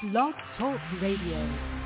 Blog Talk Radio.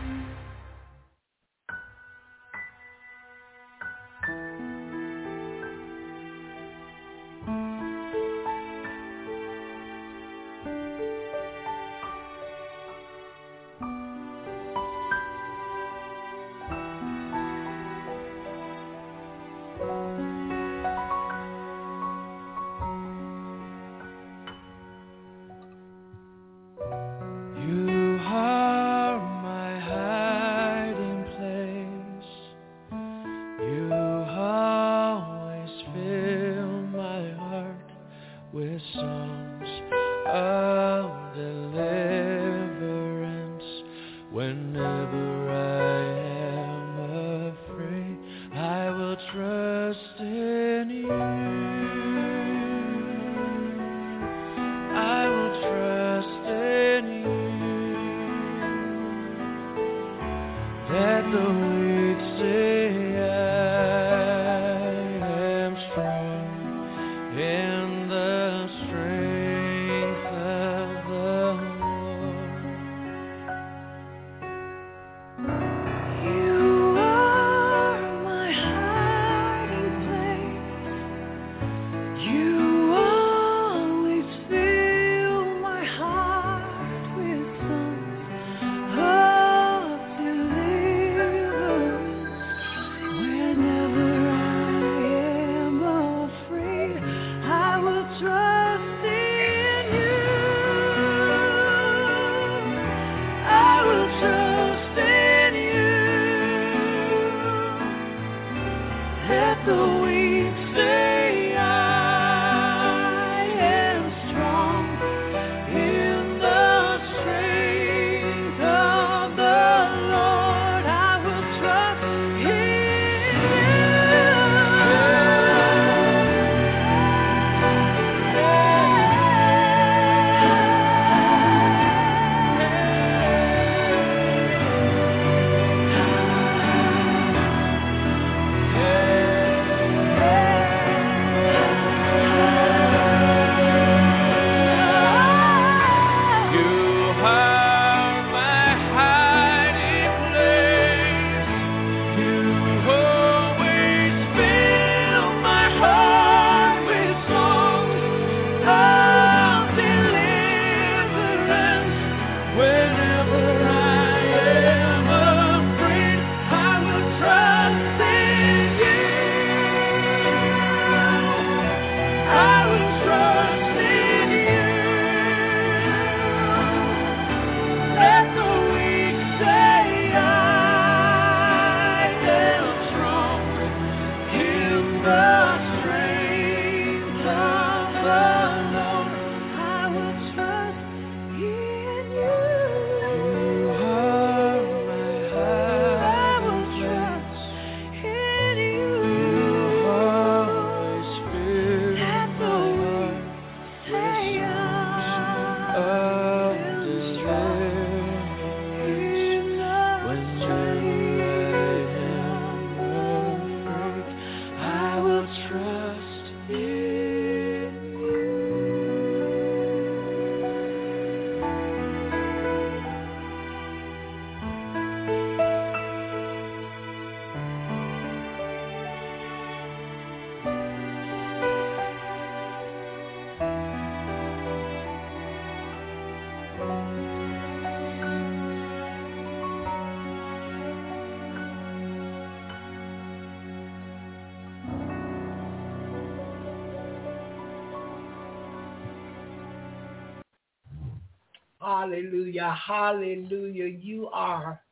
Hallelujah, hallelujah. You are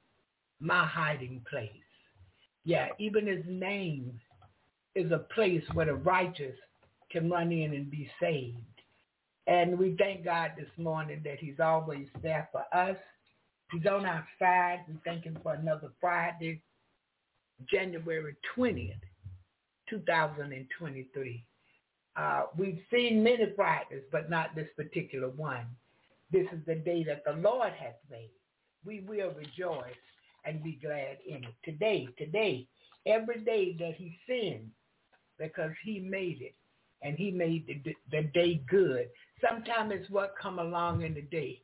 my hiding place. Yeah, even his name is a place where the righteous can run in and be saved. And we thank God this morning that he's always there for us. He's on our side. We thank him for another Friday, January 20th, 2023. Uh, we've seen many Fridays, but not this particular one. This is the day that the Lord has made. We will rejoice and be glad in it. Today, today, every day that he sinned, because he made it, and he made the, the day good. Sometimes it's what come along in the day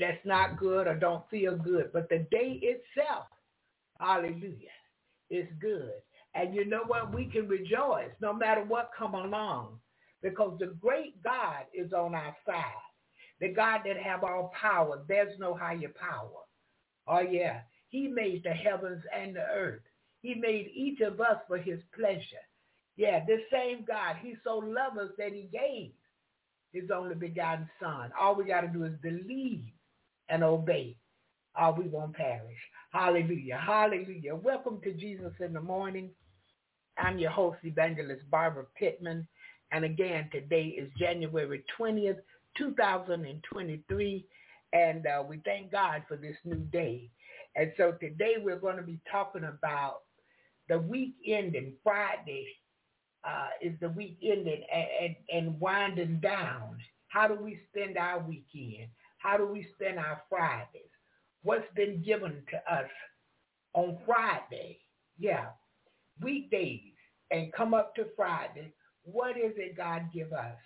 that's not good or don't feel good. But the day itself, hallelujah, is good. And you know what? We can rejoice no matter what come along because the great God is on our side. The God that have all power. There's no higher power. Oh yeah. He made the heavens and the earth. He made each of us for his pleasure. Yeah, this same God, he so loved us that he gave his only begotten son. All we got to do is believe and obey. Or we won't perish. Hallelujah. Hallelujah. Welcome to Jesus in the Morning. I'm your host, Evangelist Barbara Pittman. And again, today is January 20th, 2023. And uh, we thank God for this new day. And so today we're going to be talking about the week ending Friday uh, is the week ending and, and, and winding down. How do we spend our weekend? How do we spend our Fridays? What's been given to us on Friday? Yeah, weekdays and come up to Friday. What is it God give us?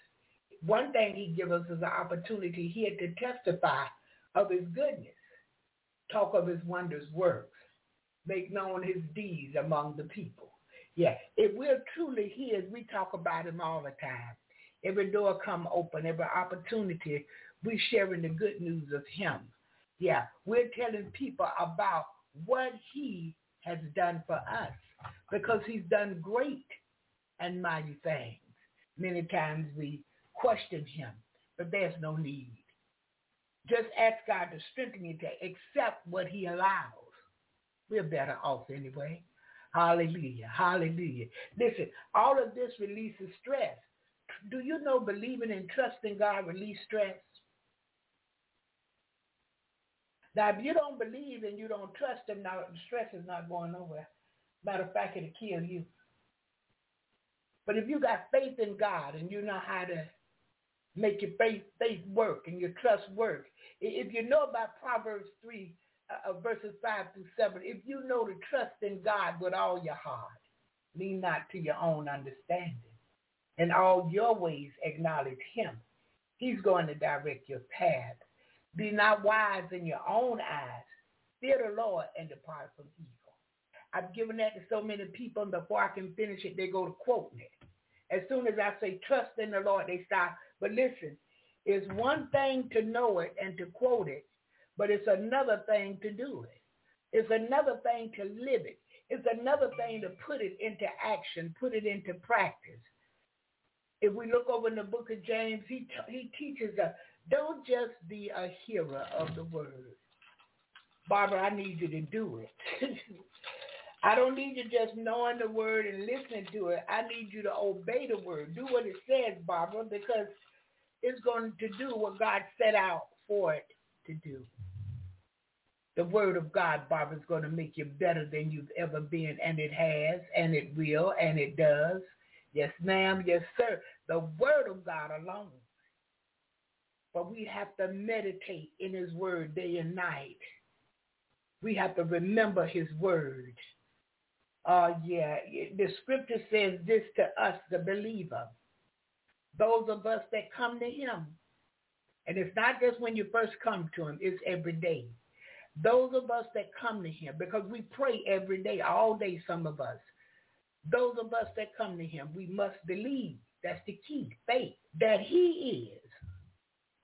One thing he gives us is an opportunity here to testify of his goodness, talk of his wondrous works, make known his deeds among the people. Yeah, if we're truly his, we talk about him all the time. Every door come open, every opportunity, we sharing the good news of him. Yeah, we're telling people about what he has done for us because he's done great and mighty things. Many times we question him, but there's no need. Just ask God to strengthen you to accept what he allows. We're better off anyway. Hallelujah. Hallelujah. Listen, all of this releases stress. Do you know believing and trusting God release stress? Now, if you don't believe and you don't trust him, now the stress is not going nowhere. Matter of fact, it'll kill you. But if you got faith in God and you know how to make your faith faith work and your trust work, if you know about Proverbs 3, uh, uh, verses 5 through 7, if you know to trust in God with all your heart, lean not to your own understanding. In all your ways acknowledge him. He's going to direct your path. Be not wise in your own eyes. Fear the Lord and depart from evil. I've given that to so many people, and before I can finish it, they go to quoting it. As soon as I say trust in the Lord, they stop. But listen, it's one thing to know it and to quote it, but it's another thing to do it. It's another thing to live it. It's another thing to put it into action, put it into practice. If we look over in the book of James, he, he teaches us, don't just be a hearer of the word. Barbara, I need you to do it. I don't need you just knowing the word and listening to it. I need you to obey the word. Do what it says, Barbara, because it's going to do what God set out for it to do. The word of God, Barbara, is going to make you better than you've ever been, and it has, and it will, and it does. Yes, ma'am. Yes, sir. The word of God alone. But we have to meditate in his word day and night. We have to remember his word. Uh, yeah, the scripture says this to us, the believer. Those of us that come to him. And it's not just when you first come to him, it's every day. Those of us that come to him, because we pray every day, all day, some of us. Those of us that come to him, we must believe. That's the key, faith, that he is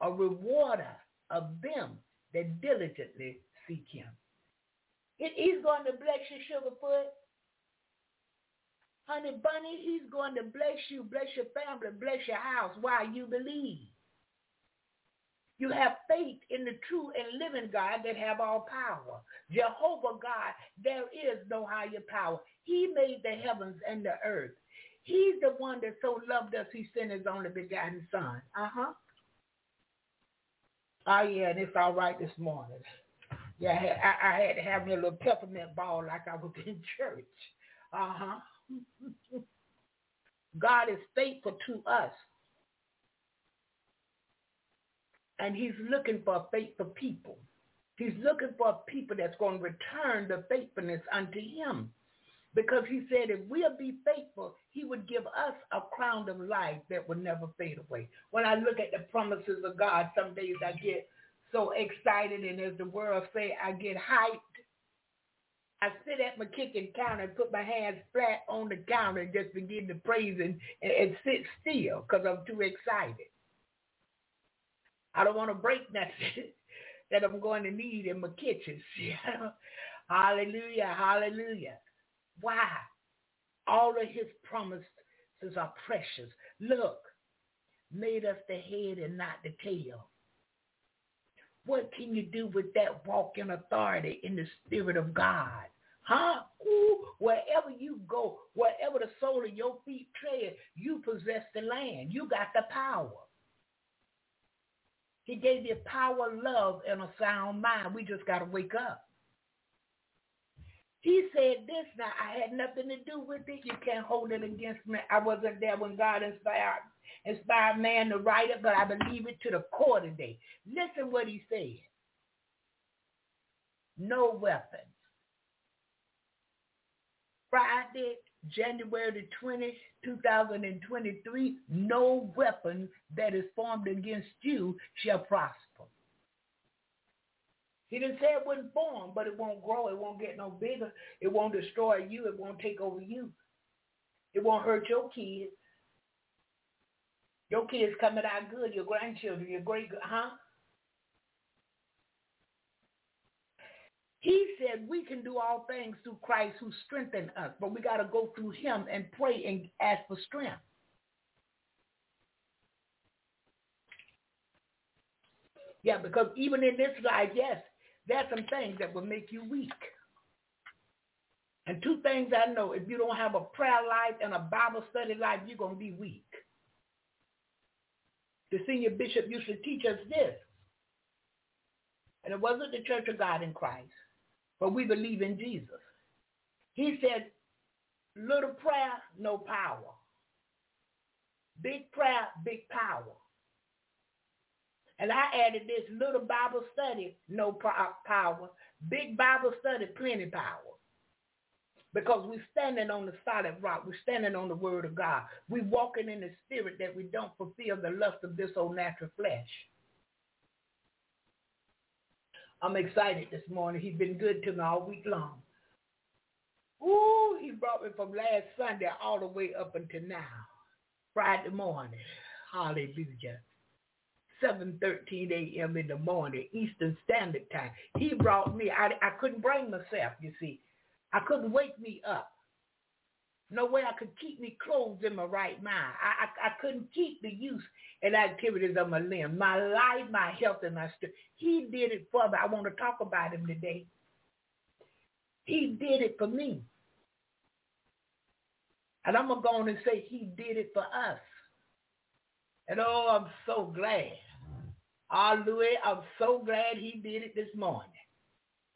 a rewarder of them that diligently seek him. He's going to bless you, Sugarfoot. Honey Bunny, he's going to bless you, bless your family, bless your house while you believe. You have faith in the true and living God that have all power. Jehovah God, there is no higher power. He made the heavens and the earth. He's the one that so loved us, he sent his only begotten son. Uh-huh. Oh, yeah, and it's all right this morning. Yeah, I had, I, had to have me a little peppermint ball like I was in church. Uh-huh. God is faithful to us. And he's looking for faithful people. He's looking for people that's going to return the faithfulness unto him. Because he said if we'll be faithful, he would give us a crown of life that will never fade away. When I look at the promises of God, some days I get so excited, and as the world say, I get hyped. I sit at my kitchen counter and put my hands flat on the counter and just begin to praise and, and, and sit still because I'm too excited. I don't want to break nothing that I'm going to need in my kitchen. hallelujah, hallelujah. Why? All of his promises are precious. Look, made us the head and not the tail. What can you do with that walk in authority in the Spirit of God? Huh? Ooh, wherever you go, wherever the sole of your feet tread, you possess the land. You got the power. He gave you power, love, and a sound mind. We just got to wake up. He said this. Now, I had nothing to do with it. You can't hold it against me. I wasn't there when God inspired inspired man to write it, but I believe it to the core today. Listen what he said. No weapons. Friday, January the 20th, 2023, no weapon that is formed against you shall prosper. He didn't say it wouldn't form, but it won't grow. It won't get no bigger. It won't destroy you. It won't take over you. It won't hurt your kids. Your kids coming out good, your grandchildren, your great, huh? He said we can do all things through Christ who strengthened us, but we got to go through him and pray and ask for strength. Yeah, because even in this life, yes, there's some things that will make you weak. And two things I know, if you don't have a prayer life and a Bible study life, you're going to be weak. The senior bishop used to teach us this. And it wasn't the Church of God in Christ, but we believe in Jesus. He said, little prayer, no power. Big prayer, big power. And I added this little Bible study, no power. Big Bible study, plenty power. Because we're standing on the solid rock. We're standing on the word of God. We're walking in the spirit that we don't fulfill the lust of this old natural flesh. I'm excited this morning. He's been good to me all week long. Ooh, he brought me from last Sunday all the way up until now. Friday morning. Hallelujah. 7.13 a.m. in the morning, Eastern Standard Time. He brought me, I, I couldn't bring myself, you see. I couldn't wake me up. No way I could keep me clothed in my right mind. I, I, I couldn't keep the use and activities of my limb, my life, my health, and my strength. He did it for me. I want to talk about him today. He did it for me. And I'm going to go on and say he did it for us. And oh, I'm so glad. Hallelujah. I'm so glad he did it this morning.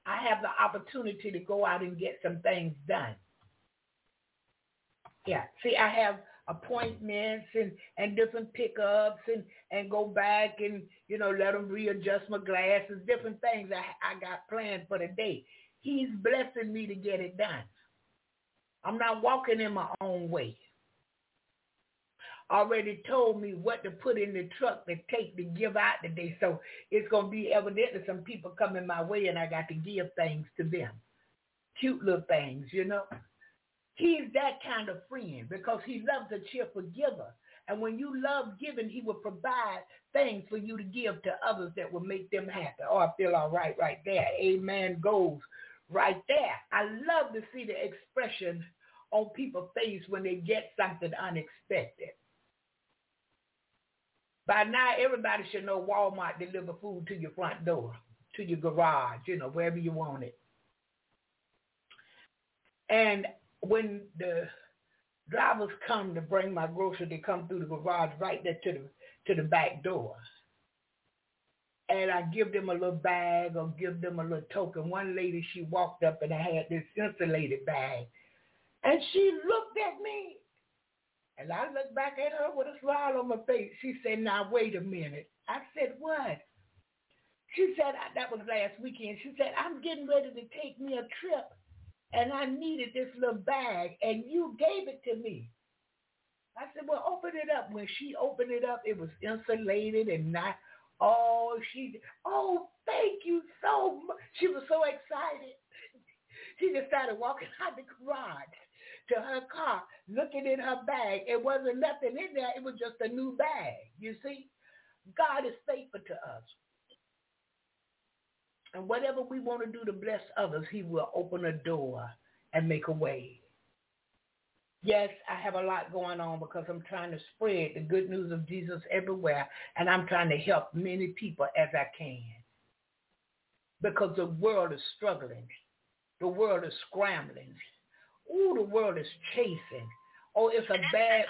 I have the opportunity to go out and get some things done. Yeah. See, I have appointments and, and different pickups and, and go back and, you know, let them readjust my glasses, different things I, I got planned for the day. He's blessing me to get it done. I'm not walking in my own way already told me what to put in the truck to take to give out today. So it's going to be evidently some people coming my way and I got to give things to them. Cute little things, you know. He's that kind of friend because he loves a cheerful giver. And when you love giving, he will provide things for you to give to others that will make them happy. Oh, I feel all right right there. Amen goes right there. I love to see the expression on people's face when they get something unexpected. By now, everybody should know Walmart deliver food to your front door, to your garage, you know, wherever you want it. And when the drivers come to bring my grocery, they come through the garage right there to the to the back door. And I give them a little bag or give them a little token. One lady, she walked up and I had this insulated bag. And she looked at me and I looked back at her with a smile on my face. She said, now wait a minute. I said, what? She said, that was last weekend. She said, I'm getting ready to take me a trip and I needed this little bag and you gave it to me. I said, well, open it up. When she opened it up, it was insulated and not Oh, she, oh, thank you so much. She was so excited. She just started walking out the garage to her car, looking in her bag. It wasn't nothing in there. It was just a new bag. You see, God is faithful to us. And whatever we want to do to bless others, he will open a door and make a way. Yes, I have a lot going on because I'm trying to spread the good news of Jesus everywhere, and I'm trying to help many people as I can. Because the world is struggling. The world is scrambling. Ooh, the world is chasing. Oh, it's a bad,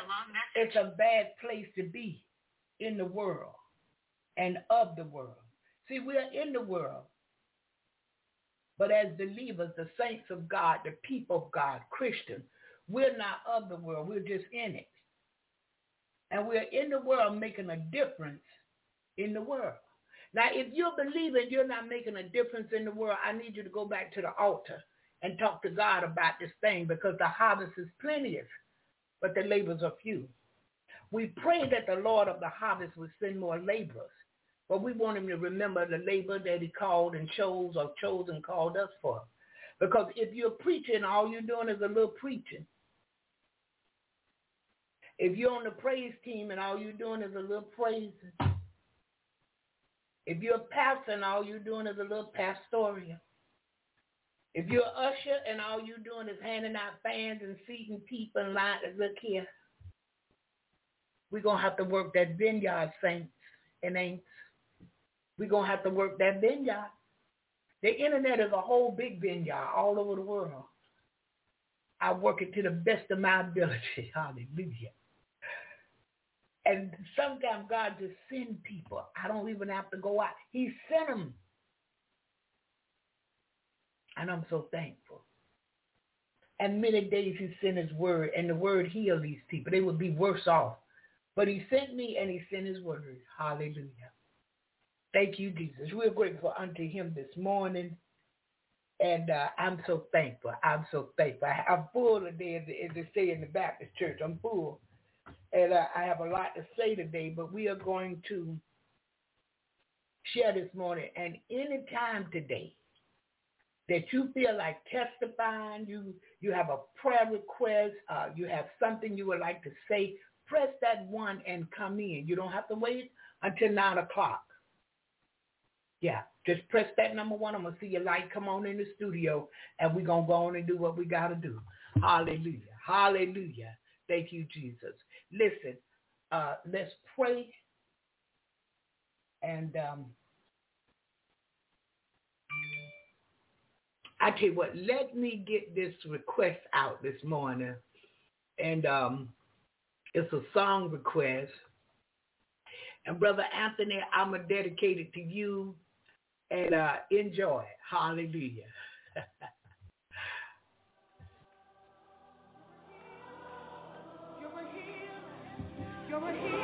it's a bad place to be in the world and of the world. See, we are in the world, but as believers, the saints of God, the people of God, Christians, we're not of the world. We're just in it. And we're in the world making a difference in the world. Now, if you're believing you're not making a difference in the world, I need you to go back to the altar and talk to God about this thing because the harvest is plenteous, but the labors are few. We pray that the Lord of the harvest would send more laborers, but we want him to remember the labor that he called and chose or chose and called us for. Because if you're preaching, all you're doing is a little preaching. If you're on the praise team and all you're doing is a little praising. If you're a pastor and all you're doing is a little pastoral. If you're an usher and all you're doing is handing out fans and seating people and line, look here. We're going to have to work that vineyard, saints and ain'ts. We're going to have to work that vineyard. The internet is a whole big vineyard all over the world. I work it to the best of my ability. Hallelujah. And sometimes God just send people. I don't even have to go out. He sent them. And I'm so thankful. And many days he sent his word, and the word healed these people. They would be worse off. But he sent me, and he sent his word. Hallelujah. Thank you, Jesus. We're grateful unto him this morning. And uh, I'm so thankful. I'm so thankful. I'm full today, as they say in the Baptist church. I'm full. And uh, I have a lot to say today, but we are going to share this morning. And any time today that you feel like testifying, you you have a prayer request, uh, you have something you would like to say, press that one and come in. You don't have to wait until 9 o'clock. Yeah, just press that number one. I'm going to see your light come on in the studio, and we're going to go on and do what we got to do. Hallelujah. Hallelujah. Thank you, Jesus. Listen, uh, let's pray. And um, I tell you what, let me get this request out this morning. And um, it's a song request. And Brother Anthony, I'm going to dedicate it to you. And uh, enjoy. Hallelujah. You're here. You're here.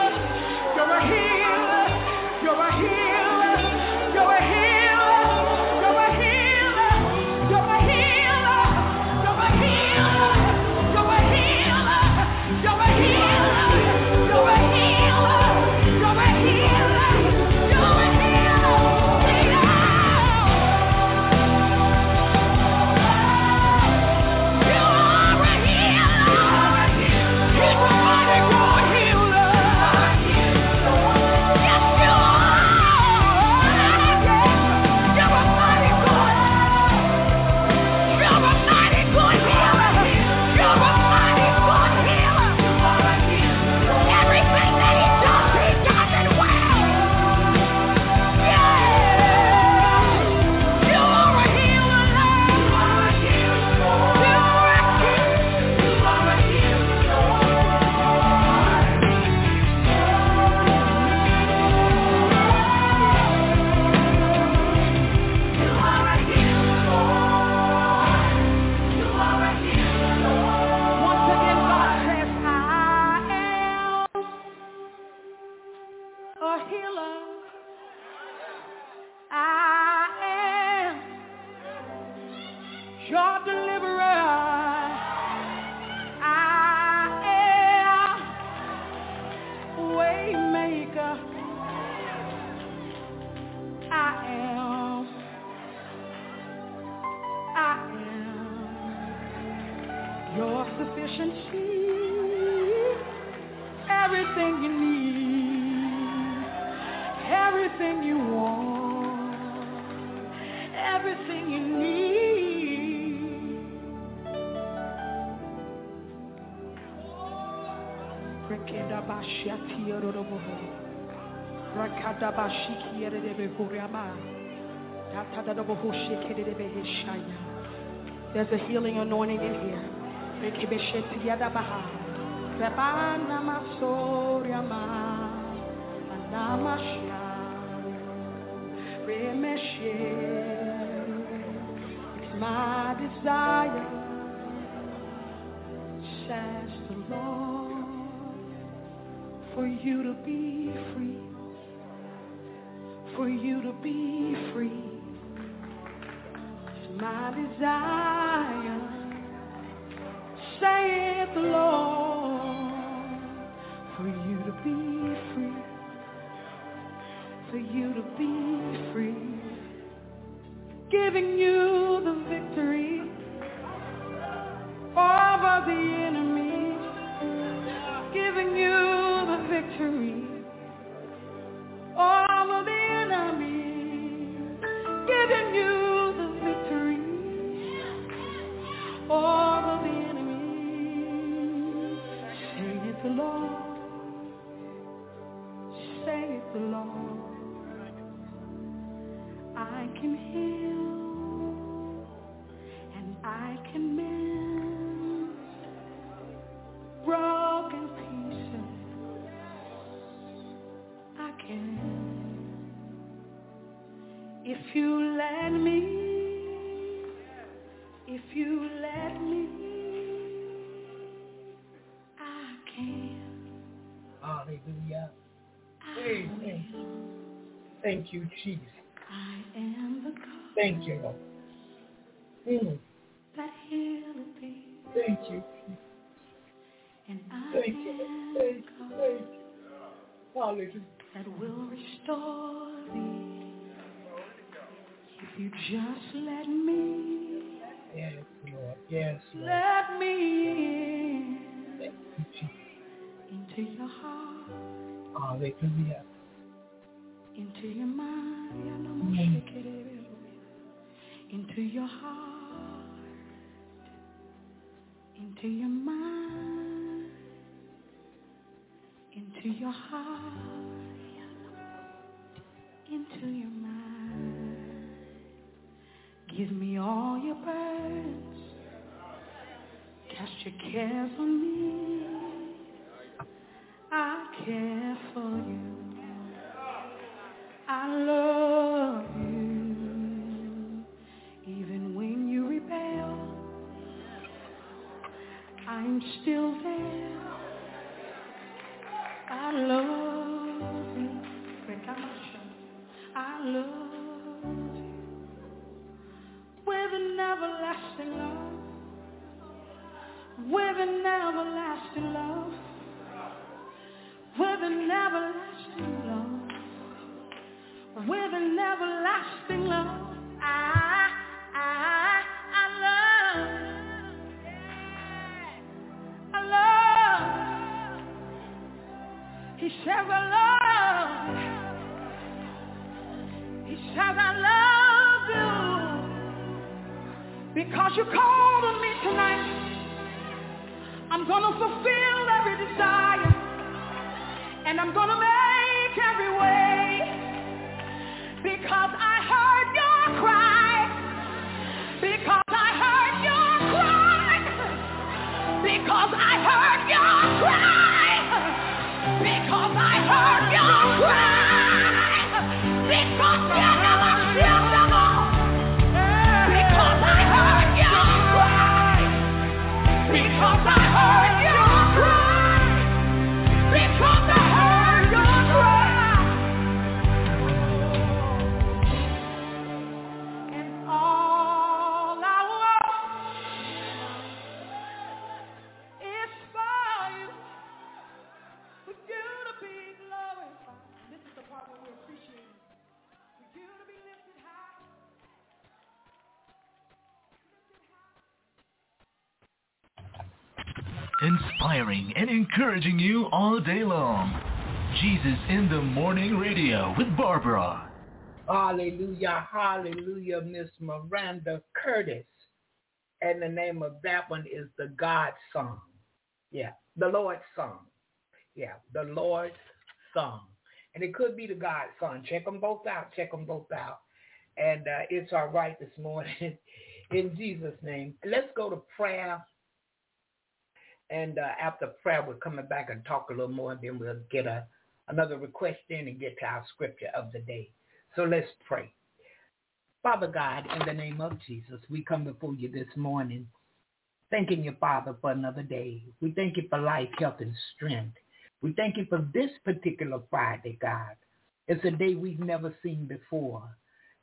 There's a healing anointing in here. It's my desire, says the Lord, for you to be free, for you to be free. It's my desire, saith the Lord, for you to be free, for you to be free giving you the victory over the Thank you, Jesus. I am the God Thank you, Lord. Mm. that healeth thee, Thank you. And I Thank you. Thank you. Thank you. Hallelujah. that will restore thee. If you just let me, Yes, Lord. Yes, Lord. let me in Thank you, Jesus. into your heart, Hallelujah. Into your mind, mm. into your heart, into your mind, into your heart, into your mind. Give me all your burdens, cast your cares on me. I care for you. With an everlasting love. With an everlasting love with an everlasting love. I, I, I love, I love. He says I love. He says I love you because you called on me tonight. I'm gonna fulfill every desire, and I'm gonna make inspiring and encouraging you all day long. Jesus in the Morning Radio with Barbara. Hallelujah, hallelujah, Miss Maranda Curtis. And the name of that one is the God song. Yeah, the Lord's song. Yeah, the Lord's song. And it could be the God song. Check them both out. Check them both out. And uh, it's all right this morning in Jesus' name. Let's go to prayer. And uh, after prayer, we're coming back and talk a little more. And then we'll get a, another request in and get to our scripture of the day. So let's pray. Father God, in the name of Jesus, we come before you this morning, thanking you, Father, for another day. We thank you for life, health, and strength. We thank you for this particular Friday, God. It's a day we've never seen before.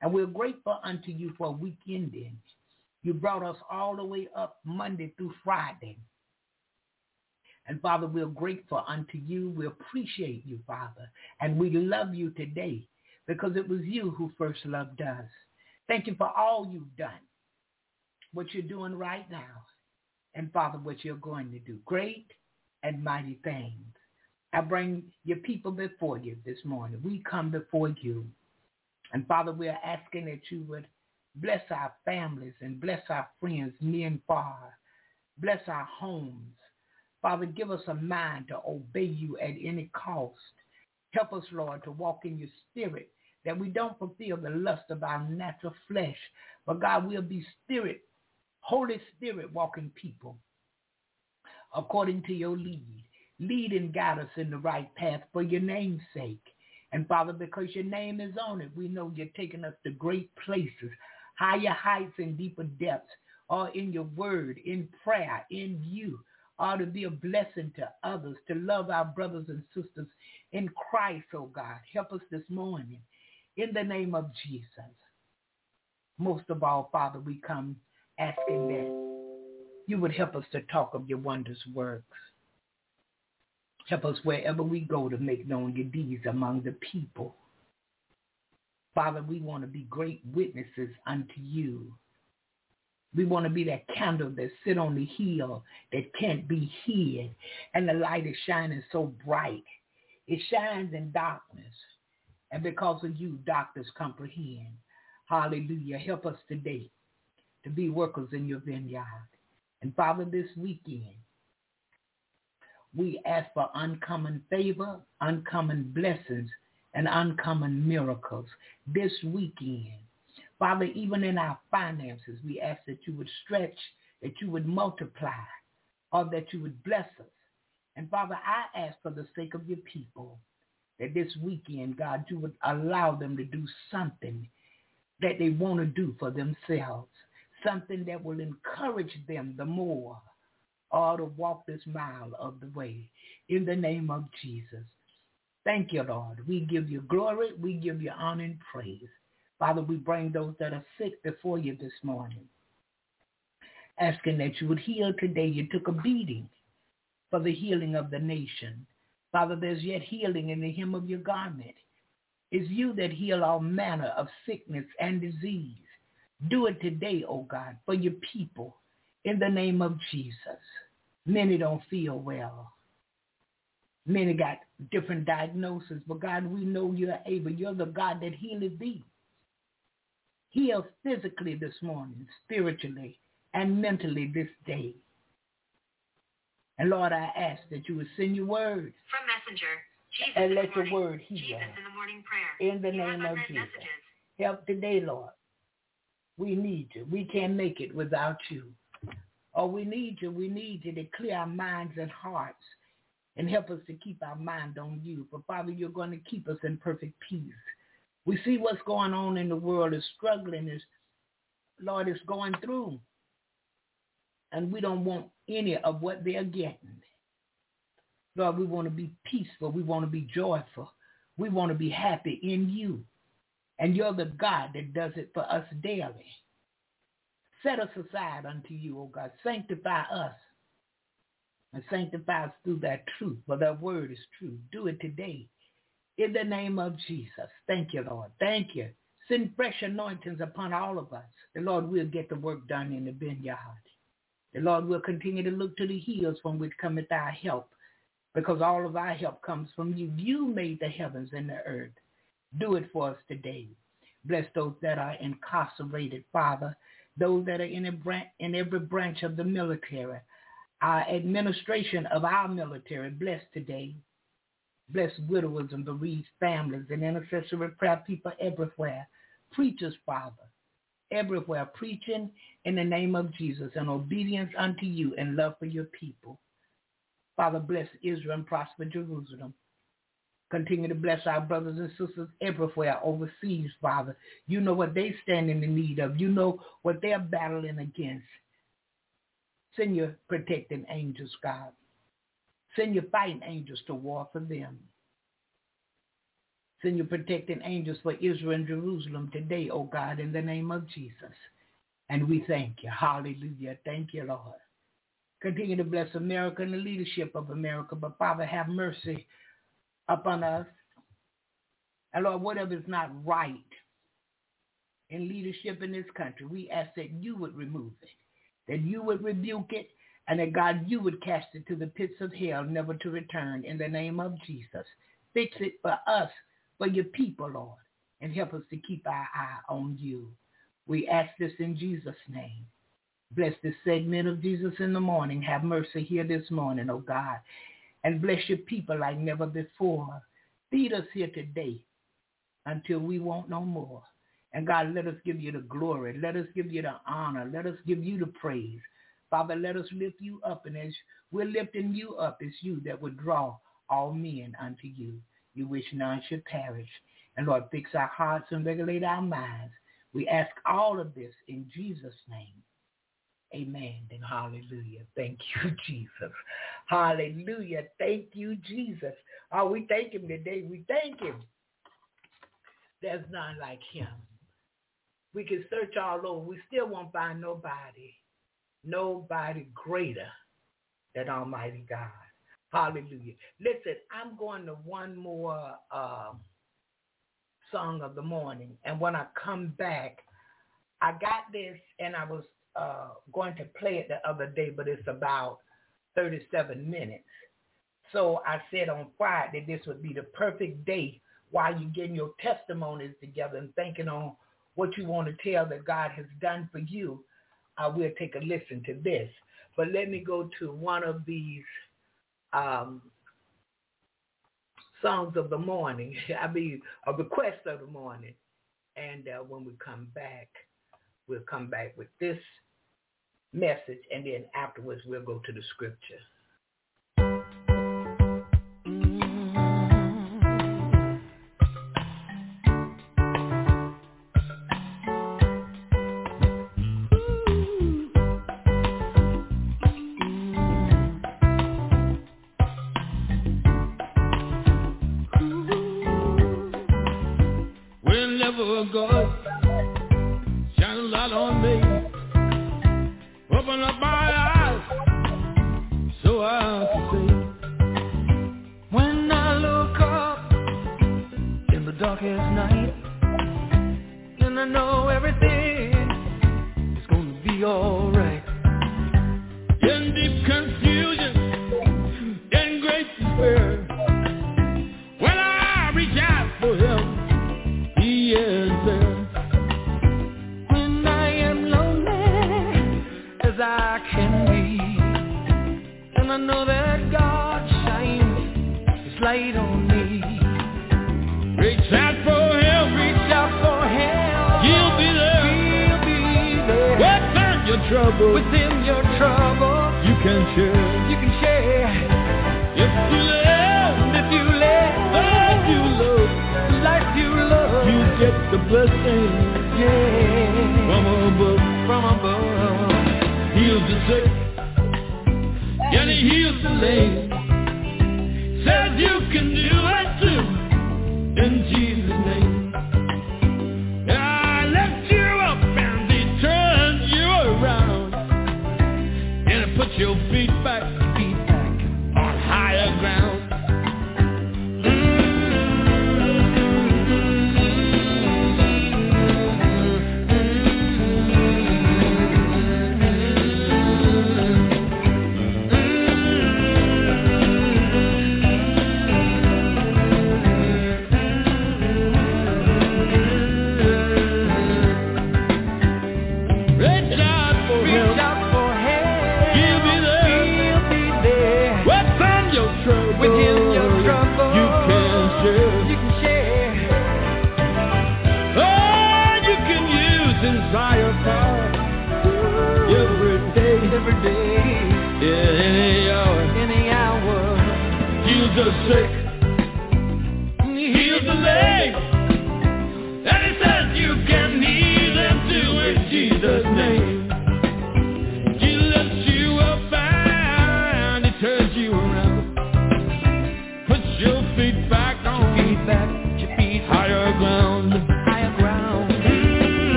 And we're grateful unto you for a week ending. You brought us all the way up Monday through Friday. And Father, we're grateful unto you. We appreciate you, Father. And we love you today because it was you who first loved us. Thank you for all you've done, what you're doing right now, and Father, what you're going to do. Great and mighty things. I bring your people before you this morning. We come before you. And Father, we are asking that you would bless our families and bless our friends near and far. Bless our homes. Father, give us a mind to obey you at any cost. Help us, Lord, to walk in your spirit that we don't fulfill the lust of our natural flesh, but God we'll be spirit, Holy Spirit walking people according to your lead. Lead and guide us in the right path for your name's sake. And Father, because your name is on it, we know you're taking us to great places, higher heights and deeper depths, or in your word, in prayer, in you, or to be a blessing to others, to love our brothers and sisters in Christ, oh God. Help us this morning in the name of Jesus. Most of all, Father, we come asking that you would help us to talk of your wondrous works. Help us wherever we go to make known your deeds among the people. Father, we want to be great witnesses unto you. We want to be that candle that sit on the hill that can't be hid. And the light is shining so bright. It shines in darkness. And because of you, doctors comprehend. Hallelujah. Help us today to be workers in your vineyard. And Father, this weekend, we ask for uncommon favor, uncommon blessings, and uncommon miracles this weekend. Father, even in our finances, we ask that you would stretch, that you would multiply, or that you would bless us. And Father, I ask for the sake of your people that this weekend, God, you would allow them to do something that they want to do for themselves, something that will encourage them the more or to walk this mile of the way in the name of Jesus. Thank you, Lord. We give you glory. We give you honor and praise. Father, we bring those that are sick before you this morning, asking that you would heal today. You took a beating for the healing of the nation. Father, there's yet healing in the hem of your garment. It's you that heal all manner of sickness and disease. Do it today, O oh God, for your people in the name of Jesus. Many don't feel well. Many got different diagnoses, but God, we know you're able. You're the God that healeth thee. Heal physically this morning, spiritually, and mentally this day. And Lord, I ask that you would send your word. From Messenger. Jesus and let your word heal. Jesus in the morning prayer. In the you name of Jesus. Messages. Help today, Lord. We need you. We can't make it without you. Oh, we need you. We need you to clear our minds and hearts and help us to keep our mind on you. For Father, you're going to keep us in perfect peace. We see what's going on in the world is struggling, is Lord is going through and we don't want any of what they're getting. Lord, we want to be peaceful. We want to be joyful. We want to be happy in you. And you're the God that does it for us daily. Set us aside unto you, O God. Sanctify us and sanctify us through that truth, for that word is true. Do it today. In the name of Jesus. Thank you, Lord. Thank you. Send fresh anointings upon all of us. The Lord will get the work done in the vineyard. The Lord will continue to look to the hills from which cometh our help, because all of our help comes from you. You made the heavens and the earth. Do it for us today. Bless those that are incarcerated, Father, those that are in, in every branch of the military, our administration of our military. Bless today. Bless widowers and bereaved families and intercessory prayer people everywhere. Preachers, Father, everywhere preaching in the name of Jesus and obedience unto you and love for your people. Father, bless Israel and prosper Jerusalem. Continue to bless our brothers and sisters everywhere overseas, Father. You know what they stand in the need of. You know what they're battling against. Send your protecting angels, God. Send your fighting angels to war for them. Send your protecting angels for Israel and Jerusalem today, O oh God, in the name of Jesus. And we thank you. Hallelujah. Thank you, Lord. Continue to bless America and the leadership of America. But Father, have mercy upon us. And Lord, whatever is not right in leadership in this country, we ask that you would remove it, that you would rebuke it, and that God, you would cast it to the pits of hell, never to return in the name of Jesus. Fix it for us, for your people, Lord, and help us to keep our eye on you. We ask this in Jesus' name. Bless this segment of Jesus in the morning. Have mercy here this morning, oh God and bless your people like never before. Feed us here today until we want no more. And God, let us give you the glory. Let us give you the honor. Let us give you the praise. Father, let us lift you up. And as we're lifting you up, it's you that would draw all men unto you. You wish none should perish. And Lord, fix our hearts and regulate our minds. We ask all of this in Jesus' name. Amen and hallelujah. Thank you, Jesus. Hallelujah. Thank you, Jesus. Oh, we thank him today. We thank him. There's none like him. We can search all over. We still won't find nobody, nobody greater than Almighty God. Hallelujah. Listen, I'm going to one more uh, song of the morning. And when I come back, I got this and I was uh, going to play it the other day, but it's about 37 minutes. So I said on Friday this would be the perfect day while you're getting your testimonies together and thinking on what you want to tell that God has done for you. I will take a listen to this. But let me go to one of these um, songs of the morning. I mean, a request of the morning. And uh, when we come back, we'll come back with this message, and then afterwards we'll go to the scripture.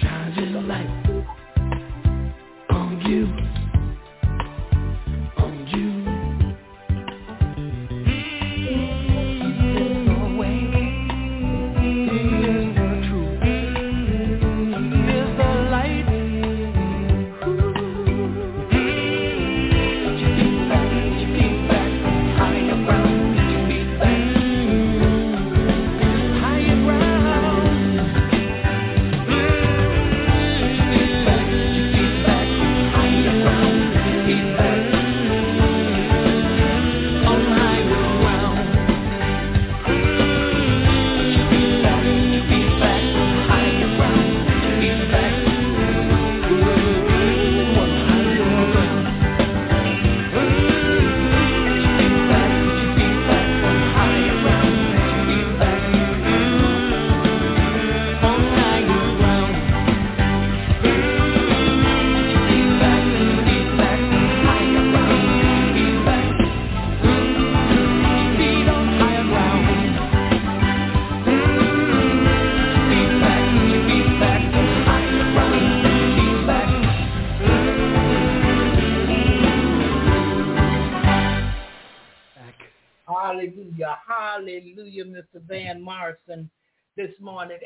Shine your light.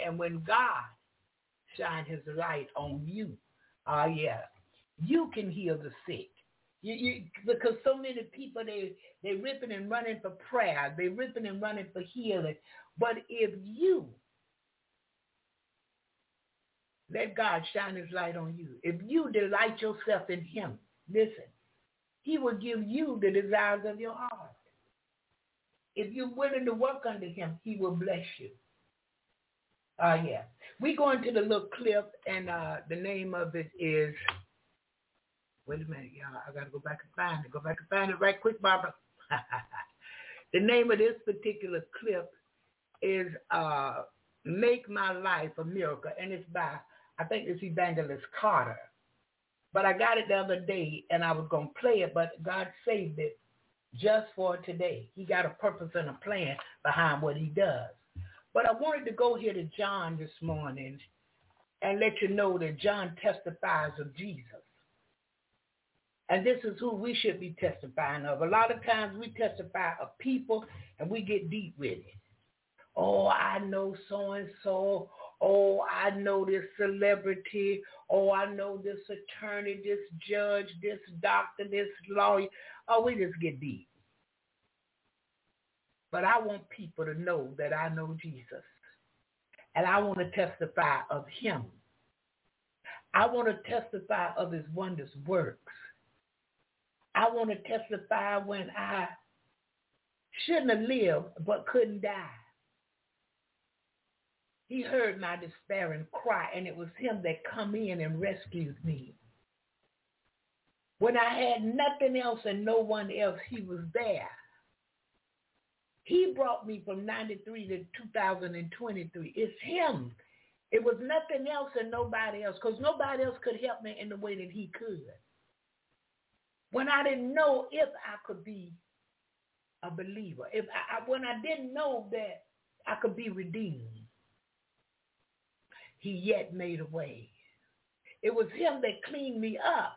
And when God shine his light on you, ah, uh, yeah, you can heal the sick. You, you, because so many people they they ripping and running for prayer, they ripping and running for healing. But if you let God shine his light on you, if you delight yourself in him, listen, he will give you the desires of your heart. If you're willing to work under him, he will bless you. Uh, yeah. We go into the little clip, and uh, the name of it is, wait a minute, y'all. I got to go back and find it. Go back and find it right quick, Barbara. the name of this particular clip is uh, Make My Life a Miracle, and it's by, I think it's Evangelist Carter. But I got it the other day, and I was to play it, but God saved it just for today. He got a purpose and a plan behind what he does. But I wanted to go here to John this morning and let you know that John testifies of Jesus. And this is who we should be testifying of. A lot of times we testify of people and we get deep with it. Oh, I know so-and-so. Oh, I know this celebrity. Oh, I know this attorney, this judge, this doctor, this lawyer. Oh, we just get deep. But I want people to know that I know Jesus. And I want to testify of him. I want to testify of his wondrous works. I want to testify when I shouldn't have lived but couldn't die. He heard my despairing cry, and it was him that come in and rescued me. When I had nothing else and no one else, he was there. He brought me from 93 to 2023. It's him. It was nothing else and nobody else because nobody else could help me in the way that he could. When I didn't know if I could be a believer, if I, when I didn't know that I could be redeemed, he yet made a way. It was him that cleaned me up.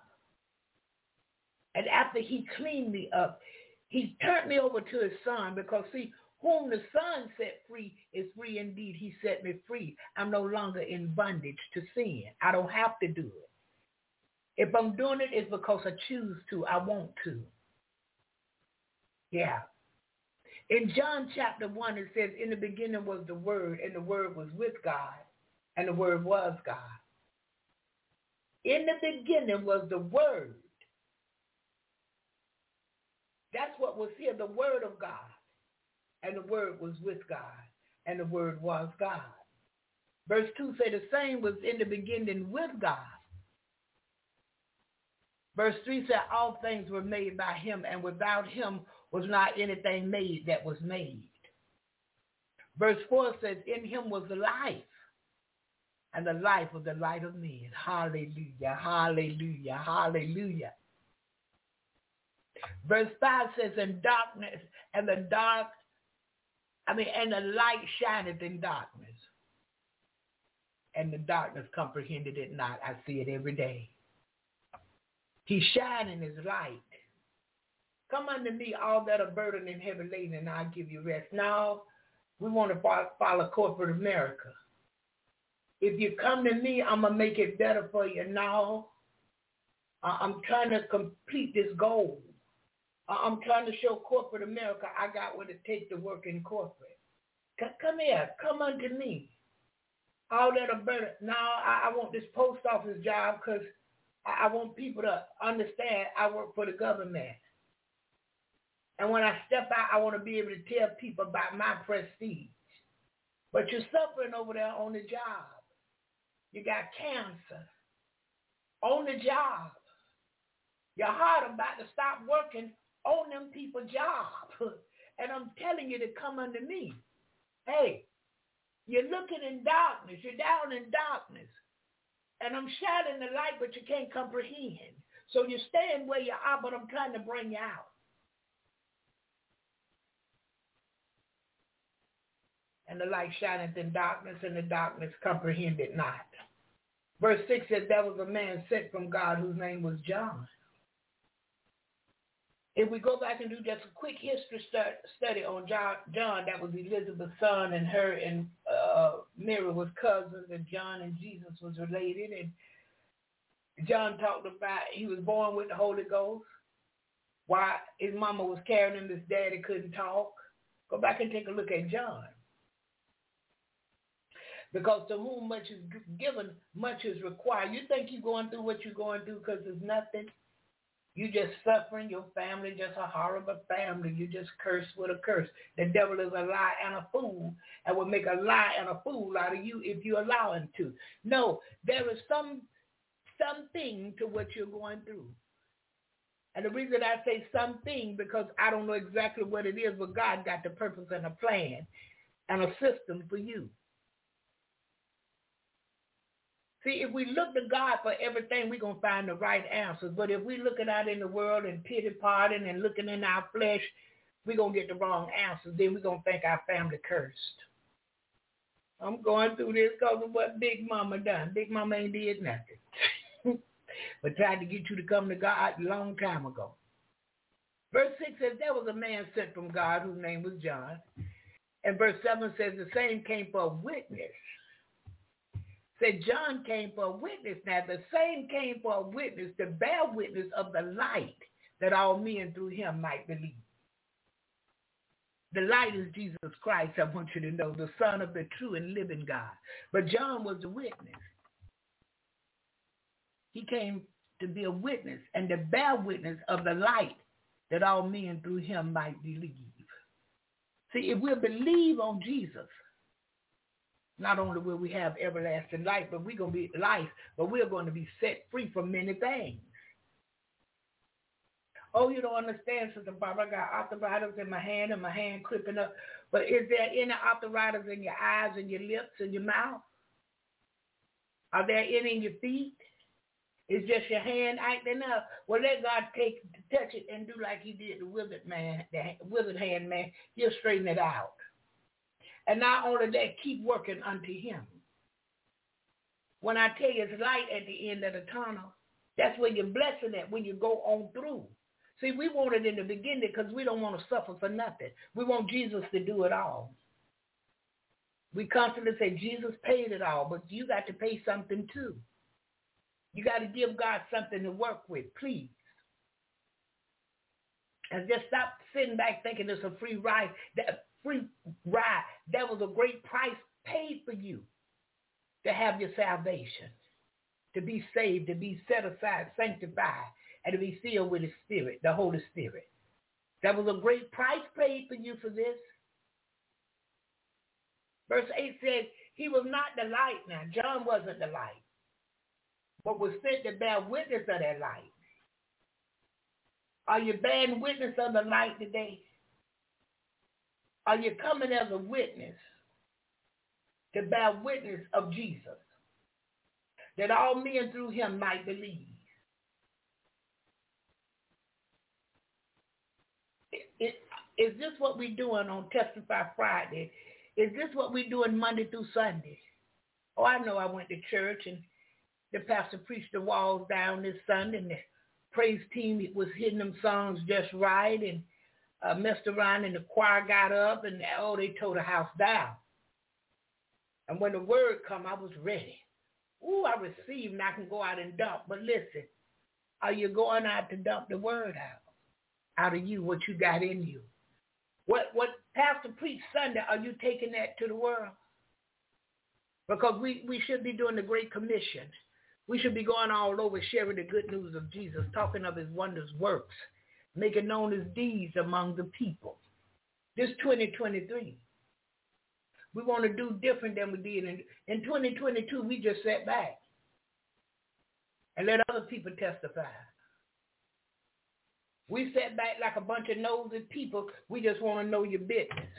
And after he cleaned me up, he turned me over to his son because see, whom the son set free is free indeed. He set me free. I'm no longer in bondage to sin. I don't have to do it. If I'm doing it, it's because I choose to. I want to. Yeah. In John chapter 1, it says, in the beginning was the Word, and the Word was with God, and the Word was God. In the beginning was the Word. That's what was here, the Word of God. And the Word was with God, and the Word was God. Verse 2 say the same was in the beginning with God. Verse 3 said all things were made by him, and without him was not anything made that was made. Verse 4 says, in him was life, and the life was the light of men. Hallelujah, hallelujah, hallelujah. Verse 5 says, in darkness, and the dark, I mean, and the light shineth in darkness. And the darkness comprehended it not. I see it every day. He's shining his light. Come unto me, all that are burdened and heavy laden, and I'll give you rest. Now, we want to follow corporate America. If you come to me, I'm going to make it better for you now. I'm trying to complete this goal. I'm trying to show corporate America I got what it takes to work in corporate. Come here. Come unto me. All that are burdened. Now, I want this post office job because I want people to understand I work for the government. And when I step out, I want to be able to tell people about my prestige. But you're suffering over there on the job. You got cancer on the job. Your heart about to stop working on them people job. and I'm telling you to come under me. Hey, you're looking in darkness. You're down in darkness. And I'm shining the light, but you can't comprehend. So you're staying where you are, but I'm trying to bring you out. And the light shineth in darkness, and the darkness comprehended not. Verse 6 says, there was a man sent from God whose name was John. If we go back and do just a quick history study on John, John, that was Elizabeth's son, and her and uh, Mary was cousins, and John and Jesus was related. And John talked about he was born with the Holy Ghost. Why his mama was carrying him, his daddy couldn't talk. Go back and take a look at John. Because to whom much is given, much is required. You think you're going through what you're going through because there's nothing? You just suffering. Your family just a horrible family. You just curse with a curse. The devil is a lie and a fool and will make a lie and a fool out of you if you allow him to. No, there is some something to what you're going through. And the reason I say something because I don't know exactly what it is, but God got the purpose and a plan and a system for you. See, if we look to God for everything, we're going to find the right answers. But if we looking out in the world and pity-parting and looking in our flesh, we're going to get the wrong answers. Then we're going to think our family cursed. I'm going through this because of what Big Mama done. Big Mama ain't did nothing. but tried to get you to come to God a long time ago. Verse 6 says, there was a man sent from God whose name was John. And verse 7 says, the same came for a witness Said John came for a witness. Now the same came for a witness to bear witness of the light that all men through him might believe. The light is Jesus Christ, I want you to know, the Son of the true and living God. But John was a witness. He came to be a witness and to bear witness of the light that all men through him might believe. See, if we believe on Jesus, not only will we have everlasting life, but we're going to be life, but we're going to be set free from many things. Oh, you don't understand, Sister Barbara. I got arthritis in my hand and my hand clipping up. But is there any arthritis in your eyes and your lips and your mouth? Are there any in your feet? Is just your hand acting up? Well, let God take touch it and do like he did the withered man, the withered hand man. He'll straighten it out. And not only that, keep working unto him. When I tell you it's light at the end of the tunnel, that's where you're blessing at when you go on through. See, we want it in the beginning because we don't want to suffer for nothing. We want Jesus to do it all. We constantly say Jesus paid it all, but you got to pay something too. You got to give God something to work with, please. And just stop sitting back thinking it's a free ride. That free ride. That was a great price paid for you to have your salvation, to be saved, to be set aside, sanctified, and to be filled with the Spirit, the Holy Spirit. That was a great price paid for you for this. Verse 8 says, he was not the light now. John wasn't the light, but was sent to bear witness of that light. Are you bearing witness of the light today? Are you coming as a witness to bear witness of Jesus? That all men through him might believe. Is this what we're doing on Testify Friday? Is this what we're doing Monday through Sunday? Oh, I know I went to church and the pastor preached the walls down this Sunday and the praise team was hitting them songs just right and uh, messed around and the choir got up and oh, they tore the house down. And when the word come, I was ready. Ooh, I received and I can go out and dump. But listen, are you going out to dump the word out? Out of you, what you got in you? What what Pastor preached Sunday, are you taking that to the world? Because we, we should be doing the Great Commission. We should be going all over sharing the good news of Jesus, talking of his wondrous works, making known his deeds among the people. This 2023. We want to do different than we did in, in 2022. We just sat back and let other people testify. We sat back like a bunch of nosy people. We just want to know your business.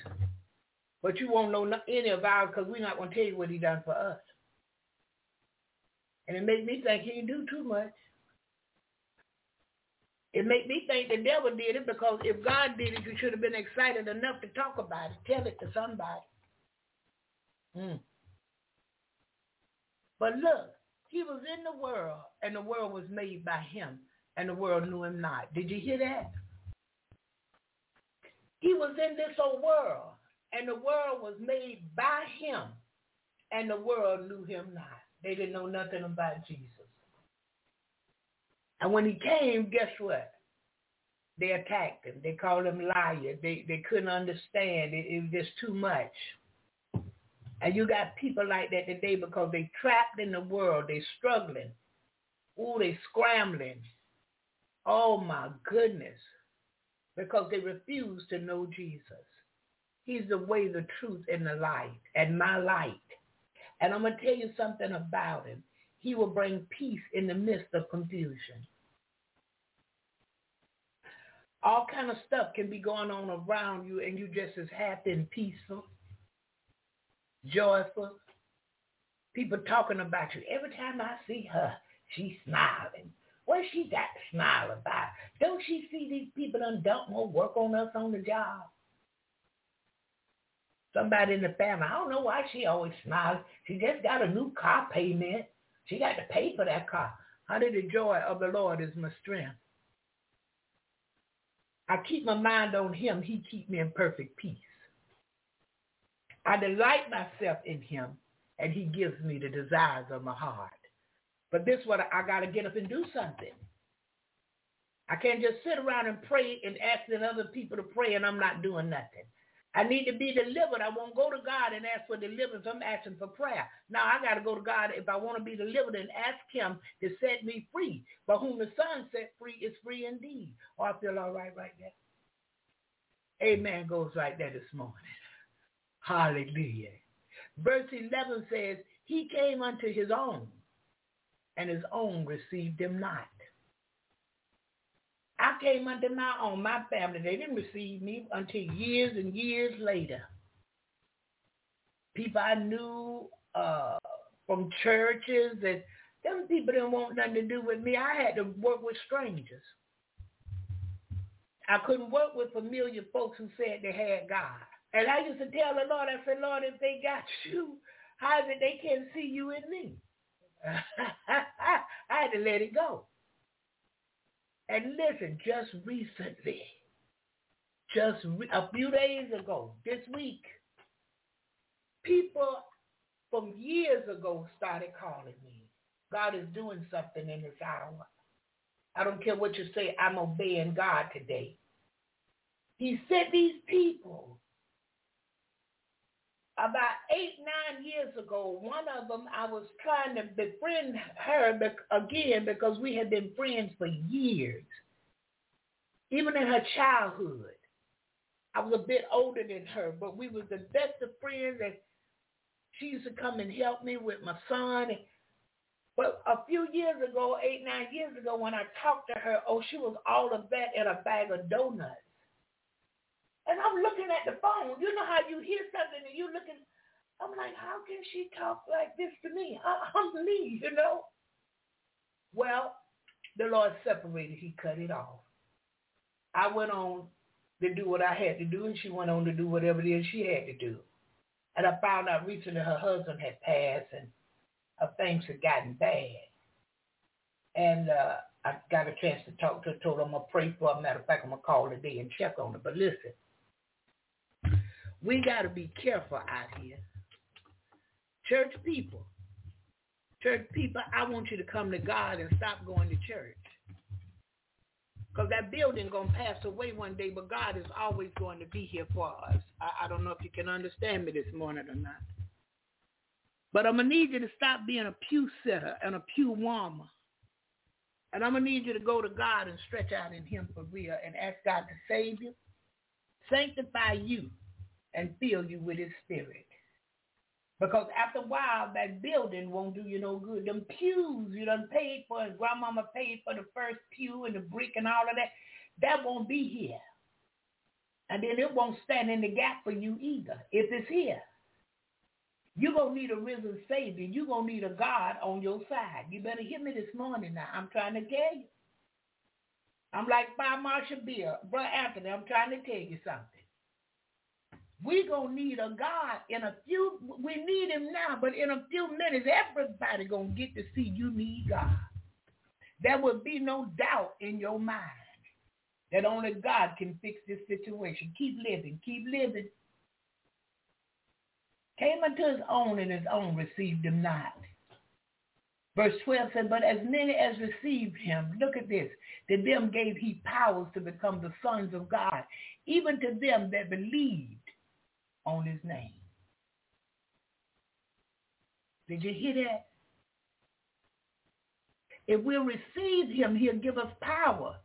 But you won't know any of ours because we're not going to tell you what he done for us. And it made me think he didn't do too much. It made me think the devil did it because if God did it, you should have been excited enough to talk about it, tell it to somebody. Mm. But look, he was in the world, and the world was made by him, and the world knew him not. Did you hear that? He was in this old world, and the world was made by him, and the world knew him not. They didn't know nothing about Jesus. And when he came, guess what? They attacked him. They called him liar. They they couldn't understand. It, it was just too much. And you got people like that today because they trapped in the world. They struggling. Ooh, they scrambling. Oh my goodness. Because they refuse to know Jesus. He's the way, the truth, and the light, and my light. And I'm going to tell you something about him. He will bring peace in the midst of confusion. All kind of stuff can be going on around you and you just as happy and peaceful, joyful. People talking about you. Every time I see her, she's smiling. What she got to smile about? Don't she see these people done dump more work on us on the job? Somebody in the family, I don't know why she always smiles. She just got a new car payment. She got to pay for that car. Honey, the joy of the Lord is my strength. I keep my mind on him. He keep me in perfect peace. I delight myself in him, and he gives me the desires of my heart. But this what I, got to get up and do something. I can't just sit around and pray and asking other people to pray, and I'm not doing nothing. I need to be delivered. I won't go to God and ask for deliverance. I'm asking for prayer. Now I got to go to God if I want to be delivered and ask him to set me free. But whom the Son set free is free indeed. Oh, I feel all right right there. Amen goes right there this morning. Hallelujah. Verse 11 says, he came unto his own, and his own received him not. I came under my own, my family. They didn't receive me until years and years later. People I knew uh, from churches and them people didn't want nothing to do with me. I had to work with strangers. I couldn't work with familiar folks who said they had God. And I used to tell the Lord, I said, Lord, if they got you, how is it they can't see you in me? I had to let it go. And listen, just recently, just re- a few days ago, this week, people from years ago started calling me. God is doing something in this hour. I don't care what you say, I'm obeying God today. He sent these people about eight, nine years ago, one of them, I was trying to befriend her again because we had been friends for years, even in her childhood. I was a bit older than her, but we was the best of friends, and she used to come and help me with my son. But a few years ago, eight, nine years ago, when I talked to her, oh, she was all of that in a bag of donuts. And I'm looking at the phone. You know how you hear something and you looking. I'm like, how can she talk like this to me? I'm me, you know. Well, the Lord separated. He cut it off. I went on to do what I had to do, and she went on to do whatever it is she had to do. And I found out recently her husband had passed, and her things had gotten bad. And uh, I got a chance to talk to her, told her I'm going to pray for her. Matter of fact, I'm going to call today and check on her. But listen, we got to be careful out here. Church people, church people, I want you to come to God and stop going to church. Because that building going to pass away one day, but God is always going to be here for us. I, I don't know if you can understand me this morning or not. But I'm going to need you to stop being a pew sitter and a pew warmer. And I'm going to need you to go to God and stretch out in him for real and ask God to save you, sanctify you, and fill you with his spirit. Because after a while, that building won't do you no good. Them pews you done paid for, and grandmama paid for the first pew and the brick and all of that, that won't be here. And then it won't stand in the gap for you either if it's here. You're going to need a risen Savior. You're going to need a God on your side. You better hear me this morning now. I'm trying to tell you. I'm like by Marshall Bill. Brother Anthony, I'm trying to tell you something. Going to need a God in a few, we need him now, but in a few minutes, everybody to get to see you need God. There will be no doubt in your mind that only God can fix this situation. Keep living, keep living. Came unto his own and his own received him not. Verse 12 said, but as many as received him, look at this, to them gave he powers to become the sons of God, even to them that believed on his name. Did you hear that? If we receive him, he'll give us power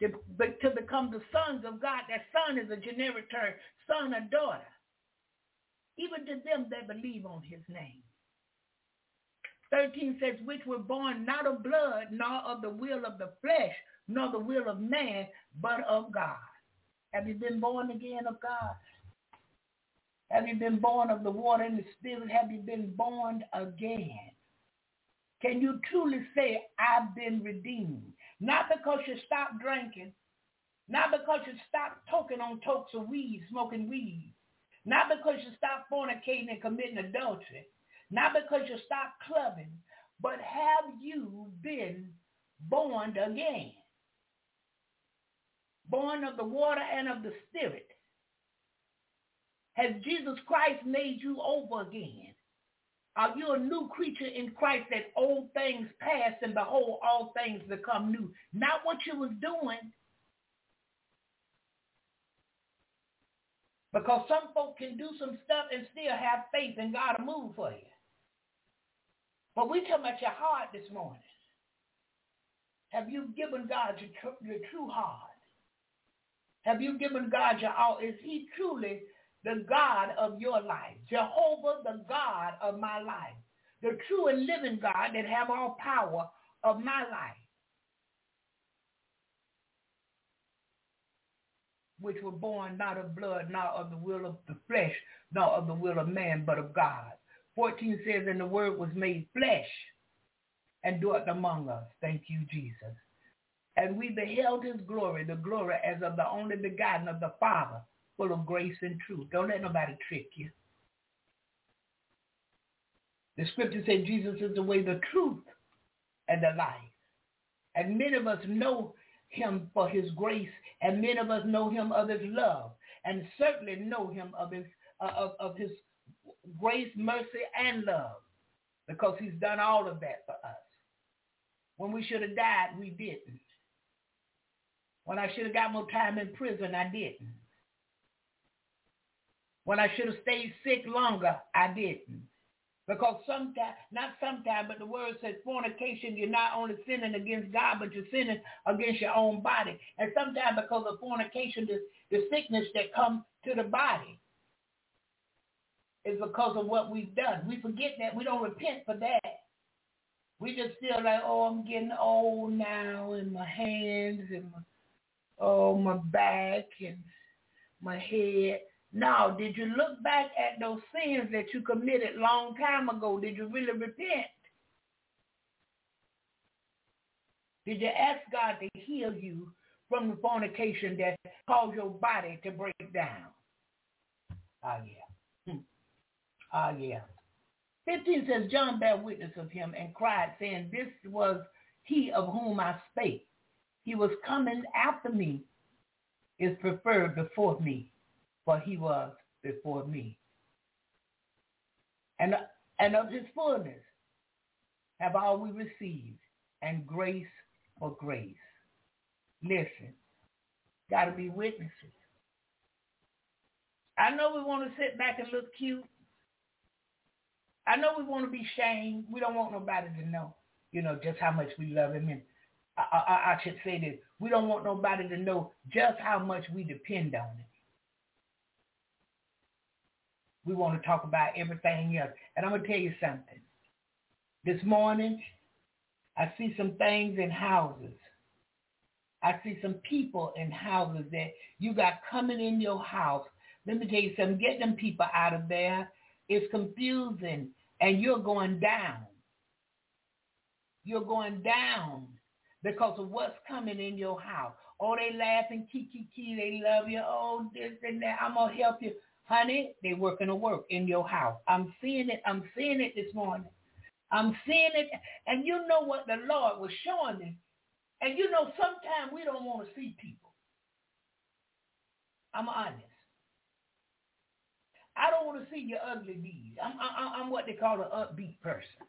to, to become the sons of God. That son is a generic term, son or daughter. Even to them that believe on his name. 13 says, which were born not of blood, nor of the will of the flesh, nor the will of man, but of God. Have you been born again of God? Have you been born of the water and the spirit? Have you been born again? Can you truly say, I've been redeemed? Not because you stopped drinking, not because you stopped talking on tokes of weed, smoking weed, not because you stopped fornicating and committing adultery, not because you stopped clubbing, but have you been born again? Born of the water and of the spirit. Has Jesus Christ made you over again? Are you a new creature in Christ that old things pass and behold, all things become new? Not what you was doing. Because some folk can do some stuff and still have faith and God will move for you. But we talking about your heart this morning. Have you given God your, your true heart? Have you given God your all? Is he truly the God of your life, Jehovah, the God of my life, the true and living God that have all power of my life, which were born not of blood, not of the will of the flesh, not of the will of man, but of God. 14 says, and the word was made flesh and dwelt among us. Thank you, Jesus. And we beheld his glory, the glory as of the only begotten of the Father, full of grace and truth. Don't let nobody trick you. The scripture says Jesus is the way, the truth, and the life. And many of us know him for his grace, and many of us know him of his love, and certainly know him of his, uh, of, of his grace, mercy, and love, because he's done all of that for us. When we should have died, we didn't. When I should have got more time in prison, I didn't. When I should have stayed sick longer, I didn't. Because sometimes, not sometimes, but the word says fornication, you're not only sinning against God, but you're sinning against your own body. And sometimes because of fornication, the, the sickness that comes to the body is because of what we've done. We forget that. We don't repent for that. We just feel like, oh, I'm getting old now, and my hands and my, oh, my back and my head. Now, did you look back at those sins that you committed long time ago? Did you really repent? Did you ask God to heal you from the fornication that caused your body to break down? Ah, yeah. Hmm. Ah, yeah. 15 says, John bare witness of him and cried, saying, This was he of whom I spake. He was coming after me, is preferred before me, for he was before me. And, and of his fullness have all we received, and grace for grace. Listen, got to be witnesses. I know we want to sit back and look cute. I know we want to be shamed. We don't want nobody to know, you know, just how much we love him. And I, I, I should say this. We don't want nobody to know just how much we depend on him. We want to talk about everything else. And I'm going to tell you something. This morning, I see some things in houses. I see some people in houses that you got coming in your house. Let me tell you something. Get them people out of there. It's confusing and you're going down. You're going down because of what's coming in your house. Oh, they laughing, kiki kiki, they love you. Oh, this and that. I'm gonna help you, honey. They working to work in your house. I'm seeing it. I'm seeing it this morning. I'm seeing it, and you know what the Lord was showing me. And you know, sometimes we don't want to see people. I'm honest. I don't want to see your ugly deeds. I'm, I'm, I'm what they call an upbeat person.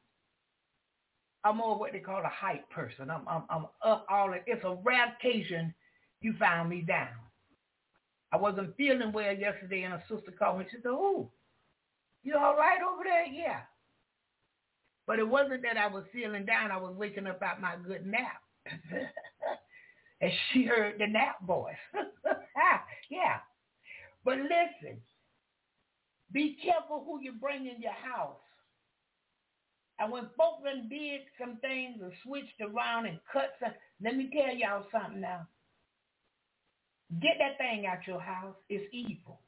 I'm more what they call a hype person. I'm, I'm, I'm up all. It's a rare occasion you found me down. I wasn't feeling well yesterday, and a sister called me. She said, "Oh, you all right over there?" Yeah. But it wasn't that I was feeling down. I was waking up out my good nap. and she heard the nap voice. yeah. But listen, be careful who you bring in your house. And when folk done did some things and switched around and cut some, let me tell y'all something now. Get that thing out your house. It's evil.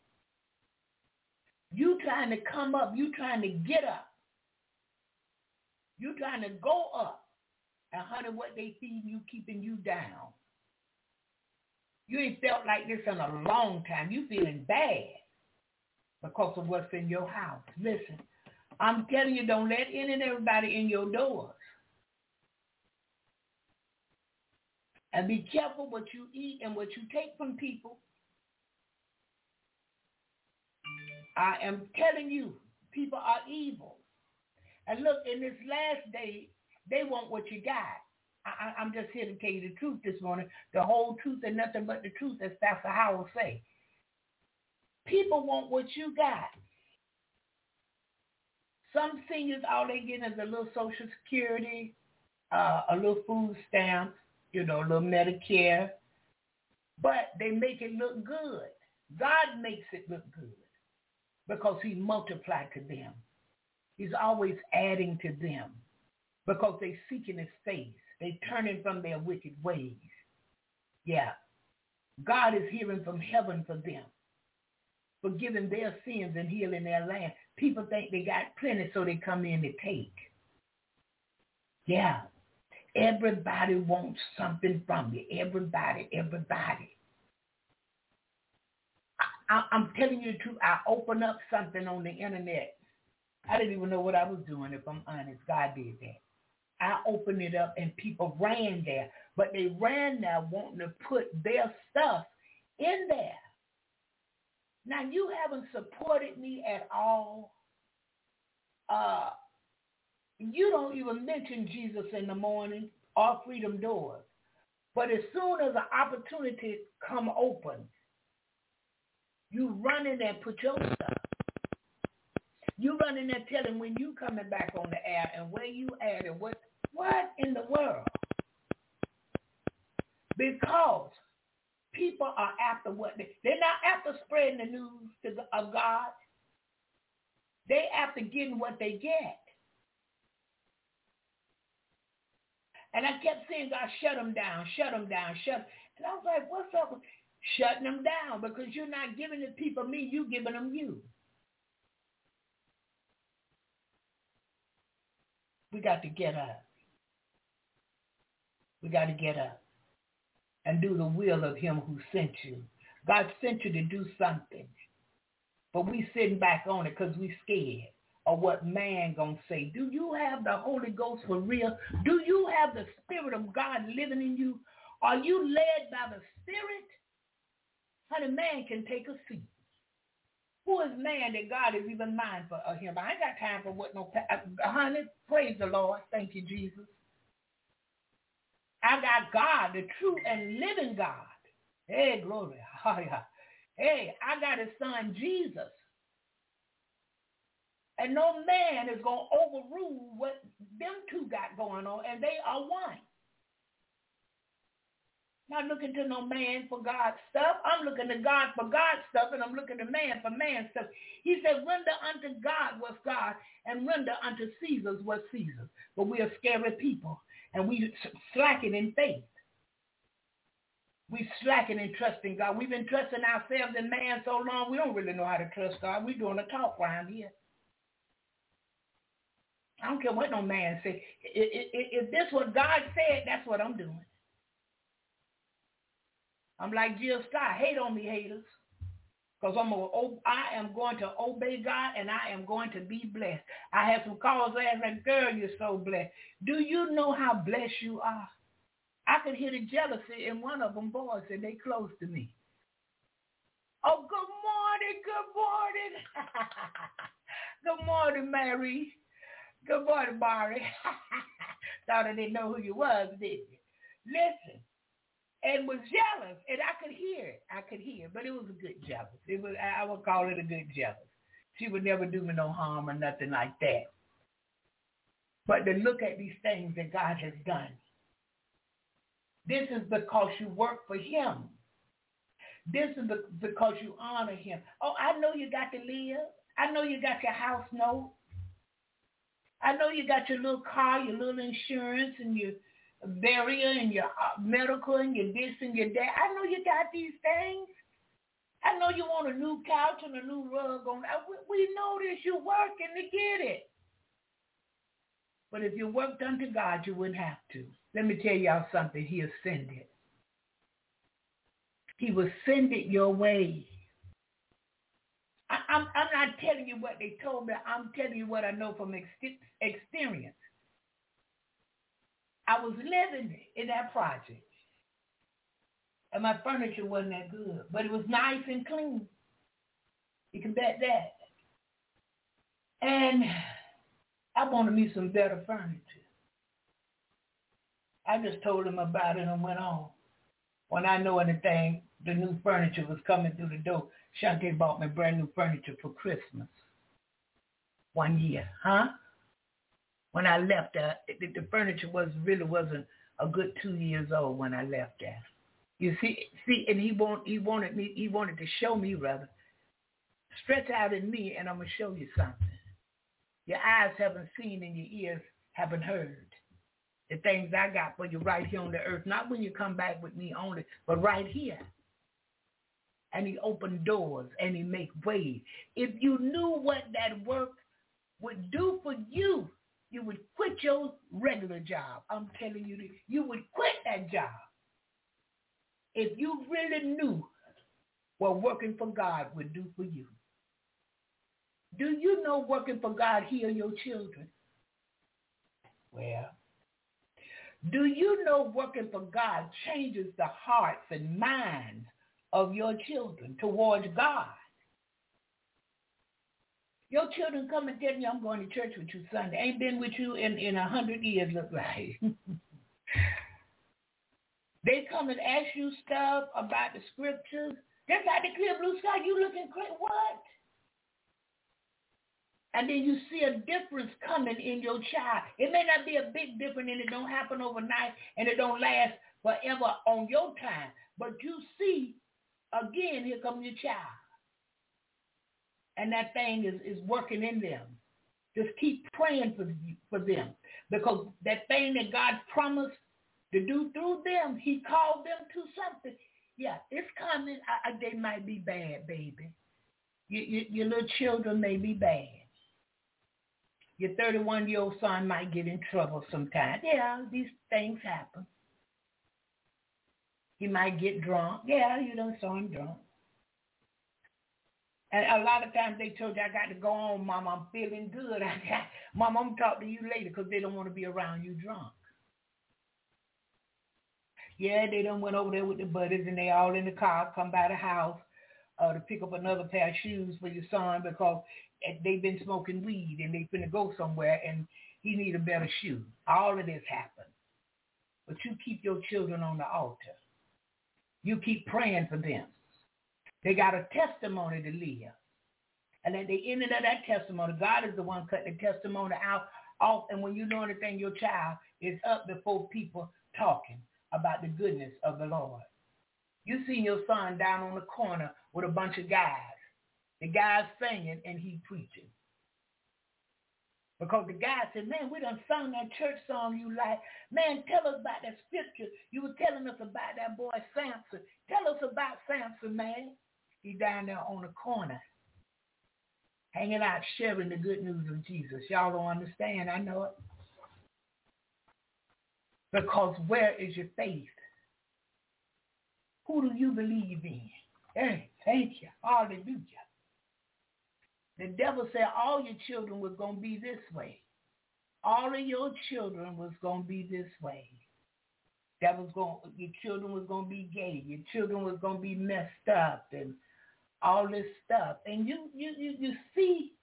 You trying to come up. You trying to get up. You trying to go up. And honey, what they feed you keeping you down. You ain't felt like this in a long time. You feeling bad because of what's in your house. Listen, I'm telling you, don't let any and everybody in your doors. And be careful what you eat and what you take from people. I am telling you, people are evil. And look, in this last day, they want what you got. I, am just here to tell you the truth this morning. The whole truth and nothing but the truth, as Pastor Howell say. People want what you got. Some seniors, all they get is a little Social Security, uh, a little food stamp, you know, a little Medicare, but they make it look good. God makes it look good because he multiplied to them. He's always adding to them because they seeking his face. They turning from their wicked ways. Yeah. God is hearing from heaven for them forgiving their sins and healing their land. People think they got plenty, so they come in to take. Yeah. Everybody wants something from you. Everybody, everybody. I, am telling you the truth. I opened up something on the internet. I didn't even know what I was doing, if I'm honest. God did that. I opened it up and people ran there. But they ran there wanting to put their stuff in there. Now you haven't supported me at all. Uh, you don't even mention Jesus in the morning or freedom doors. But as soon as an opportunity come open, you run in there and put your stuff. You run in there telling when you coming back on the air and where you at and what what in the world? Because people are after what they, they're not after spreading the news to, of God. They after getting what they get. And I kept saying, God, shut them down, shut them down, shut. And I was like, what's up? with Shutting them down because you're not giving the people me, you giving them you. We got to get up. We got to get up and do the will of him who sent you. God sent you to do something. But we sitting back on it because we scared of what man gonna say. Do you have the Holy Ghost for real? Do you have the Spirit of God living in you? Are you led by the Spirit? Honey, man can take a seat. Who is man that God is even mindful of him? I ain't got time for what no, uh, honey, praise the Lord. Thank you, Jesus. I got God, the true and living God. Hey, glory. Hey, I got his son, Jesus. And no man is going to overrule what them two got going on, and they are one. Not looking to no man for God's stuff. I'm looking to God for God's stuff, and I'm looking to man for man's stuff. He said, render unto God what's God, and render unto Caesar's what's Caesar. But we are scary people, and we slacking in faith. We slacking in trusting God. We've been trusting ourselves and man so long, we don't really know how to trust God. We're doing a talk around here. I don't care what no man say. If, this what God said, that's what I'm doing. I'm like Jill Scott. Hate on me, haters. Because I'm a, I am going to obey God and I am going to be blessed. I have some calls last night, girl, you're so blessed. Do you know how blessed you are? I could hear the jealousy in one of them boys and they close to me. Oh, good morning, good morning. good morning, Mary. Good morning, Barry. Thought I didn't know who you was, did you? Listen, and was jealous, and I could hear it. I could hear, but it was a good jealous. It was I would call it a good jealous. She would never do me no harm or nothing like that. But to look at these things that God has done, this is because you work for him. This is because you honor him. Oh, I know you got to live. I know you got your house note. I know you got your little car, your little insurance, and your burial, and your uh, medical, and your this and your that. I know you got these things. I know you want a new couch and a new rug on. We know this. You're working to get it. But if you worked unto God, you wouldn't have to. Let me tell y'all something. He'll send it. He will send it your way. I'm, I'm not telling you what they told me. I'm telling you what I know from ex- experience. I was living in that project. And my furniture wasn't that good. But it was nice and clean. You can bet that. And I wanted me some better furniture. I just told him about it and went on. When I know anything, the new furniture was coming through the door. Shantae bought me brand new furniture for Christmas. One year, huh? When I left, uh, the, the furniture was really wasn't a good two years old when I left there. You see, see, and he want he wanted me he wanted to show me rather. Stretch out in me, and I'm gonna show you something. Your eyes haven't seen, and your ears haven't heard the things I got for you right here on the earth. Not when you come back with me only, but right here. And he opened doors and he make ways. If you knew what that work would do for you, you would quit your regular job. I'm telling you, you would quit that job. If you really knew what working for God would do for you. Do you know working for God heal your children? Well, do you know working for God changes the hearts and minds of your children towards God? Your children come and tell you, I'm going to church with you Sunday. Ain't been with you in, in a hundred years, look like. They come and ask you stuff about the scriptures. Just like the clear blue sky, you looking crazy. What? And then you see a difference coming in your child. It may not be a big difference and it don't happen overnight and it don't last forever on your time. But you see, again, here comes your child. And that thing is, is working in them. Just keep praying for, for them. Because that thing that God promised to do through them, he called them to something. Yeah, it's coming. I, I, they might be bad, baby. You, you, your little children may be bad. Your 31-year-old son might get in trouble sometime. Yeah, these things happen. He might get drunk. Yeah, you don't saw him drunk. And a lot of times they told you, I got to go on, Mom. I'm feeling good. I got, Mom, I'm going to talk to you later because they don't want to be around you drunk. Yeah, they done went over there with the buddies and they all in the car, come by the house uh, to pick up another pair of shoes for your son because they've been smoking weed and they finna go somewhere and he need a better shoe. All of this happened. But you keep your children on the altar. You keep praying for them. They got a testimony to live. And at the end of that testimony, God is the one cutting the testimony out off. And when you know anything, your child is up before people talking about the goodness of the Lord. You see your son down on the corner with a bunch of guys. The guy's singing and he preaching. Because the guy said, man, we done sung that church song you like. Man, tell us about that scripture. You were telling us about that boy Samson. Tell us about Samson, man. He down there on the corner, hanging out, sharing the good news of Jesus. Y'all don't understand. I know it. Because where is your faith? Who do you believe in? Hey, thank you. Hallelujah. The devil said all your children was going to be this way. All of your children was going to be this way. That was going, your children was going to be gay. Your children was going to be messed up and all this stuff. And you, you, you, you see,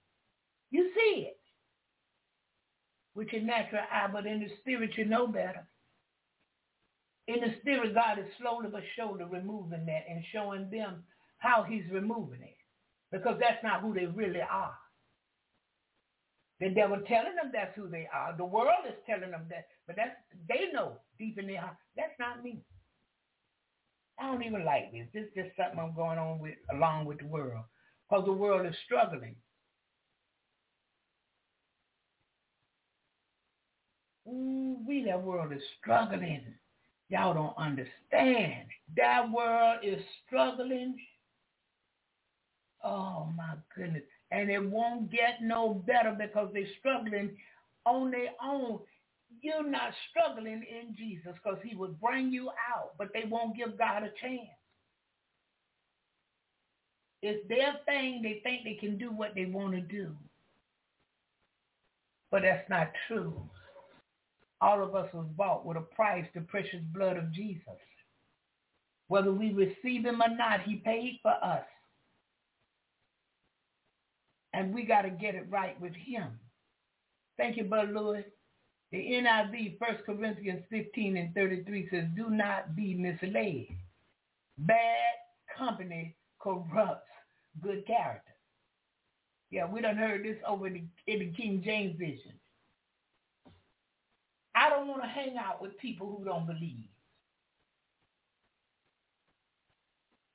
you see it with your natural eye, but in the spirit you know better. In the spirit, God is slowly but surely removing that and showing them how he's removing it. Because that's not who they really are. The devil telling them that's who they are. The world is telling them that, but that's they know deep in their heart. That's not me. I don't even like this. This is just something I'm going on with along with the world. Because the world is struggling. Ooh, we that world is struggling. Y'all don't understand. That world is struggling. Oh my goodness. And it won't get no better because they're struggling on their own. You're not struggling in Jesus because he would bring you out, but they won't give God a chance. It's their thing. They think they can do what they want to do. But that's not true. All of us was bought with a price, the precious blood of Jesus. Whether we receive him or not, he paid for us. And we got to get it right with him. Thank you, Brother Lewis. The NIV, 1 Corinthians 15 and 33 says, do not be misled. Bad company corrupts good character. Yeah, we done heard this over the, in the King James Version. I don't want to hang out with people who don't believe.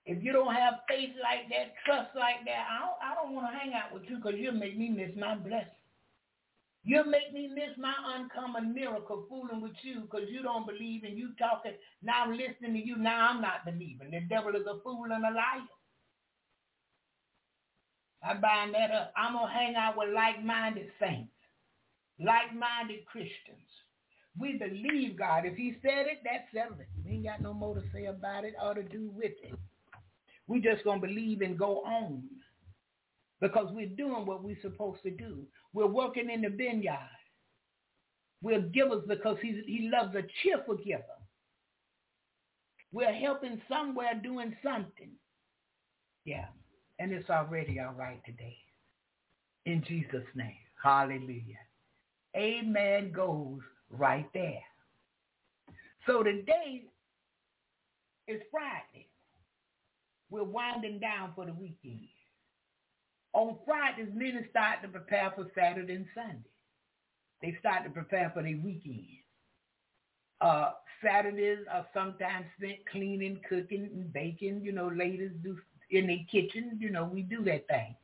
If you don't have faith like that, trust like that, I don't, I don't want to hang out with you because you'll make me miss my blessing. You'll make me miss my uncommon miracle fooling with you because you don't believe and you talking. Now I'm listening to you. Now I'm not believing. The devil is a fool and a liar. I bind that up. I'm going to hang out with like-minded saints, like-minded Christians. We believe God. If he said it, that's settled it. We ain't got no more to say about it or to do with it. We just going to believe and go on because we're doing what we're supposed to do. We're working in the vineyard. We're givers because he's, he loves a cheerful giver. We're helping somewhere doing something. Yeah. And it's already all right today. In Jesus' name. Hallelujah. Amen goes right there. So today, is Friday. We're winding down for the weekend. On Fridays, many start to prepare for Saturday and Sunday. They start to prepare for their weekend. Uh, Saturdays are sometimes spent cleaning, cooking, and baking. You know, ladies do in their kitchen. You know, we do that thing.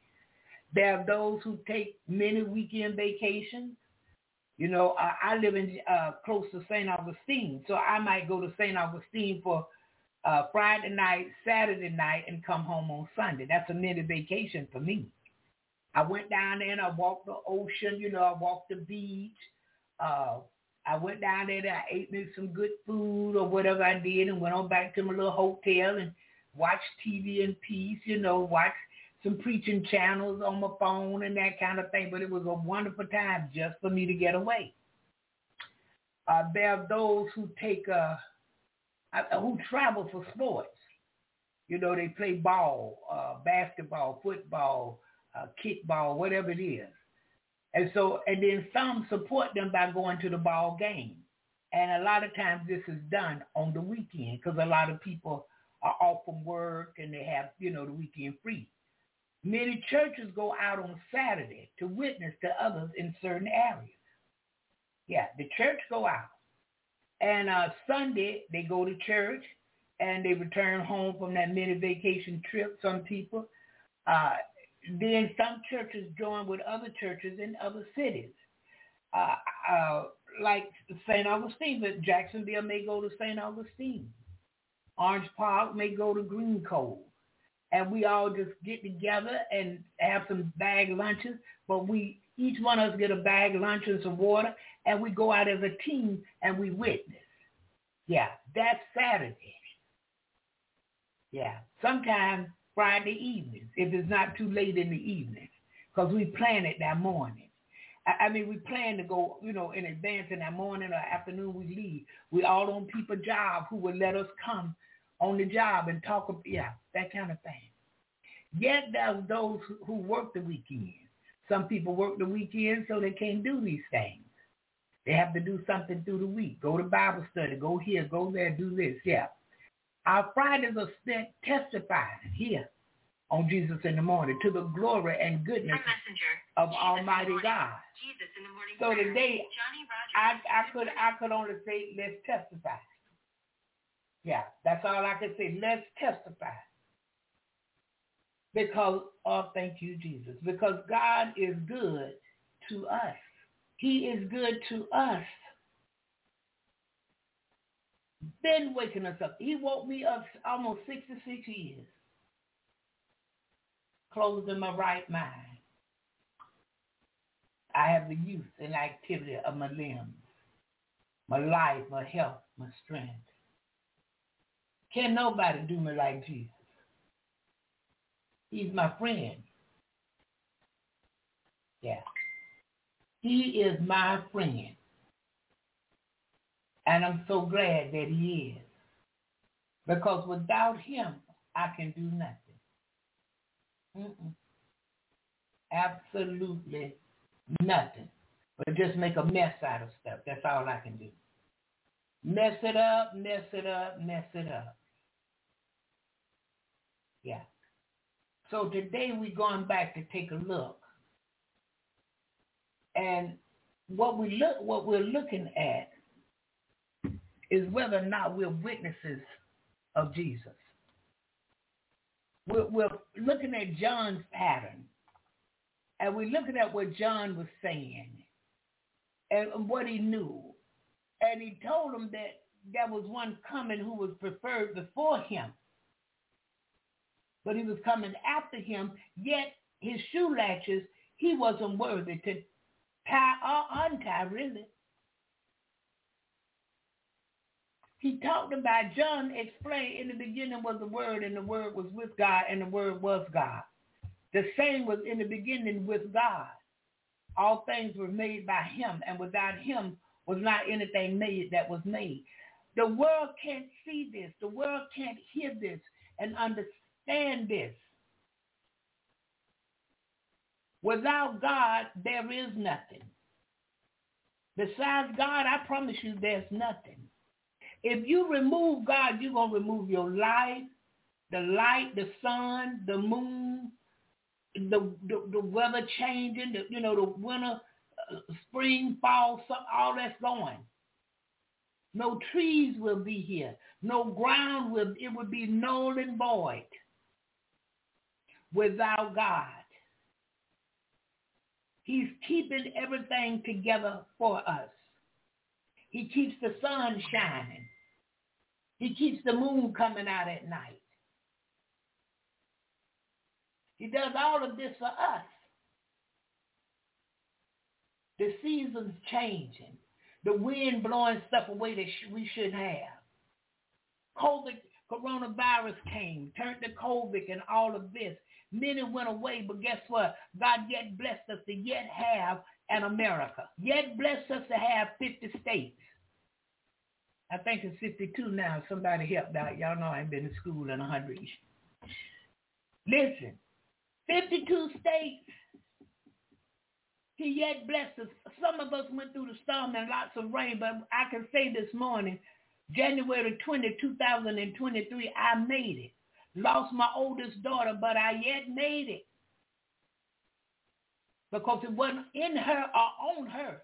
There are those who take many weekend vacations. You know, I, I live in uh, close to St. Augustine, so I might go to St. Augustine for uh, Friday night, Saturday night, and come home on Sunday. That's a mini vacation for me. I went down there and I walked the ocean. You know, I walked the beach. Uh, I went down there and I ate me some good food or whatever I did, and went on back to my little hotel and watched TV in peace. You know, watched some preaching channels on my phone and that kind of thing. But it was a wonderful time just for me to get away. Uh, there are those who take uh, uh, who travel for sports. You know, they play ball, uh, basketball, football, uh, kickball, whatever it is. And so, and then some support them by going to the ball game. And a lot of times this is done on the weekend because a lot of people are off from work and they have, you know, the weekend free. Many churches go out on Saturday to witness to others in certain areas. Yeah, the church go out. And uh, Sunday, they go to church and they return home from that mini vacation trip, some people. Uh, then some churches join with other churches in other cities. Uh, uh, like St. Augustine, but Jacksonville may go to St. Augustine. Orange Park may go to Green Cove and we all just get together and have some bag lunches. But we each one of us get a bag lunch and some water, and we go out as a team and we witness. Yeah, that's Saturday. Yeah, sometimes Friday evenings if it's not too late in the evening, because we plan it that morning. I mean, we plan to go, you know, in advance in that morning or afternoon we leave. We all on people job who would let us come on the job and talk, yeah, that kind of thing. Yet there's those who work the weekend. Some people work the weekend so they can't do these things. They have to do something through the week. Go to Bible study. Go here. Go there. Do this. Yeah. Our Fridays are spent testifying here on Jesus in the morning to the glory and goodness of Jesus Almighty God. so today, I, I could I could only say let's testify. Yeah, that's all I can say. Let's testify. Because, oh, thank you, Jesus. Because God is good to us. He is good to us. Been waking us up. He woke me up almost 66 years. Closed in my right mind. I have the use and activity of my limbs, my life, my health, my strength. Can nobody do me like Jesus? He's my friend. Yeah. He is my friend. And I'm so glad that he is. Because without him, I can do nothing. Mm-mm. Absolutely nothing. But just make a mess out of stuff. That's all I can do. Mess it up, mess it up, mess it up. Yeah. So today we're going back to take a look. And what we look what we're looking at is whether or not we're witnesses of Jesus. We're, we're looking at John's pattern. And we're looking at what John was saying and what he knew. And he told them that there was one coming who was preferred before him but he was coming after him, yet his shoe latches, he wasn't worthy to tie or untie, really. He talked about, John explained in the beginning was the Word, and the Word was with God, and the Word was God. The same was in the beginning with God. All things were made by him, and without him was not anything made that was made. The world can't see this. The world can't hear this and understand understand this. Without God, there is nothing. Besides God, I promise you there's nothing. If you remove God, you're going to remove your life, the light, the sun, the moon, the, the, the weather changing, the, you know, the winter, uh, spring, fall, all that's going. No trees will be here. No ground will, it would be null and void without God. He's keeping everything together for us. He keeps the sun shining. He keeps the moon coming out at night. He does all of this for us. The seasons changing. The wind blowing stuff away that we shouldn't have. COVID, coronavirus came, turned to COVID and all of this. Many went away, but guess what? God yet blessed us to yet have an America. Yet blessed us to have 50 states. I think it's 52 now. Somebody helped out. Y'all know I ain't been to school in a 100 years. Listen, 52 states. He yet blessed us. Some of us went through the storm and lots of rain, but I can say this morning, January 20, 2023, I made it. Lost my oldest daughter, but I yet made it. Because it wasn't in her or on her.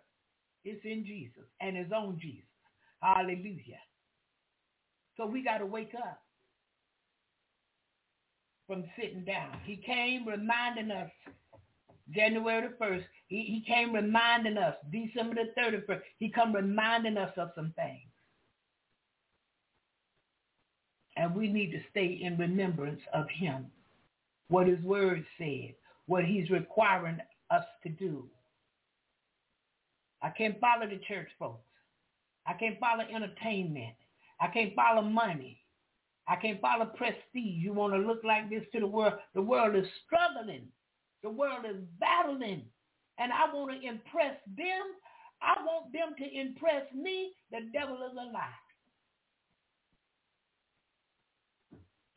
It's in Jesus and it's on Jesus. Hallelujah. So we got to wake up from sitting down. He came reminding us January the 1st. He, he came reminding us December the 31st. He come reminding us of some things. And we need to stay in remembrance of him, what his word said, what he's requiring us to do. I can't follow the church folks. I can't follow entertainment. I can't follow money. I can't follow prestige. You want to look like this to the world. The world is struggling. The world is battling. And I want to impress them. I want them to impress me. The devil is a lie.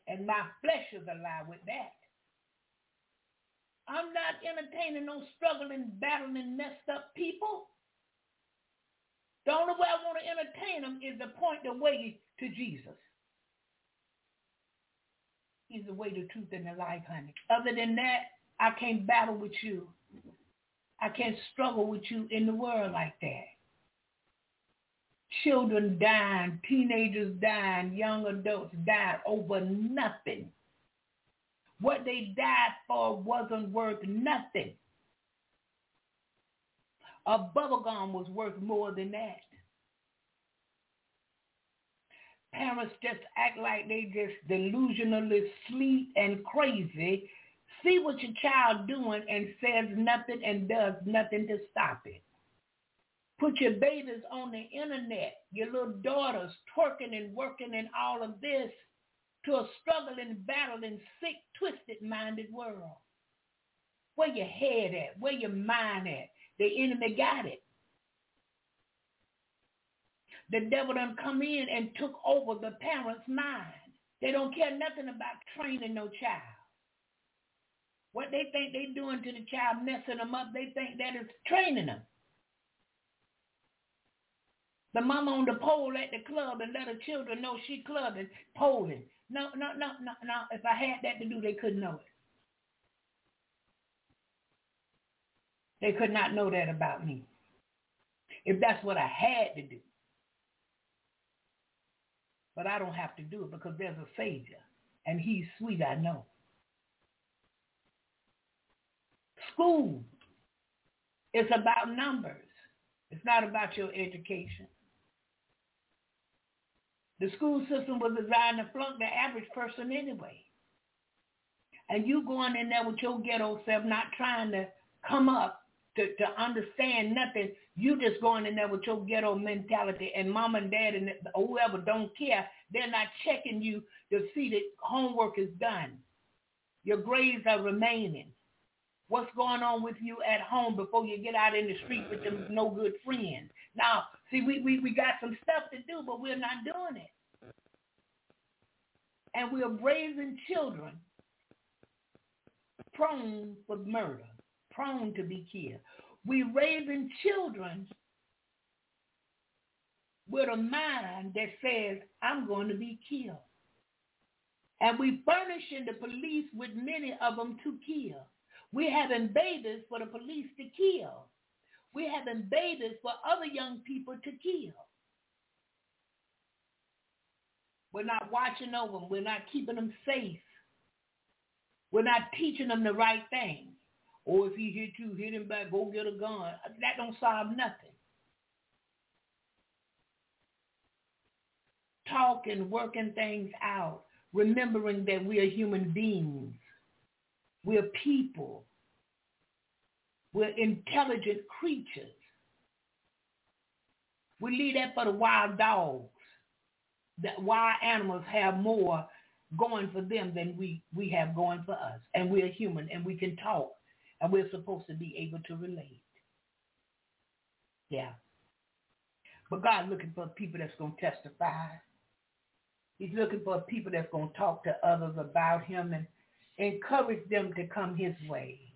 And my flesh is alive with that. I'm not entertaining no struggling, battling, messed up people. The only way I want to entertain them is to point the way to Jesus. He's the way, the truth, and the life, honey. Other than that, I can't battle with you. I can't struggle with you in the world like that. Children dying, teenagers dying, young adults dying over nothing. What they died for wasn't worth nothing. A bubble gum was worth more than that. Parents just act like they just delusionally sleep and crazy. See what your child doing and says nothing and does nothing to stop it. Put your babies on the internet, your little daughters twerking and working and all of this to a struggling, battling, sick, twisted-minded world. Where your head at? Where your mind at? The enemy got it. The devil done come in and took over the parent's mind. They don't care nothing about training no child. What they think they doing to the child, messing them up, they think that is training them. The mama on the pole at the club and let her children know she clubbing, poling. No, no, no, no, no. If I had that to do, they couldn't know it. They could not know that about me. If that's what I had to do. But I don't have to do it because there's a Savior. And he's sweet, I know. School. It's about numbers. It's not about your education. The school system was designed to flunk the average person anyway. And you going in there with your ghetto self, not trying to come up to, to understand nothing. You just going in there with your ghetto mentality and mom and dad and whoever don't care. They're not checking you to see that homework is done. Your grades are remaining. What's going on with you at home before you get out in the street with them no good friends? Now, see, we, we, we got some stuff to do, but we're not doing it. And we're raising children prone for murder prone to be killed. We're raising children with a mind that says, I'm going to be killed. And we furnishing the police with many of them to kill. We're having babies for the police to kill. We having babies for other young people to kill. We're not watching over them. We're not keeping them safe. We're not teaching them the right thing. Or if he hit you, hit him back, go get a gun. That don't solve nothing. Talking, working things out, remembering that we are human beings. We're people. We're intelligent creatures. We leave that for the wild dogs. That wild animals have more going for them than we, we have going for us. And we're human and we can talk and we're supposed to be able to relate. Yeah. But God's looking for people that's going to testify. He's looking for people that's going to talk to others about him and encourage them to come his way.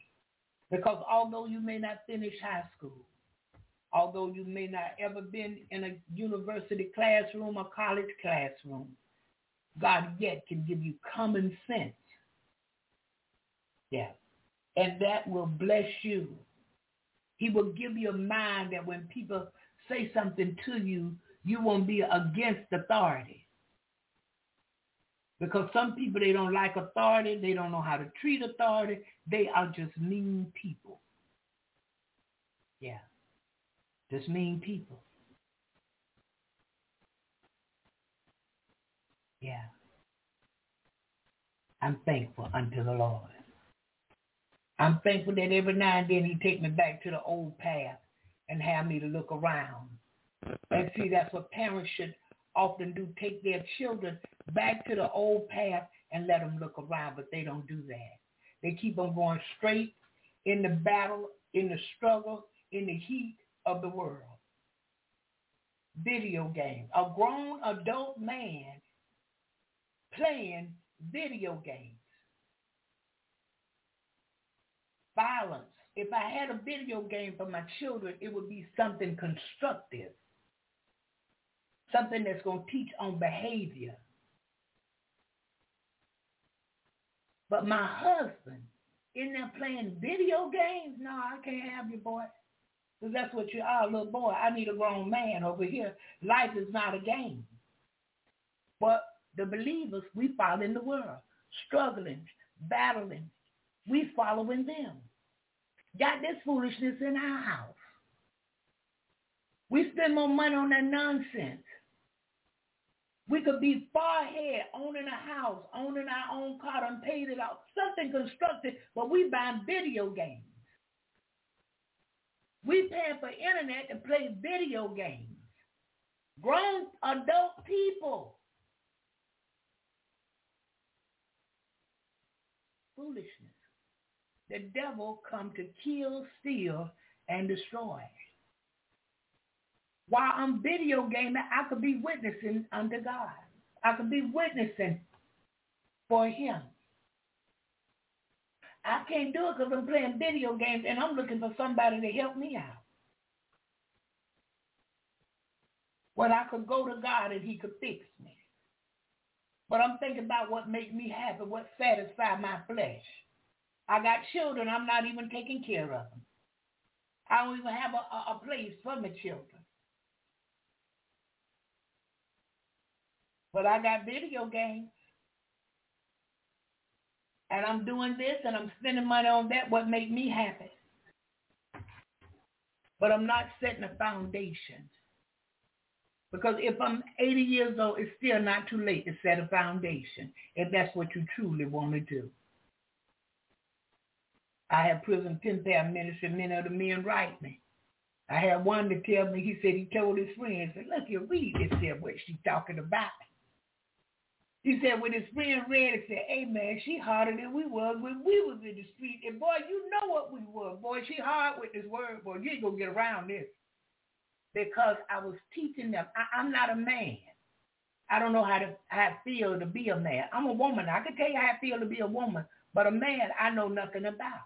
Because although you may not finish high school, although you may not ever been in a university classroom or college classroom, God yet can give you common sense. Yeah. And that will bless you. He will give you a mind that when people say something to you, you won't be against authority. Because some people, they don't like authority. They don't know how to treat authority. They are just mean people. Yeah. Just mean people. Yeah. I'm thankful unto the Lord. I'm thankful that every now and then he take me back to the old path and have me to look around. And see, that's what parents should often do, take their children back to the old path and let them look around, but they don't do that. They keep on going straight in the battle, in the struggle, in the heat of the world. Video games. A grown adult man playing video games. Violence. If I had a video game for my children, it would be something constructive something that's going to teach on behavior. But my husband, in there playing video games, no, I can't have you, boy. Because that's what you ah, are, little boy. I need a grown man over here. Life is not a game. But the believers, we follow in the world, struggling, battling. We following them. Got this foolishness in our house. We spend more money on that nonsense we could be far ahead, owning a house, owning our own car, and paid it off, something constructed, but we buying video games. We paying for internet to play video games. Grown adult people. Foolishness. The devil come to kill, steal, and destroy. While I'm video gaming, I could be witnessing under God. I could be witnessing for him. I can't do it because I'm playing video games and I'm looking for somebody to help me out. When I could go to God and he could fix me. But I'm thinking about what makes me happy, what satisfies my flesh. I got children, I'm not even taking care of them. I don't even have a, a, a place for my children. But I got video games. And I'm doing this and I'm spending money on that, what make me happy. But I'm not setting a foundation. Because if I'm 80 years old, it's still not too late to set a foundation if that's what you truly want to do. I have prison pen pal ministry, many of the men write me. I had one to tell me, he said he told his friends, look, you read this here, what she's talking about. He said when his friend read it, said, hey man, she harder than we was when we was in the street. And boy, you know what we were. Boy, she hard with this word. Boy, you ain't going to get around this. Because I was teaching them. I, I'm not a man. I don't know how to how it feel to be a man. I'm a woman. I can tell you how it feel to be a woman. But a man, I know nothing about.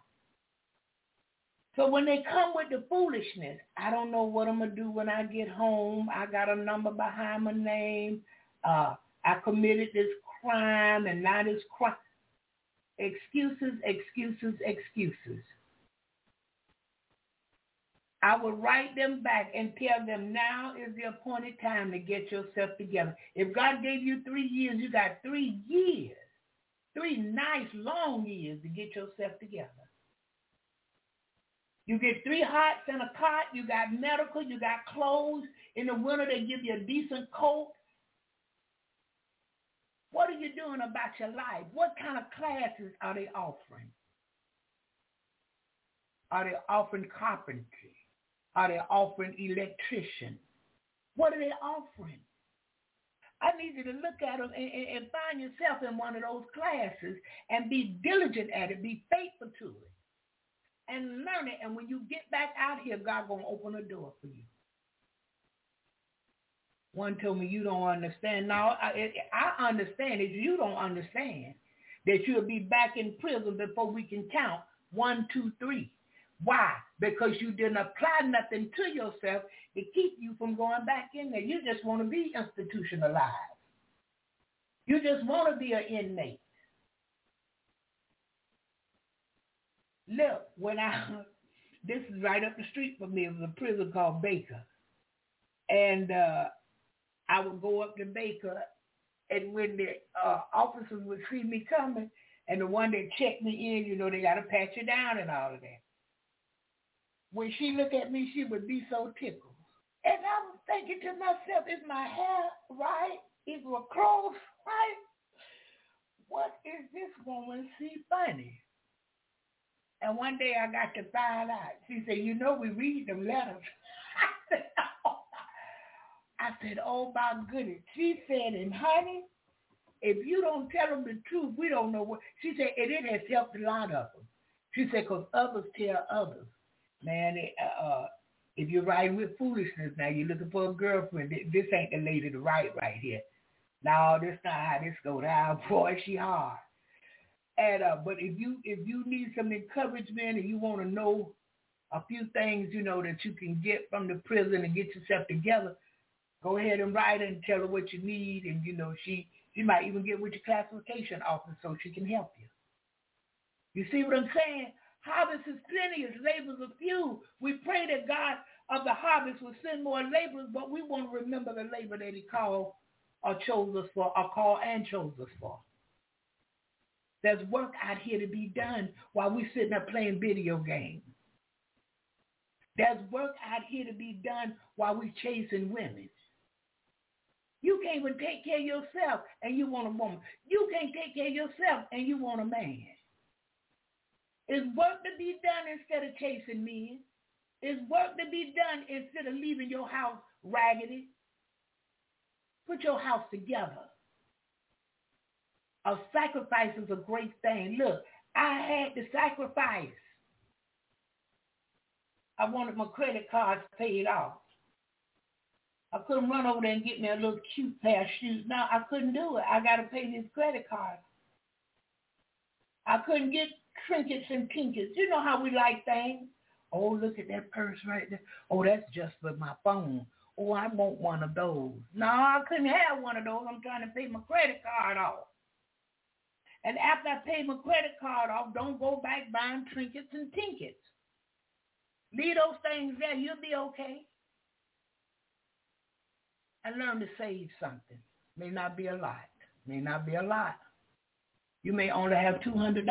So when they come with the foolishness, I don't know what I'm to do when I get home. I got a number behind my name. Uh, I committed this crime and now this crime. Excuses, excuses, excuses. I will write them back and tell them now is the appointed time to get yourself together. If God gave you three years, you got three years, three nice long years to get yourself together. You get three hots and a cot. You got medical. You got clothes. In the winter, they give you a decent coat. What are you doing about your life? What kind of classes are they offering? Are they offering carpentry? Are they offering electrician? What are they offering? I need you to look at them and, and, and find yourself in one of those classes and be diligent at it. Be faithful to it and learn it. And when you get back out here, God to open a door for you. One told me you don't understand. Now, I, I understand it. You don't understand that you'll be back in prison before we can count one, two, three. Why? Because you didn't apply nothing to yourself to keep you from going back in there. You just want to be institutionalized. You just want to be an inmate. Look, when I, this is right up the street from me. It was a prison called Baker. And uh, I would go up to Baker, and when the uh, officers would see me coming, and the one that checked me in, you know, they got to pat you down and all of that when she looked at me, she would be so tickled. And I was thinking to myself, is my hair right? Is my clothes right? What is this woman see funny? And one day I got to find out. She said, you know, we read them letters. I said, oh. My goodness. She said, and honey, if you don't tell them the truth, we don't know what. She said, and it has helped a lot of them. She said, because others tell others man, uh, uh, if you're riding with foolishness now, you're looking for a girlfriend. This ain't the lady to write right here. No, this not how this go down. Boy, she hard. And uh, but if you if you need some encouragement and you want to know a few things, you know, that you can get from the prison and get yourself together, go ahead and write and tell her what you need, and you know she she might even get with your classification office so she can help you. You see what I'm saying? Harvest is plenteous, labors are few. We pray that God of the harvest will send more laborers, but we want to remember the labor that he called or chose us for, or called and chose us for. There's work out here to be done while we're sitting there playing video games. There's work out here to be done while we're chasing women. You can't even take care of yourself and you want a woman. You can't take care of yourself and you want a man. It's work to be done instead of chasing men. It's work to be done instead of leaving your house raggedy. Put your house together. A sacrifice is a great thing. Look, I had to sacrifice. I wanted my credit cards paid off. I couldn't run over there and get me a little cute pair of shoes. No, I couldn't do it. I got to pay this credit card. I couldn't get trinkets and trinkets. You know how we like things. Oh, look at that purse right there. Oh, that's just for my phone. Oh, I want one of those. No, I couldn't have one of those. I'm trying to pay my credit card off. And after I pay my credit card off, don't go back buying trinkets and tinkets. Leave those things there. You'll be okay. And learn to save something. May not be a lot. May not be a lot. You may only have $200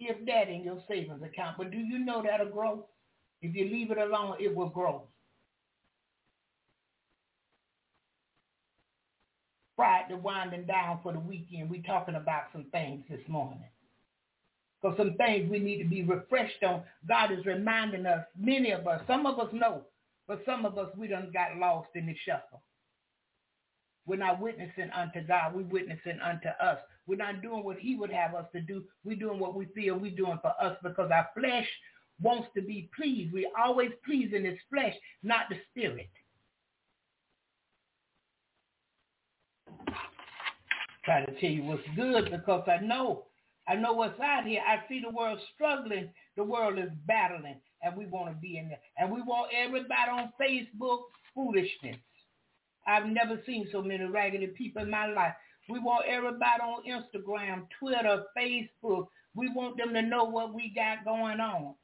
if that in your savings account. But do you know that'll grow? If you leave it alone, it will grow. Friday winding down for the weekend. We're talking about some things this morning. Because some things we need to be refreshed on. God is reminding us, many of us, some of us know, but some of us, we done got lost in the shuffle. We're not witnessing unto God. We're witnessing unto us. We're not doing what he would have us to do. We're doing what we feel we're doing for us because our flesh wants to be pleased. We always pleasing his flesh, not the spirit. Try to tell you what's good because I know I know what's out here. I see the world struggling. The world is battling, and we want to be in there. And we want everybody on Facebook foolishness. I've never seen so many raggedy people in my life. We want everybody on Instagram, Twitter, Facebook. We want them to know what we got going on.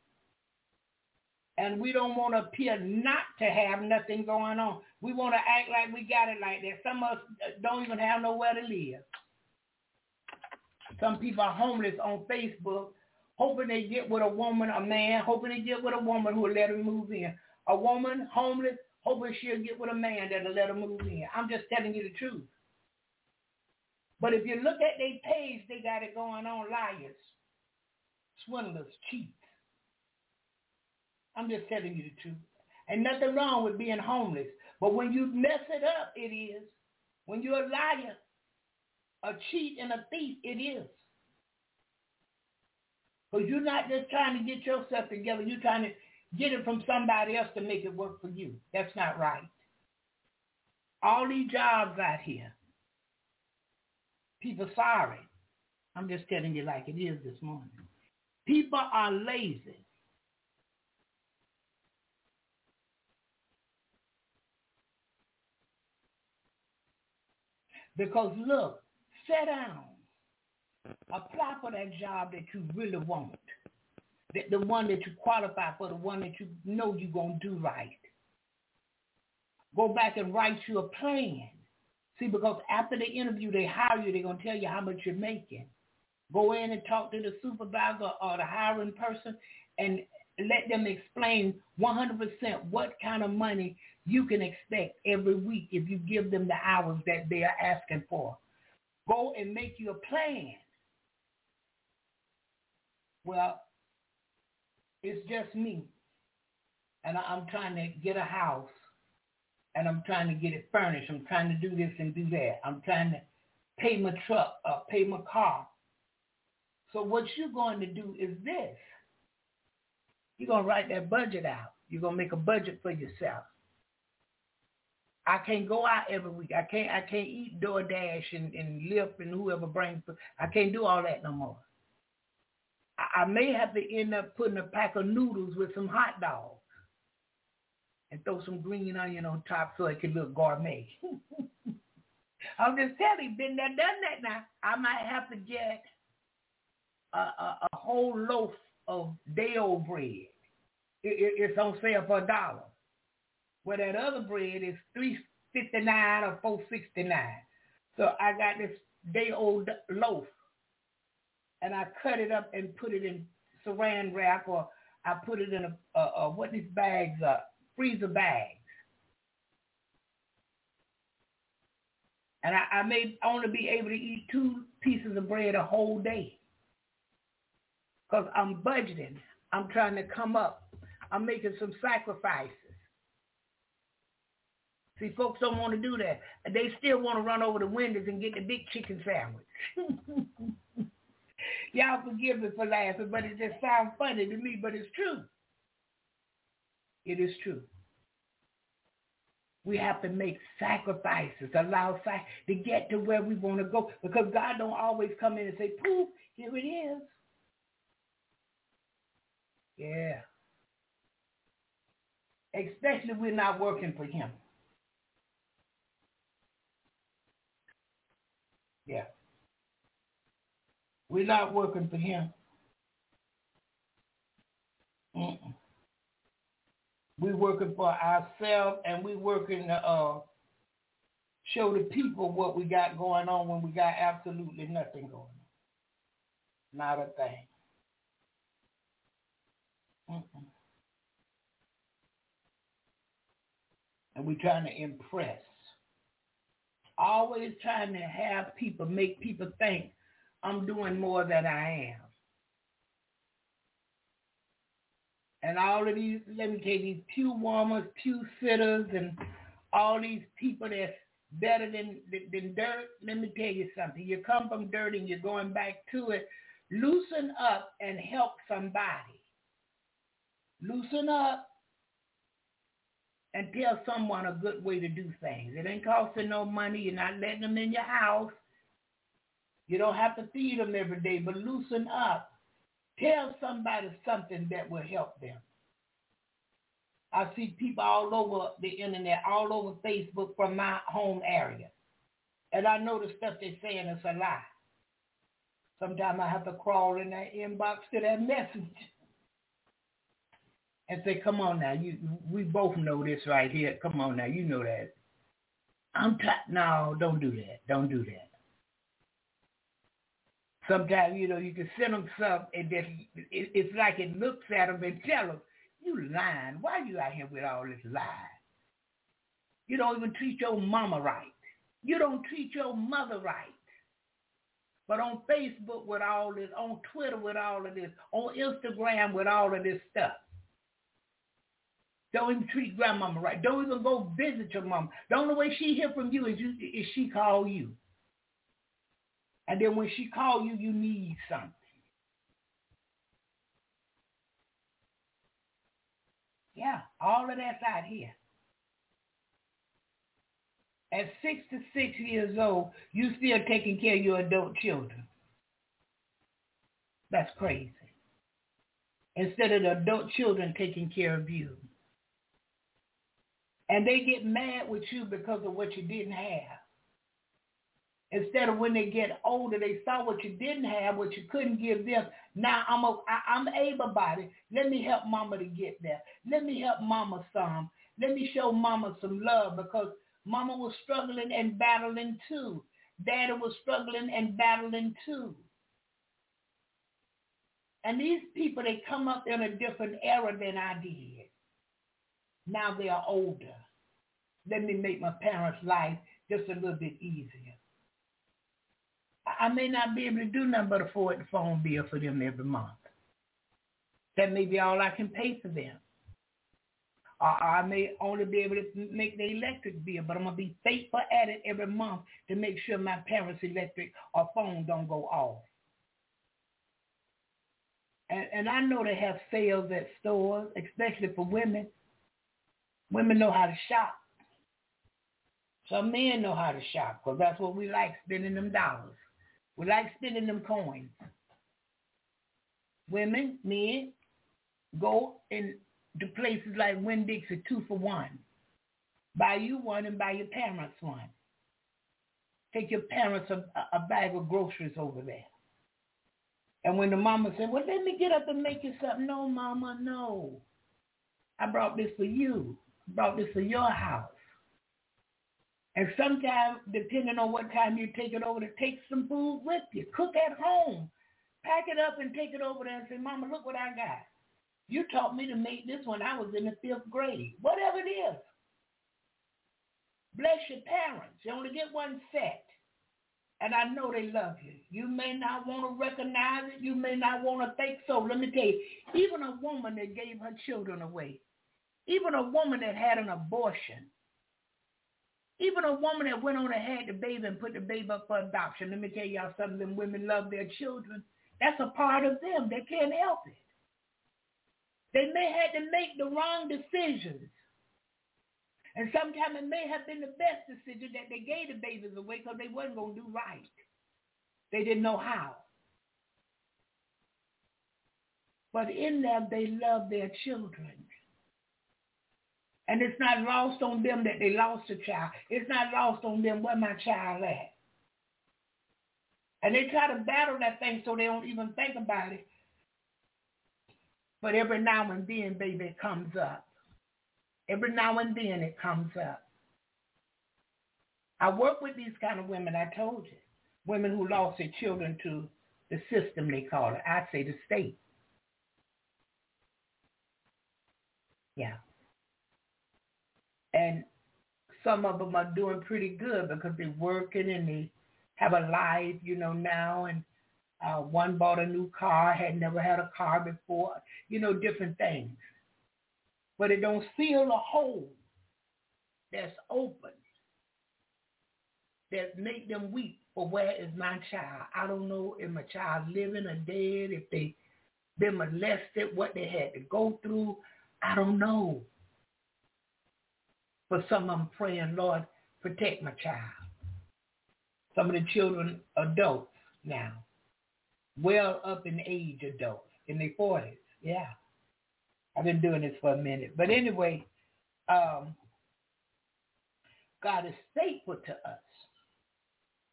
And we don't want to appear not to have nothing going on. We want to act like we got it like that. Some of us don't even have nowhere to live. Some people are homeless on Facebook, hoping they get with a woman, a man, hoping they get with a woman who will let them move in. A woman homeless, hoping she'll get with a man that'll let her move in. I'm just telling you the truth. But if you look at their page, they got it going on liars, swindlers, cheats. I'm just telling you the truth. And nothing wrong with being homeless. But when you mess it up, it is. When you're a liar, a cheat, and a thief, it is. Because you're not just trying to get yourself together. You're trying to get it from somebody else to make it work for you. That's not right. All these jobs out here, people sorry. I'm just telling you like it is this morning. People are lazy. Because look, sit down. Apply for that job that you really want. The, the one that you qualify for, the one that you know you're going to do right. Go back and write you a plan. See, because after the interview, they hire you, they're going to tell you how much you're making. Go in and talk to the supervisor or the hiring person and let them explain 100% what kind of money you can expect every week if you give them the hours that they are asking for. Go and make you a plan. Well, it's just me. And I'm trying to get a house and I'm trying to get it furnished. I'm trying to do this and do that. I'm trying to pay my truck, uh, pay my car. So what you're going to do is this. You're going to write that budget out. You're going to make a budget for yourself. I can't go out every week. I can't I can't eat DoorDash and, and Lyft and whoever brings I can't do all that no more. I, may have to end up putting a pack of noodles with some hot dogs and throw some green onion on top so it can look gourmet. I'm just telling you, been there, done that now. I might have to get a, a, a whole loaf of day-old bread. It, it, it's on sale for a dollar. Where that other bread is three fifty nine or four sixty nine. So I got this day old loaf, and I cut it up and put it in saran wrap, or I put it in a, a, a what these bags are, freezer bags. And I, I may only be able to eat two pieces of bread a whole day. Because I'm budgeting. I'm trying to come up. I'm making some sacrifices. See, folks don't want to do that. They still want to run over the windows and get the big chicken sandwich. Y'all forgive me for laughing, but it just sounds funny to me, but it's true. It is true. We have to make sacrifices, allow sac- to get to where we want to go because God don't always come in and say, poof, here it is. Yeah. Especially if we're not working for him. Yeah. We're not working for him. Mm-mm. We're working for ourselves and we're working to uh, show the people what we got going on when we got absolutely nothing going on. Not a thing. Mm-mm. And we're trying to impress always trying to have people, make people think I'm doing more than I am. And all of these, let me tell you, these pew warmers, pew sitters, and all these people that's better than, than dirt, let me tell you something. You come from dirt and you're going back to it. Loosen up and help somebody. Loosen up and tell someone a good way to do things. It ain't costing no money. You're not letting them in your house. You don't have to feed them every day, but loosen up. Tell somebody something that will help them. I see people all over the internet, all over Facebook from my home area. And I know the stuff they're saying is a lie. Sometimes I have to crawl in that inbox to that message and say, come on now, you we both know this right here. Come on now, you know that. I'm t- no, don't do that. Don't do that. Sometimes, you know, you can send them something and then it's like it looks at them and tell them, you lying. Why you out here with all this lie? You don't even treat your mama right. You don't treat your mother right. But on Facebook with all this, on Twitter with all of this, on Instagram with all of this stuff. Don't even treat grandmama right. Don't even go visit your mama. The only way she hear from you is, you, is she call you. And then when she call you, you need something. Yeah, all of that's out here. At 66 years old, you still taking care of your adult children. That's crazy. Instead of the adult children taking care of you. And they get mad with you because of what you didn't have. Instead of when they get older, they saw what you didn't have, what you couldn't give them. Now I'm a, I, I'm able-bodied. Let me help mama to get there. Let me help mama some. Let me show mama some love because mama was struggling and battling too. Daddy was struggling and battling too. And these people, they come up in a different era than I did. Now they are older. Let me make my parents' life just a little bit easier. I may not be able to do nothing but afford the phone bill for them every month. That may be all I can pay for them. Or I may only be able to make the electric bill, but I'm going to be faithful at it every month to make sure my parents' electric or phone don't go off. And, and I know they have sales at stores, especially for women. Women know how to shop. Some men know how to shop because that's what we like, spending them dollars. We like spending them coins. Women, men, go in to places like Winn-Dixie two for one. Buy you one and buy your parents one. Take your parents a, a bag of groceries over there. And when the mama said, well, let me get up and make you something. No, mama, no. I brought this for you. I brought this for your house. And sometimes, depending on what time you take it over to take some food with you. Cook at home. Pack it up and take it over there and say, Mama, look what I got. You taught me to make this when I was in the fifth grade. Whatever it is. Bless your parents. You only get one set. And I know they love you. You may not want to recognize it. You may not want to think so. Let me tell you, even a woman that gave her children away, even a woman that had an abortion, even a woman that went on and had the baby and put the baby up for adoption. Let me tell y'all something. Them women love their children. That's a part of them. They can't help it. They may have to make the wrong decisions. And sometimes it may have been the best decision that they gave the babies away because they wasn't going to do right. They didn't know how. But in them, they love their children. And it's not lost on them that they lost a child. It's not lost on them where my child at. And they try to battle that thing so they don't even think about it. But every now and then, baby, it comes up. Every now and then it comes up. I work with these kind of women, I told you. Women who lost their children to the system, they call it. I say the state. Yeah. And some of them are doing pretty good because they're working and they have a life, you know, now. And uh, one bought a new car, had never had a car before, you know, different things. But it don't fill a hole that's open that make them weep for where is my child. I don't know if my child living or dead, if they been molested, what they had to go through. I don't know. For some, I'm praying, Lord, protect my child. Some of the children, adults, now. Well up in age adults, in their 40s. Yeah. I've been doing this for a minute. But anyway, um, God is faithful to us.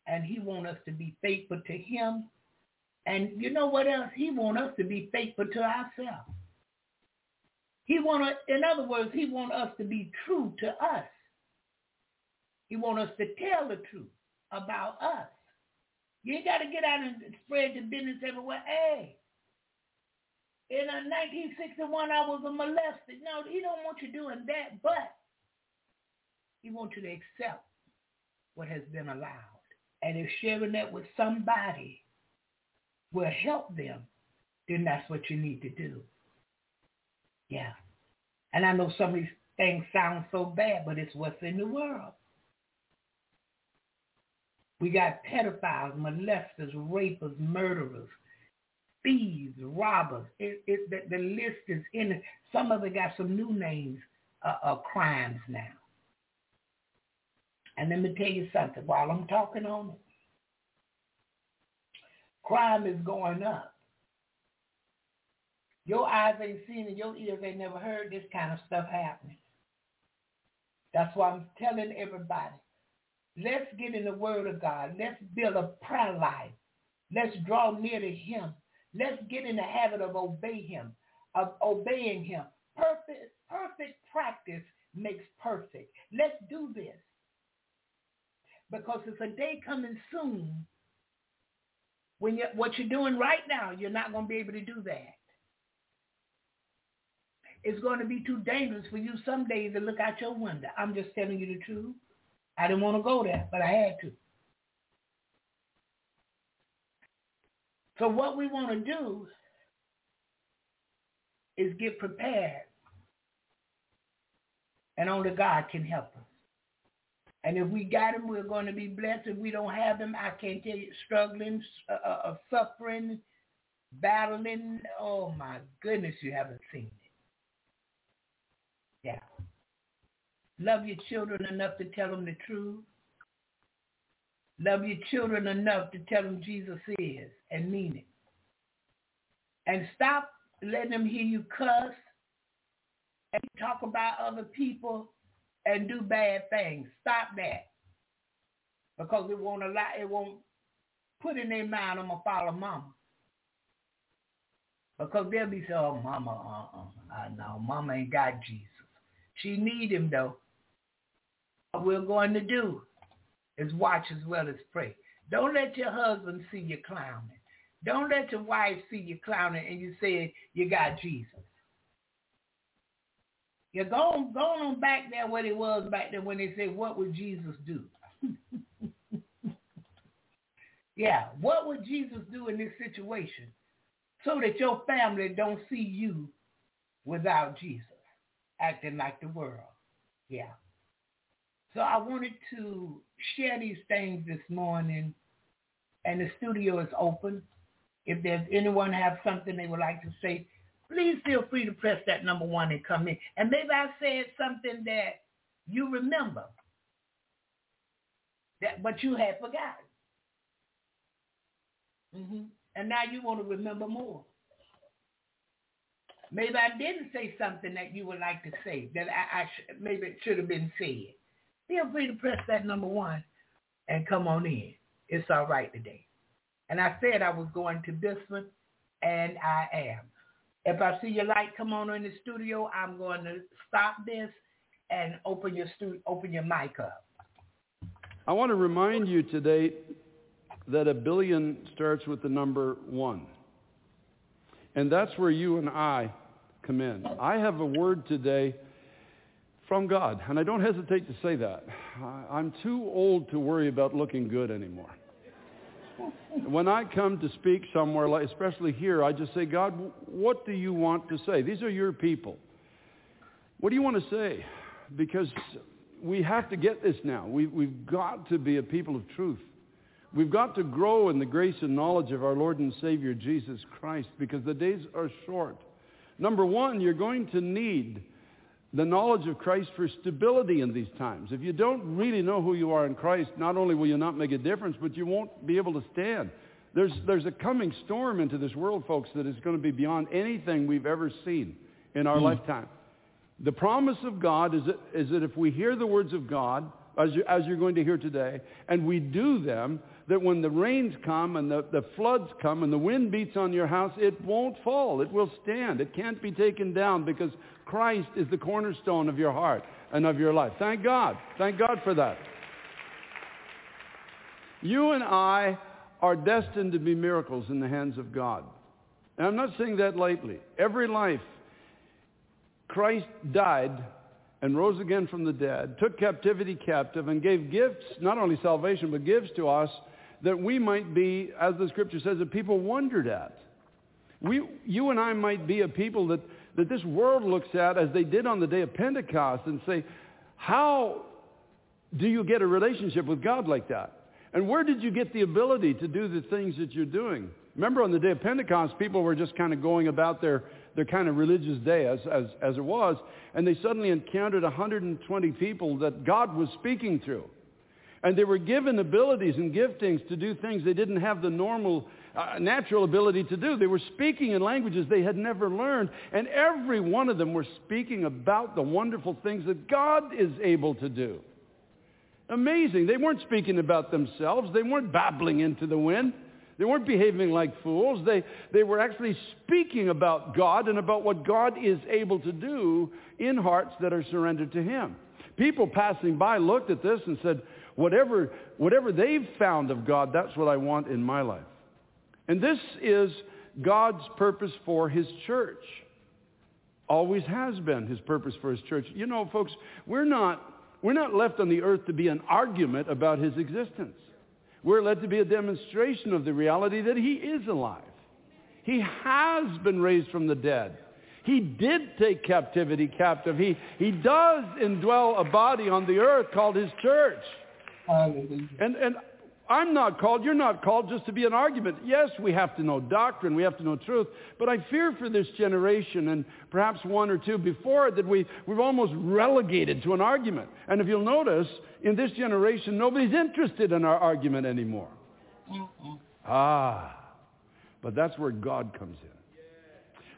And he wants us to be faithful to him. And you know what else? He wants us to be faithful to ourselves. He want to, in other words, he want us to be true to us. He want us to tell the truth about us. You ain't got to get out and spread the business everywhere. Hey, in 1961, I was a molested. No, he don't want you doing that, but he wants you to accept what has been allowed. And if sharing that with somebody will help them, then that's what you need to do. Yeah. And I know some of these things sound so bad, but it's what's in the world. We got pedophiles, molesters, rapers, murderers, thieves, robbers. It, it, the, the list is in it. Some of it got some new names uh, of crimes now. And let me tell you something while I'm talking on it. Crime is going up. Your eyes ain't seen and your ears ain't never heard this kind of stuff happening. That's why I'm telling everybody, let's get in the word of God. Let's build a prayer life. Let's draw near to him. Let's get in the habit of obey him, of obeying him. Perfect, perfect practice makes perfect. Let's do this. Because it's a day coming soon when you what you're doing right now, you're not going to be able to do that it's going to be too dangerous for you some days to look out your window. I'm just telling you the truth. I didn't want to go there, but I had to. So what we want to do is get prepared. And only God can help us. And if we got him, we're going to be blessed. If we don't have him, I can't tell you, struggling, uh, uh, suffering, battling. Oh my goodness, you haven't seen it. Yeah. Love your children enough to tell them the truth. Love your children enough to tell them Jesus is and mean it. And stop letting them hear you cuss and talk about other people and do bad things. Stop that. Because it won't allow it won't put in their mind I'm gonna follow mama. Because they'll be saying, Oh mama, uh uh, know mama ain't got Jesus. She need him though. We're going to do is watch as well as pray. Don't let your husband see you clowning. Don't let your wife see you clowning and you say you got Jesus. You're going, going on back there what it was back there when they said, what would Jesus do? yeah, what would Jesus do in this situation so that your family don't see you without Jesus? acting like the world. Yeah. So I wanted to share these things this morning, and the studio is open. If there's anyone have something they would like to say, please feel free to press that number one and come in. And maybe I said something that you remember, that but you had forgotten. Mm-hmm. And now you want to remember more. Maybe I didn't say something that you would like to say that I, I sh- maybe it should have been said. Feel free to press that number one and come on in. It's all right today. And I said I was going to this one, and I am. If I see your light come on in the studio, I'm going to stop this and open your stu- open your mic up. I want to remind you today that a billion starts with the number one. And that's where you and I come in. I have a word today from God, and I don't hesitate to say that. I'm too old to worry about looking good anymore. When I come to speak somewhere, like especially here, I just say, God, what do you want to say? These are your people. What do you want to say? Because we have to get this now. We, we've got to be a people of truth. We've got to grow in the grace and knowledge of our Lord and Savior Jesus Christ because the days are short. Number one, you're going to need the knowledge of Christ for stability in these times. If you don't really know who you are in Christ, not only will you not make a difference, but you won't be able to stand. There's, there's a coming storm into this world, folks, that is going to be beyond anything we've ever seen in our mm. lifetime. The promise of God is that, is that if we hear the words of God, as, you, as you're going to hear today, and we do them, that when the rains come and the, the floods come and the wind beats on your house, it won't fall. It will stand. It can't be taken down because Christ is the cornerstone of your heart and of your life. Thank God. Thank God for that. You and I are destined to be miracles in the hands of God. And I'm not saying that lightly. Every life, Christ died and rose again from the dead, took captivity captive, and gave gifts, not only salvation, but gifts to us that we might be, as the scripture says, a people wondered at. We, you and I might be a people that, that this world looks at as they did on the day of Pentecost and say, how do you get a relationship with God like that? And where did you get the ability to do the things that you're doing? Remember on the day of Pentecost, people were just kind of going about their, their kind of religious day as, as, as it was, and they suddenly encountered 120 people that God was speaking through. And they were given abilities and giftings to do things they didn't have the normal, uh, natural ability to do. They were speaking in languages they had never learned. And every one of them were speaking about the wonderful things that God is able to do. Amazing. They weren't speaking about themselves. They weren't babbling into the wind. They weren't behaving like fools. They, they were actually speaking about God and about what God is able to do in hearts that are surrendered to him. People passing by looked at this and said, whatever, whatever they've found of God, that's what I want in my life. And this is God's purpose for his church. Always has been his purpose for his church. You know, folks, we're not we're not left on the earth to be an argument about his existence. We're led to be a demonstration of the reality that he is alive. He has been raised from the dead. He did take captivity captive. He, he does indwell a body on the earth called his church. And, and I'm not called, you're not called just to be an argument. Yes, we have to know doctrine, we have to know truth, but I fear for this generation and perhaps one or two before it that we, we've almost relegated to an argument. And if you'll notice, in this generation, nobody's interested in our argument anymore. Ah, but that's where God comes in.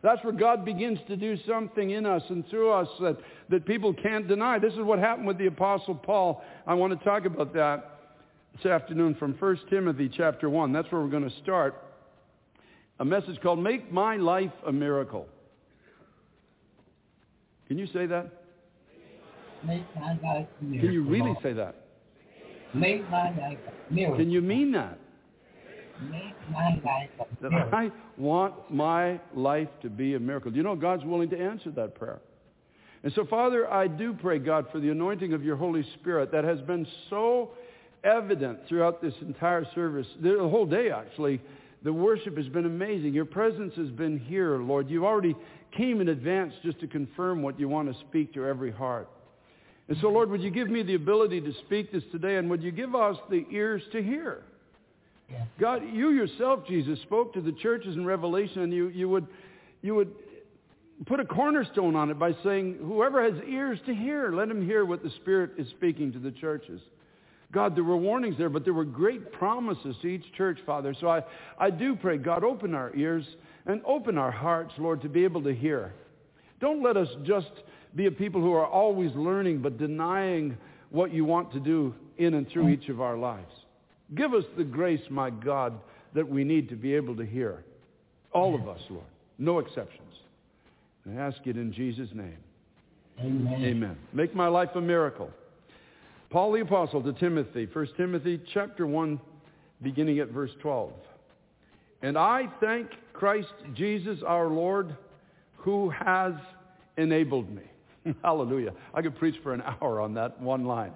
That's where God begins to do something in us and through us that, that people can't deny. This is what happened with the Apostle Paul. I want to talk about that this afternoon from 1 Timothy chapter 1. That's where we're going to start. A message called Make My Life a Miracle. Can you say that? Make my life a miracle. Can you really say that? Make my life a miracle. Can you mean that? Make my life a miracle. That I want my life to be a miracle. Do you know God's willing to answer that prayer? And so, Father, I do pray, God, for the anointing of your Holy Spirit that has been so evident throughout this entire service, the whole day actually. The worship has been amazing. Your presence has been here, Lord. You already came in advance just to confirm what you want to speak to every heart. And so, Lord, would you give me the ability to speak this today, and would you give us the ears to hear? God, you yourself, Jesus, spoke to the churches in Revelation, and you, you, would, you would put a cornerstone on it by saying, whoever has ears to hear, let him hear what the Spirit is speaking to the churches. God, there were warnings there, but there were great promises to each church, Father. So I, I do pray, God, open our ears and open our hearts, Lord, to be able to hear. Don't let us just be a people who are always learning but denying what you want to do in and through mm. each of our lives. Give us the grace, my God, that we need to be able to hear. All of us, Lord. No exceptions. I ask it in Jesus' name. Amen. Amen. Make my life a miracle. Paul the Apostle to Timothy, 1 Timothy chapter 1, beginning at verse 12. And I thank Christ Jesus our Lord who has enabled me. Hallelujah. I could preach for an hour on that one line.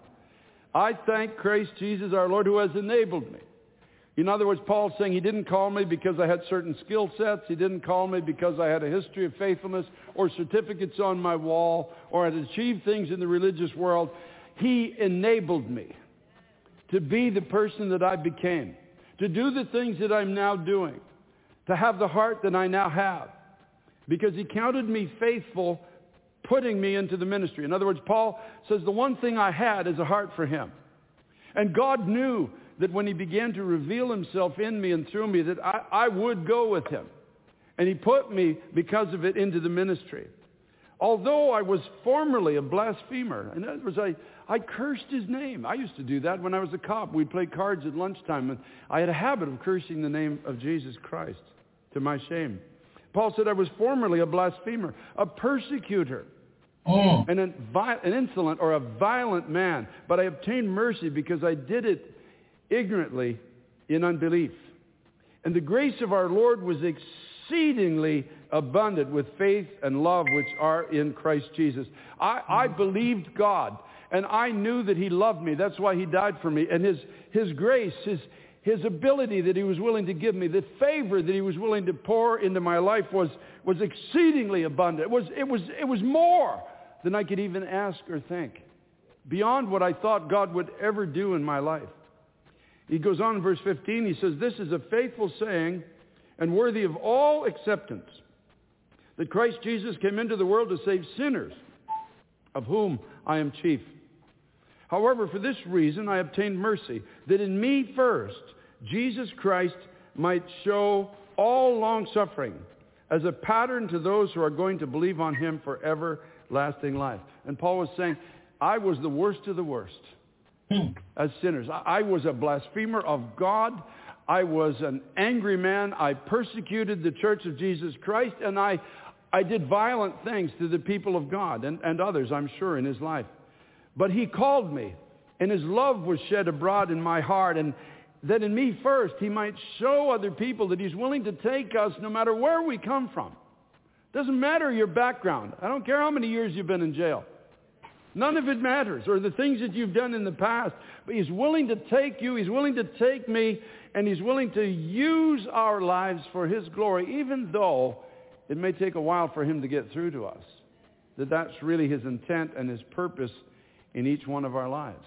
I thank Christ Jesus our Lord who has enabled me. In other words, Paul's saying he didn't call me because I had certain skill sets. He didn't call me because I had a history of faithfulness or certificates on my wall or had achieved things in the religious world. He enabled me to be the person that I became, to do the things that I'm now doing, to have the heart that I now have, because he counted me faithful putting me into the ministry. In other words, Paul says the one thing I had is a heart for him. And God knew that when he began to reveal himself in me and through me, that I, I would go with him. And he put me, because of it, into the ministry. Although I was formerly a blasphemer, in other words, I, I cursed his name. I used to do that when I was a cop. We'd play cards at lunchtime, and I had a habit of cursing the name of Jesus Christ to my shame. Paul said I was formerly a blasphemer, a persecutor, mm. an, an insolent or a violent man, but I obtained mercy because I did it ignorantly in unbelief. And the grace of our Lord was exceedingly abundant with faith and love which are in Christ Jesus. I, I believed God and I knew that he loved me. That's why he died for me. And his, his grace, his, his ability that he was willing to give me, the favor that he was willing to pour into my life was, was exceedingly abundant. It was, it, was, it was more than I could even ask or think, beyond what I thought God would ever do in my life. He goes on in verse 15, he says, This is a faithful saying and worthy of all acceptance that Christ Jesus came into the world to save sinners, of whom I am chief. However, for this reason I obtained mercy, that in me first Jesus Christ might show all long-suffering as a pattern to those who are going to believe on him for everlasting life. And Paul was saying, I was the worst of the worst hmm. as sinners. I was a blasphemer of God. I was an angry man. I persecuted the church of Jesus Christ, and I, I did violent things to the people of God and, and others, I'm sure, in his life. But he called me, and his love was shed abroad in my heart, and that in me first he might show other people that he's willing to take us no matter where we come from. Doesn't matter your background. I don't care how many years you've been in jail. None of it matters, or the things that you've done in the past. But he's willing to take you, he's willing to take me, and he's willing to use our lives for his glory, even though it may take a while for him to get through to us. That that's really his intent and his purpose in each one of our lives.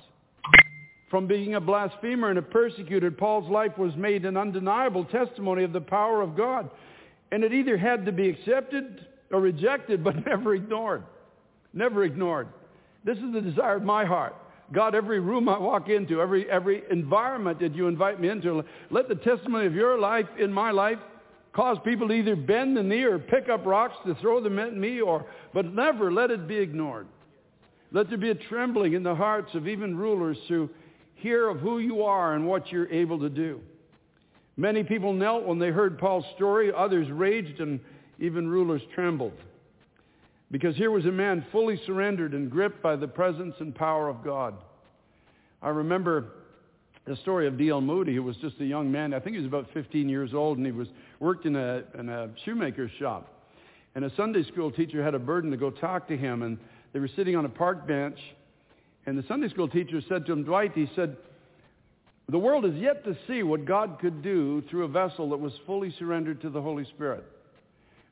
From being a blasphemer and a persecutor, Paul's life was made an undeniable testimony of the power of God. And it either had to be accepted or rejected, but never ignored. Never ignored. This is the desire of my heart. God, every room I walk into, every, every environment that you invite me into, let the testimony of your life in my life cause people to either bend the knee or pick up rocks to throw them at me, or, but never let it be ignored. Let there be a trembling in the hearts of even rulers to hear of who you are and what you're able to do. Many people knelt when they heard Paul's story. Others raged and even rulers trembled. Because here was a man fully surrendered and gripped by the presence and power of God. I remember the story of D.L. Moody, who was just a young man. I think he was about 15 years old, and he was worked in a, in a shoemaker's shop. And a Sunday school teacher had a burden to go talk to him, and they were sitting on a park bench, and the Sunday school teacher said to him, Dwight, he said, the world is yet to see what God could do through a vessel that was fully surrendered to the Holy Spirit.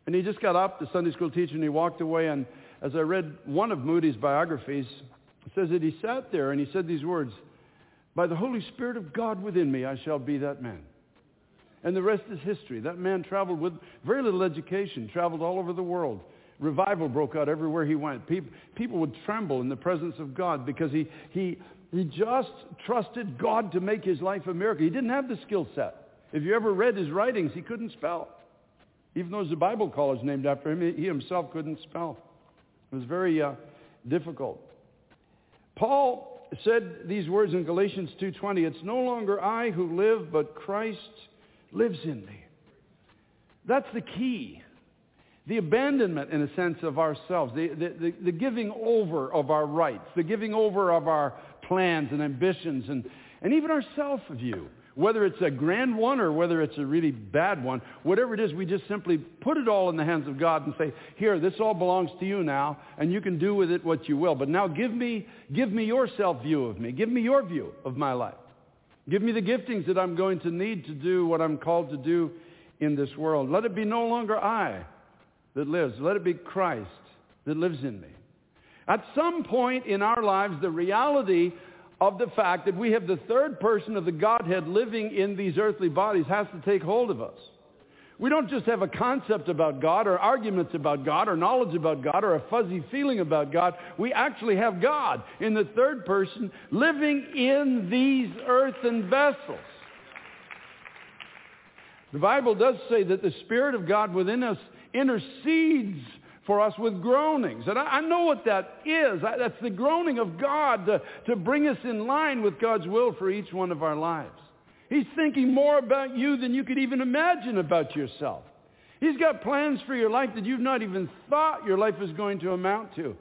And he just got up, the Sunday school teacher, and he walked away. And as I read one of Moody's biographies, it says that he sat there and he said these words, By the Holy Spirit of God within me, I shall be that man. And the rest is history. That man traveled with very little education, traveled all over the world, Revival broke out everywhere he went. People, people would tremble in the presence of God because he, he, he just trusted God to make his life a miracle. He didn't have the skill set. If you ever read his writings, he couldn't spell. Even though there's a Bible college named after him, he himself couldn't spell. It was very uh, difficult. Paul said these words in Galatians 2.20, It's no longer I who live, but Christ lives in me. That's the key the abandonment, in a sense, of ourselves, the, the, the, giving over of our rights, the giving over of our plans and ambitions, and, and even our self-view. Whether it's a grand one or whether it's a really bad one, whatever it is, we just simply put it all in the hands of God and say, here, this all belongs to you now, and you can do with it what you will. But now give me, give me your self-view of me. Give me your view of my life. Give me the giftings that I'm going to need to do what I'm called to do in this world. Let it be no longer I, that lives. Let it be Christ that lives in me. At some point in our lives, the reality of the fact that we have the third person of the Godhead living in these earthly bodies has to take hold of us. We don't just have a concept about God or arguments about God or knowledge about God or a fuzzy feeling about God. We actually have God in the third person living in these earthen vessels. The Bible does say that the Spirit of God within us intercedes for us with groanings. And I, I know what that is. I, that's the groaning of God to, to bring us in line with God's will for each one of our lives. He's thinking more about you than you could even imagine about yourself. He's got plans for your life that you've not even thought your life is going to amount to.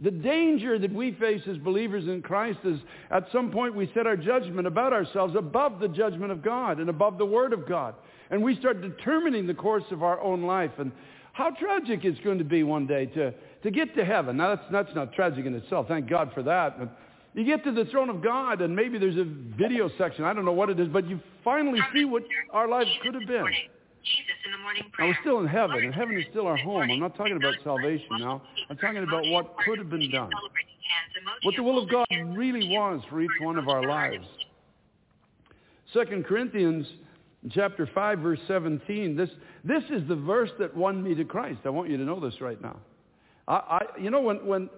The danger that we face as believers in Christ is at some point we set our judgment about ourselves above the judgment of God and above the Word of God. And we start determining the course of our own life and how tragic it's going to be one day to, to get to heaven. Now, that's, that's not tragic in itself. Thank God for that. But you get to the throne of God, and maybe there's a video section. I don't know what it is, but you finally see what our lives could have been. I was still in heaven, and heaven is still our home. I'm not talking about salvation now. I'm talking about what could have been done. What the will of God really was for each one of our lives. Second Corinthians chapter 5, verse 17. This, this is the verse that won me to Christ. I want you to know this right now. I, I, you know, when, when,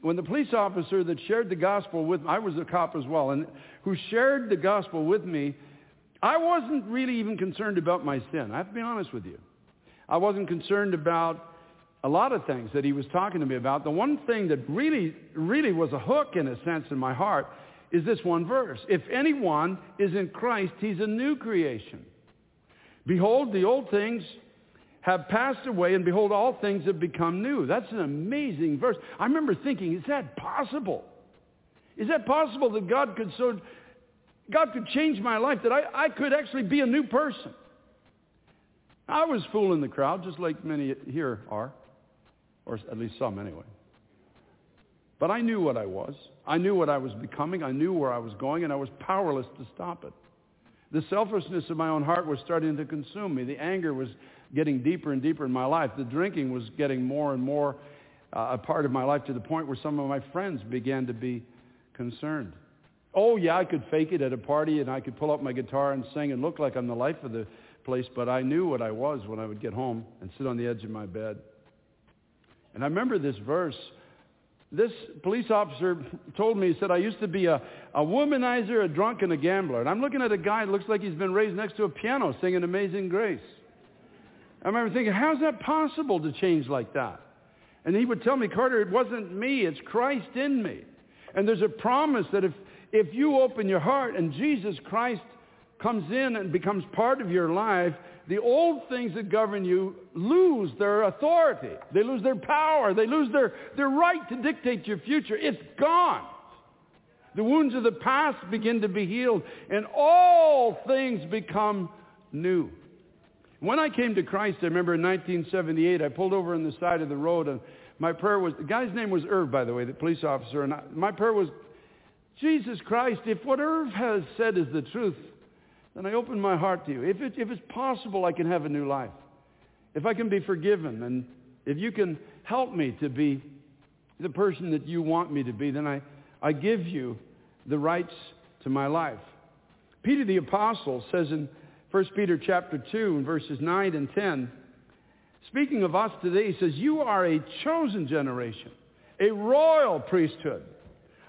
when the police officer that shared the gospel with me, I was a cop as well, and who shared the gospel with me, I wasn't really even concerned about my sin. I have to be honest with you. I wasn't concerned about a lot of things that he was talking to me about. The one thing that really, really was a hook in a sense in my heart is this one verse. If anyone is in Christ, he's a new creation. Behold, the old things have passed away, and behold, all things have become new. That's an amazing verse. I remember thinking, is that possible? Is that possible that God could so God could change my life, that I, I could actually be a new person? I was fooling the crowd, just like many here are, or at least some anyway. But I knew what I was. I knew what I was becoming. I knew where I was going, and I was powerless to stop it. The selfishness of my own heart was starting to consume me. The anger was getting deeper and deeper in my life. The drinking was getting more and more uh, a part of my life to the point where some of my friends began to be concerned. Oh, yeah, I could fake it at a party and I could pull up my guitar and sing and look like I'm the life of the place, but I knew what I was when I would get home and sit on the edge of my bed. And I remember this verse. This police officer told me, he said, I used to be a, a womanizer, a drunk, and a gambler. And I'm looking at a guy that looks like he's been raised next to a piano singing Amazing Grace. I remember thinking, how's that possible to change like that? And he would tell me, Carter, it wasn't me, it's Christ in me. And there's a promise that if, if you open your heart and Jesus Christ comes in and becomes part of your life, the old things that govern you lose their authority. They lose their power. They lose their, their right to dictate your future. It's gone. The wounds of the past begin to be healed, and all things become new. When I came to Christ, I remember in 1978, I pulled over on the side of the road, and my prayer was, the guy's name was Irv, by the way, the police officer, and I, my prayer was, Jesus Christ, if what Irv has said is the truth, then I open my heart to you. If, it, if it's possible, I can have a new life. If I can be forgiven, and if you can help me to be the person that you want me to be, then I, I give you the rights to my life. Peter the Apostle says in 1 Peter chapter 2 and verses 9 and 10. Speaking of us today, he says, you are a chosen generation, a royal priesthood,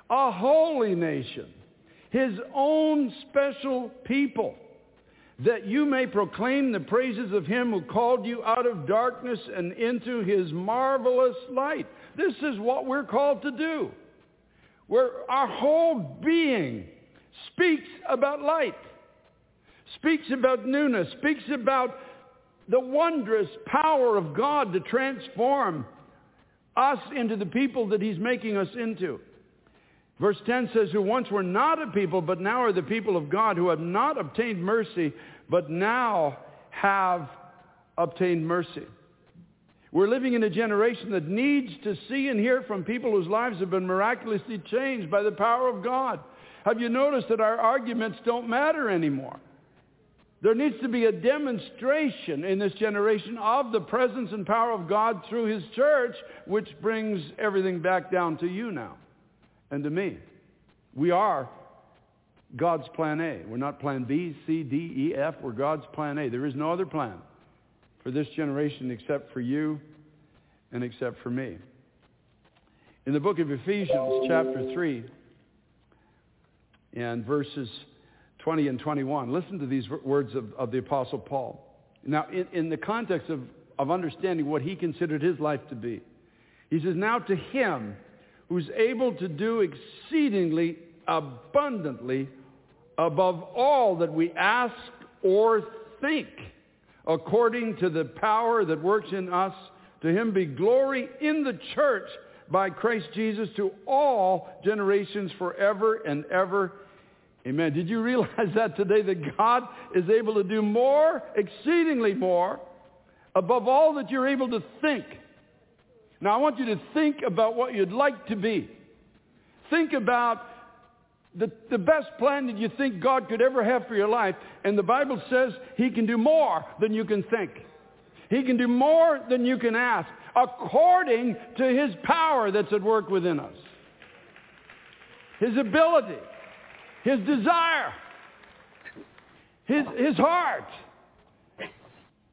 a holy nation, his own special people, that you may proclaim the praises of him who called you out of darkness and into his marvelous light. This is what we're called to do. Where our whole being speaks about light speaks about newness, speaks about the wondrous power of God to transform us into the people that he's making us into. Verse 10 says, who once were not a people, but now are the people of God, who have not obtained mercy, but now have obtained mercy. We're living in a generation that needs to see and hear from people whose lives have been miraculously changed by the power of God. Have you noticed that our arguments don't matter anymore? There needs to be a demonstration in this generation of the presence and power of God through his church, which brings everything back down to you now and to me. We are God's plan A. We're not plan B, C, D, E, F. We're God's plan A. There is no other plan. for this generation except for you and except for me. In the book of Ephesians, chapter 3, and verses 20 and 21, listen to these words of, of the Apostle Paul. Now, in, in the context of, of understanding what he considered his life to be, he says, Now to him who's able to do exceedingly abundantly above all that we ask or think, according to the power that works in us. To him be glory in the church by Christ Jesus to all generations forever and ever. Amen. Did you realize that today that God is able to do more, exceedingly more, above all that you're able to think? Now I want you to think about what you'd like to be. Think about the, the best plan that you think God could ever have for your life. And the Bible says he can do more than you can think. He can do more than you can ask according to his power that's at work within us. His ability, his desire, his, his heart.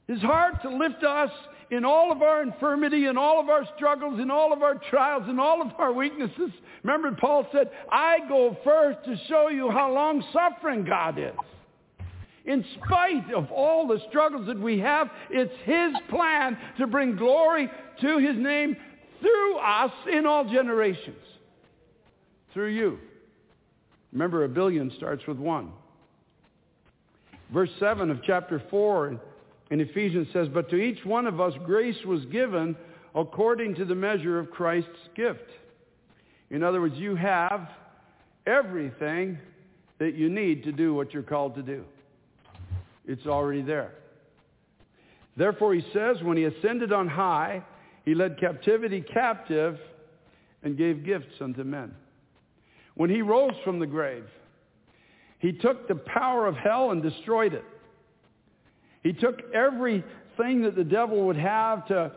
His heart to lift us in all of our infirmity, in all of our struggles, in all of our trials, in all of our weaknesses. Remember, Paul said, I go first to show you how long-suffering God is. In spite of all the struggles that we have, it's his plan to bring glory to his name through us in all generations. Through you. Remember, a billion starts with one. Verse 7 of chapter 4 in Ephesians says, But to each one of us grace was given according to the measure of Christ's gift. In other words, you have everything that you need to do what you're called to do. It's already there. Therefore, he says, when he ascended on high, he led captivity captive and gave gifts unto men. When he rose from the grave, he took the power of hell and destroyed it. He took everything that the devil would have to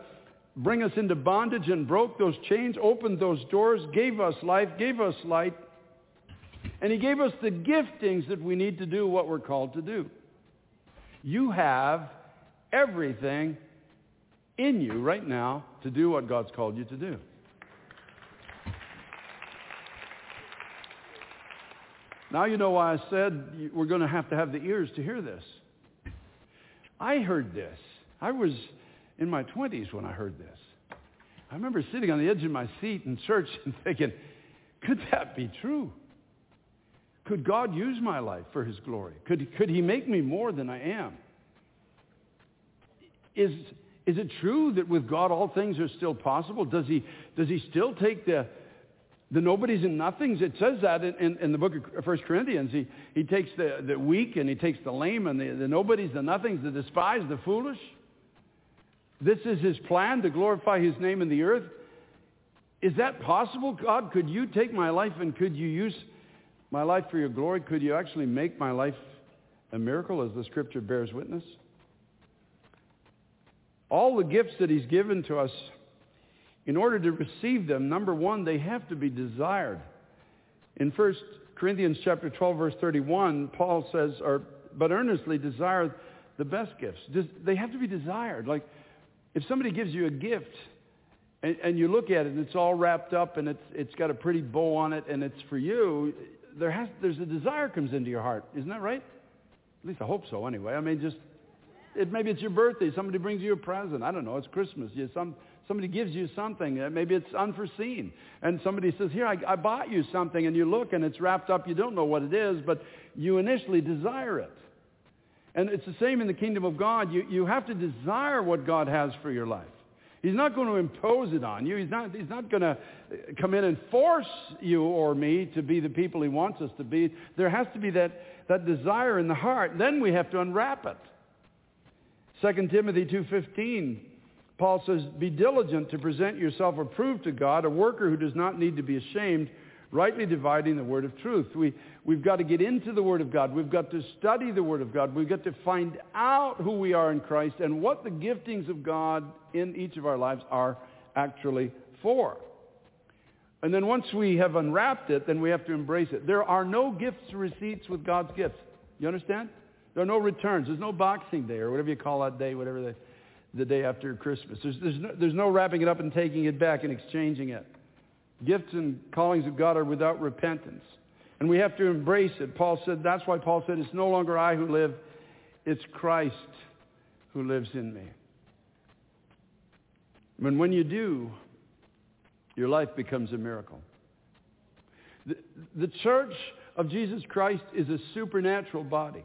bring us into bondage and broke those chains, opened those doors, gave us life, gave us light, and he gave us the giftings that we need to do what we're called to do. You have everything in you right now to do what God's called you to do. Now you know why I said we're going to have to have the ears to hear this. I heard this. I was in my 20s when I heard this. I remember sitting on the edge of my seat in church and thinking, could that be true? Could God use my life for his glory? Could, could he make me more than I am? Is, is it true that with God all things are still possible? Does he, does he still take the, the nobodies and nothings? It says that in, in, in the book of 1 Corinthians. He, he takes the, the weak and he takes the lame and the, the nobodies, the nothings, the despised, the foolish. This is his plan to glorify his name in the earth. Is that possible, God? Could you take my life and could you use my life for your glory? Could you actually make my life a miracle as the scripture bears witness? All the gifts that he's given to us, in order to receive them, number one, they have to be desired. In 1 Corinthians chapter 12, verse 31, Paul says, or, but earnestly desire the best gifts. They have to be desired. Like, if somebody gives you a gift and, and you look at it and it's all wrapped up and it's, it's got a pretty bow on it and it's for you, there has, there's a desire comes into your heart. Isn't that right? At least I hope so anyway. I mean, just, it, maybe it's your birthday. Somebody brings you a present. I don't know. It's Christmas. You, some, somebody gives you something. Uh, maybe it's unforeseen. And somebody says, here, I, I bought you something. And you look and it's wrapped up. You don't know what it is, but you initially desire it. And it's the same in the kingdom of God. You, you have to desire what God has for your life. He's not going to impose it on you. He's not, he's not going to come in and force you or me to be the people he wants us to be. There has to be that, that desire in the heart. Then we have to unwrap it. 2 Timothy 2.15, Paul says, Be diligent to present yourself approved to God, a worker who does not need to be ashamed, rightly dividing the word of truth. We, we've got to get into the word of God. We've got to study the word of God. We've got to find out who we are in Christ and what the giftings of God in each of our lives are actually for. And then once we have unwrapped it, then we have to embrace it. There are no gifts receipts with God's gifts. You understand? There are no returns. There's no Boxing Day or whatever you call that day, whatever they, the day after Christmas. There's, there's, no, there's no wrapping it up and taking it back and exchanging it. Gifts and callings of God are without repentance. And we have to embrace it. Paul said, that's why Paul said, it's no longer I who live, it's Christ who lives in me. And when you do, your life becomes a miracle. The, the church of Jesus Christ is a supernatural body.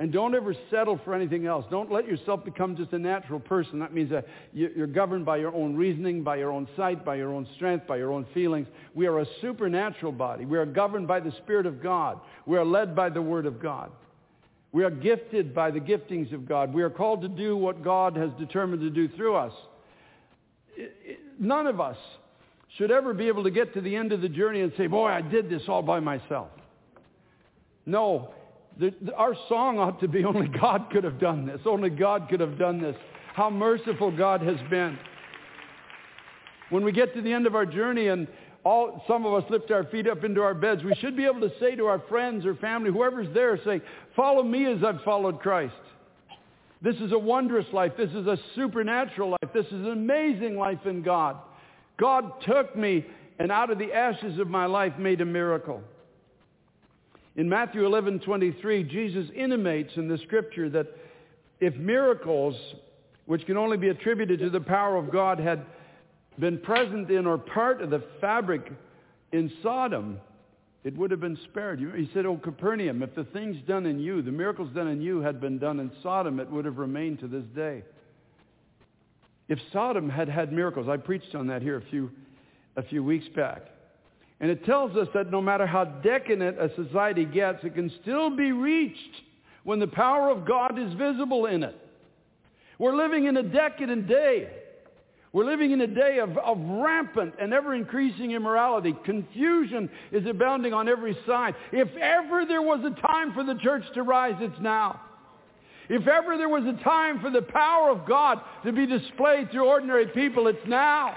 And don't ever settle for anything else. Don't let yourself become just a natural person. That means that you're governed by your own reasoning, by your own sight, by your own strength, by your own feelings. We are a supernatural body. We are governed by the Spirit of God. We are led by the Word of God. We are gifted by the giftings of God. We are called to do what God has determined to do through us. None of us should ever be able to get to the end of the journey and say, boy, I did this all by myself. No, the, the, our song ought to be only God could have done this. Only God could have done this. How merciful God has been. When we get to the end of our journey and all, some of us lift our feet up into our beds, we should be able to say to our friends or family, whoever's there, say, follow me as I've followed Christ. This is a wondrous life. This is a supernatural life. This is an amazing life in God. God took me and out of the ashes of my life made a miracle. In Matthew 11:23, Jesus intimates in the scripture that if miracles, which can only be attributed to the power of God, had been present in or part of the fabric in Sodom, it would have been spared. He said, Oh, Capernaum, if the things done in you, the miracles done in you, had been done in Sodom, it would have remained to this day. If Sodom had had miracles, I preached on that here a few, a few weeks back. And it tells us that no matter how decadent a society gets, it can still be reached when the power of God is visible in it. We're living in a decadent day. We're living in a day of, of rampant and ever-increasing immorality. Confusion is abounding on every side. If ever there was a time for the church to rise, it's now. If ever there was a time for the power of God to be displayed through ordinary people, it's now.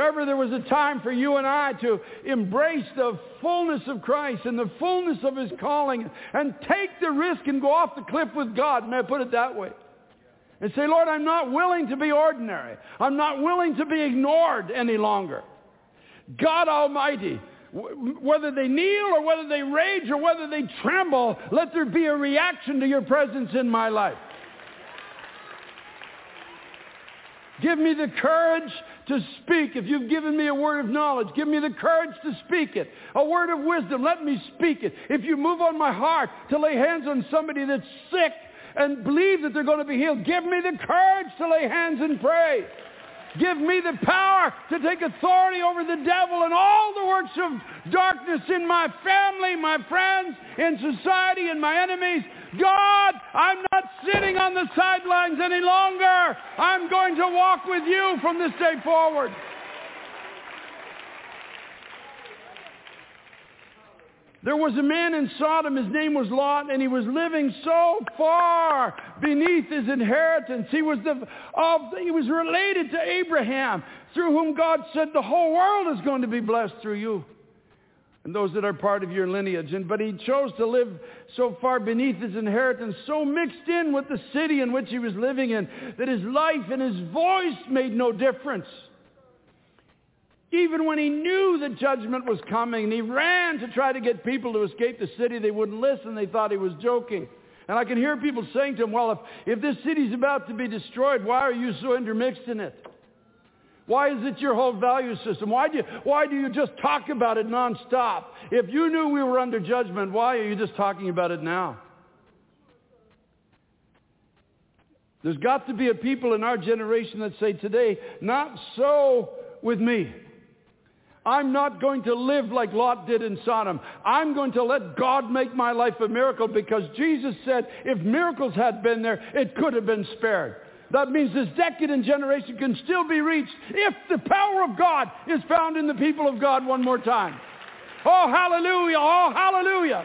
If ever there was a time for you and I to embrace the fullness of Christ and the fullness of His calling and take the risk and go off the cliff with God, may I put it that way? And say, Lord, I'm not willing to be ordinary. I'm not willing to be ignored any longer. God Almighty, whether they kneel or whether they rage or whether they tremble, let there be a reaction to your presence in my life. Give me the courage to speak. If you've given me a word of knowledge, give me the courage to speak it. A word of wisdom, let me speak it. If you move on my heart to lay hands on somebody that's sick and believe that they're going to be healed, give me the courage to lay hands and pray. Give me the power to take authority over the devil and all the works of darkness in my family, my friends, in society, and my enemies. God, I'm not sitting on the sidelines any longer. I'm going to walk with you from this day forward. There was a man in Sodom, his name was Lot, and he was living so far beneath his inheritance. He was, the, of, he was related to Abraham, through whom God said, the whole world is going to be blessed through you. And those that are part of your lineage. And, but he chose to live so far beneath his inheritance, so mixed in with the city in which he was living in, that his life and his voice made no difference. Even when he knew that judgment was coming, and he ran to try to get people to escape the city, they wouldn't listen. They thought he was joking. And I can hear people saying to him, well, if, if this city's about to be destroyed, why are you so intermixed in it? Why is it your whole value system? Why do you, why do you just talk about it nonstop? If you knew we were under judgment, why are you just talking about it now? There's got to be a people in our generation that say today, not so with me. I'm not going to live like Lot did in Sodom. I'm going to let God make my life a miracle because Jesus said if miracles had been there, it could have been spared. That means this decadent generation can still be reached if the power of God is found in the people of God one more time. Oh, hallelujah. Oh, hallelujah.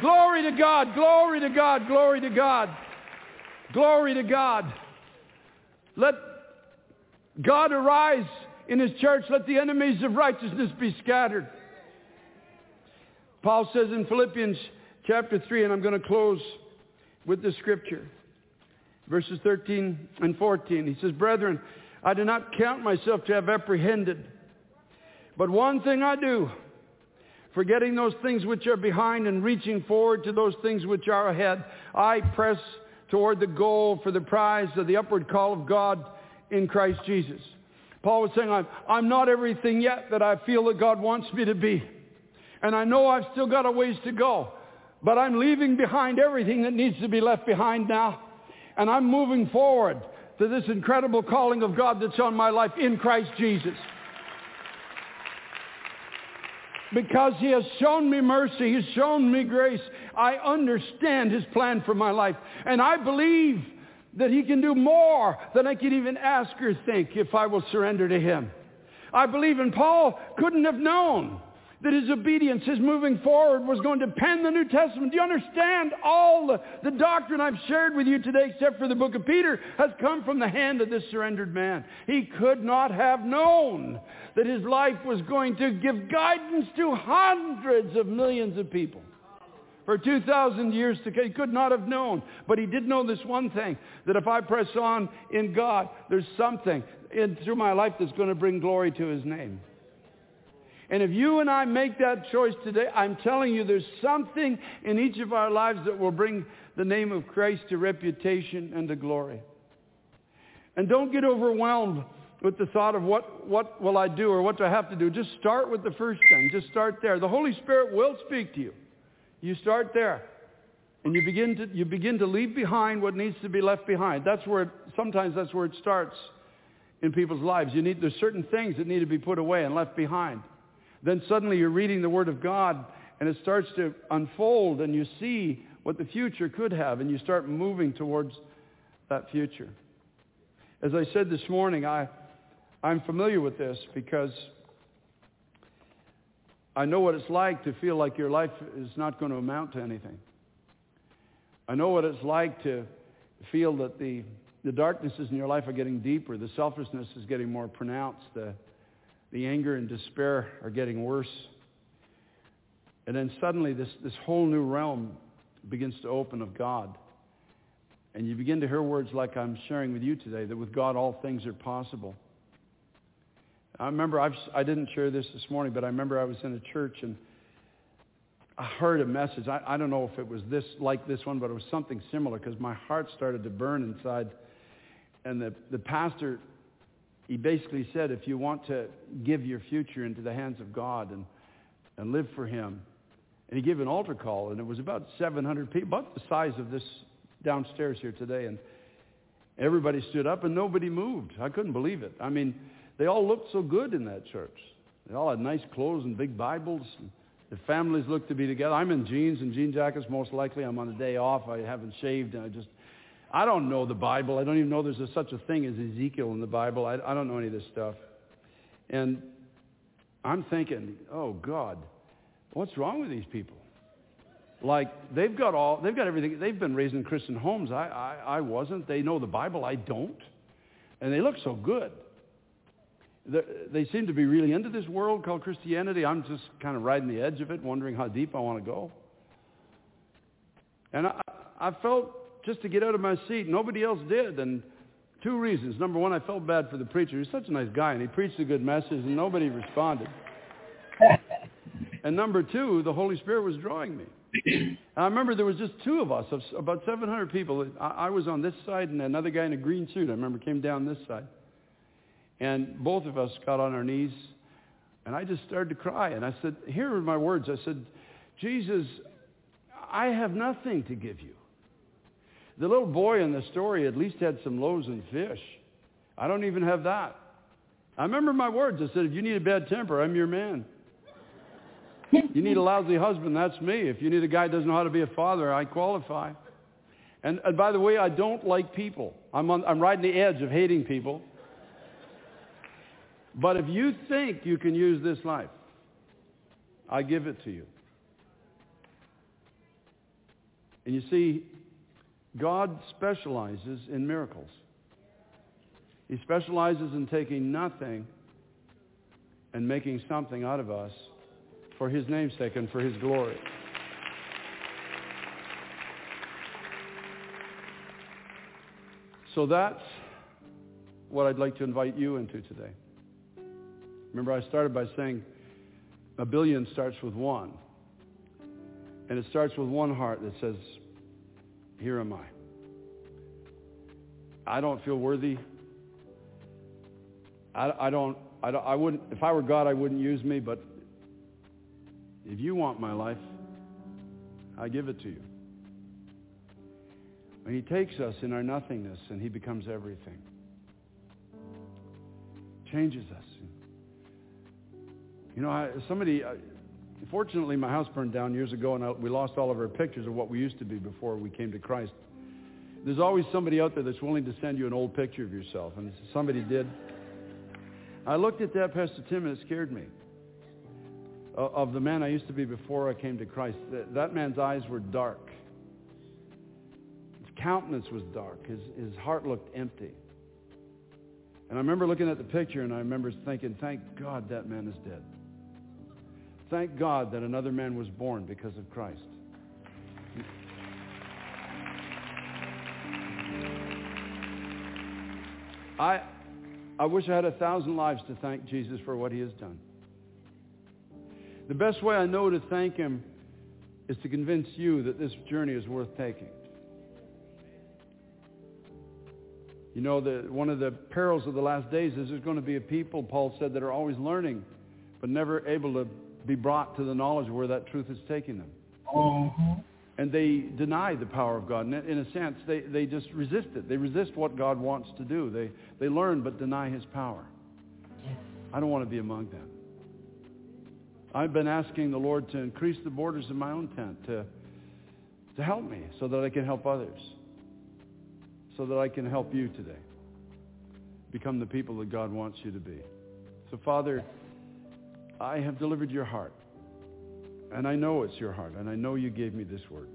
Glory to God. Glory to God. Glory to God. Glory to God. Let God arise in his church, let the enemies of righteousness be scattered. Paul says in Philippians chapter 3, and I'm going to close with the scripture. Verses 13 and 14. He says, Brethren, I do not count myself to have apprehended. But one thing I do, forgetting those things which are behind and reaching forward to those things which are ahead, I press toward the goal for the prize of the upward call of God in Christ Jesus. Paul was saying, I'm, I'm not everything yet that I feel that God wants me to be. And I know I've still got a ways to go. But I'm leaving behind everything that needs to be left behind now. And I'm moving forward to this incredible calling of God that's on my life in Christ Jesus. Because he has shown me mercy, he's shown me grace. I understand his plan for my life. And I believe that he can do more than I can even ask or think if I will surrender to him. I believe in Paul couldn't have known that his obedience, his moving forward was going to pen the New Testament. Do you understand? All the, the doctrine I've shared with you today, except for the book of Peter, has come from the hand of this surrendered man. He could not have known that his life was going to give guidance to hundreds of millions of people. For 2,000 years to come. he could not have known. But he did know this one thing, that if I press on in God, there's something in, through my life that's going to bring glory to his name. And if you and I make that choice today, I'm telling you there's something in each of our lives that will bring the name of Christ to reputation and to glory. And don't get overwhelmed with the thought of what, what will I do or what do I have to do. Just start with the first thing. Just start there. The Holy Spirit will speak to you. You start there. And you begin to, you begin to leave behind what needs to be left behind. That's where, it, sometimes that's where it starts in people's lives. You need, there's certain things that need to be put away and left behind. Then suddenly you're reading the Word of God and it starts to unfold and you see what the future could have and you start moving towards that future. As I said this morning, I, I'm familiar with this because I know what it's like to feel like your life is not going to amount to anything. I know what it's like to feel that the, the darknesses in your life are getting deeper, the selfishness is getting more pronounced, the, the anger and despair are getting worse. And then suddenly this, this whole new realm begins to open of God. And you begin to hear words like I'm sharing with you today, that with God all things are possible. I remember, I've, I didn't share this this morning, but I remember I was in a church and I heard a message. I, I don't know if it was this like this one, but it was something similar because my heart started to burn inside. And the, the pastor he basically said, if you want to give your future into the hands of God and, and live for him, and he gave an altar call, and it was about 700 people, about the size of this downstairs here today, and everybody stood up and nobody moved. I couldn't believe it. I mean, they all looked so good in that church. They all had nice clothes and big Bibles. And the families looked to be together. I'm in jeans and jean jackets most likely. I'm on a day off. I haven't shaved, and I just I don't know the Bible. I don't even know there's a, such a thing as Ezekiel in the Bible. I, I don't know any of this stuff. And I'm thinking, oh God, what's wrong with these people? Like they've got all, they've got everything. They've been raised in Christian homes. I, I, I wasn't. They know the Bible. I don't. And they look so good. They, they seem to be really into this world called Christianity. I'm just kind of riding the edge of it, wondering how deep I want to go. And I, I felt just to get out of my seat. Nobody else did. And two reasons. Number one, I felt bad for the preacher. He's such a nice guy, and he preached a good message, and nobody responded. and number two, the Holy Spirit was drawing me. And I remember there was just two of us, about 700 people. I, I was on this side, and another guy in a green suit, I remember, came down this side. And both of us got on our knees, and I just started to cry. And I said, here are my words. I said, Jesus, I have nothing to give you. The little boy in the story at least had some loaves and fish. I don't even have that. I remember my words. I said, if you need a bad temper, I'm your man. you need a lousy husband, that's me. If you need a guy who doesn't know how to be a father, I qualify. And, and by the way, I don't like people. I'm, on, I'm riding the edge of hating people. But if you think you can use this life, I give it to you. And you see, God specializes in miracles. He specializes in taking nothing and making something out of us for his namesake and for his glory. So that's what I'd like to invite you into today. Remember, I started by saying a billion starts with one. And it starts with one heart that says, Here am I. I don't feel worthy. I, I, don't, I don't. I wouldn't. If I were God, I wouldn't use me. But if you want my life, I give it to you. And he takes us in our nothingness and he becomes everything. Changes us. You know, somebody, uh, fortunately, my house burned down years ago, and I, we lost all of our pictures of what we used to be before we came to Christ. There's always somebody out there that's willing to send you an old picture of yourself, and somebody did. I looked at that, Pastor Tim, and it scared me. Uh, of the man I used to be before I came to Christ, that, that man's eyes were dark. His countenance was dark. His, his heart looked empty. And I remember looking at the picture, and I remember thinking, thank God that man is dead. Thank God that another man was born because of Christ. I, I wish I had a thousand lives to thank Jesus for what he has done. The best way I know to thank him is to convince you that this journey is worth taking. You know, the, one of the perils of the last days is there's going to be a people, Paul said, that are always learning, but never able to be brought to the knowledge of where that truth is taking them. Uh-huh. And they deny the power of God. In a sense, they, they just resist it. They resist what God wants to do. They, they learn but deny his power. Yes. I don't want to be among them. I've been asking the Lord to increase the borders of my own tent, to, to help me so that I can help others, so that I can help you today become the people that God wants you to be. So, Father, I have delivered your heart. And I know it's your heart. And I know you gave me this word.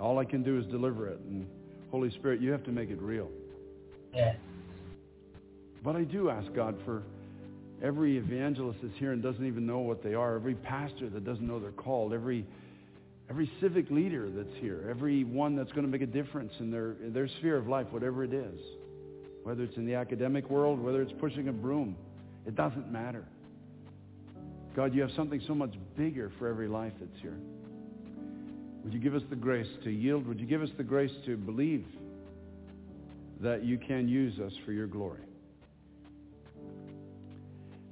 All I can do is deliver it. And Holy Spirit, you have to make it real. Yes. But I do ask God for every evangelist that's here and doesn't even know what they are, every pastor that doesn't know they're called, every every civic leader that's here, every one that's going to make a difference in their in their sphere of life, whatever it is, whether it's in the academic world, whether it's pushing a broom, it doesn't matter. God, you have something so much bigger for every life that's here. Would you give us the grace to yield? Would you give us the grace to believe that you can use us for your glory?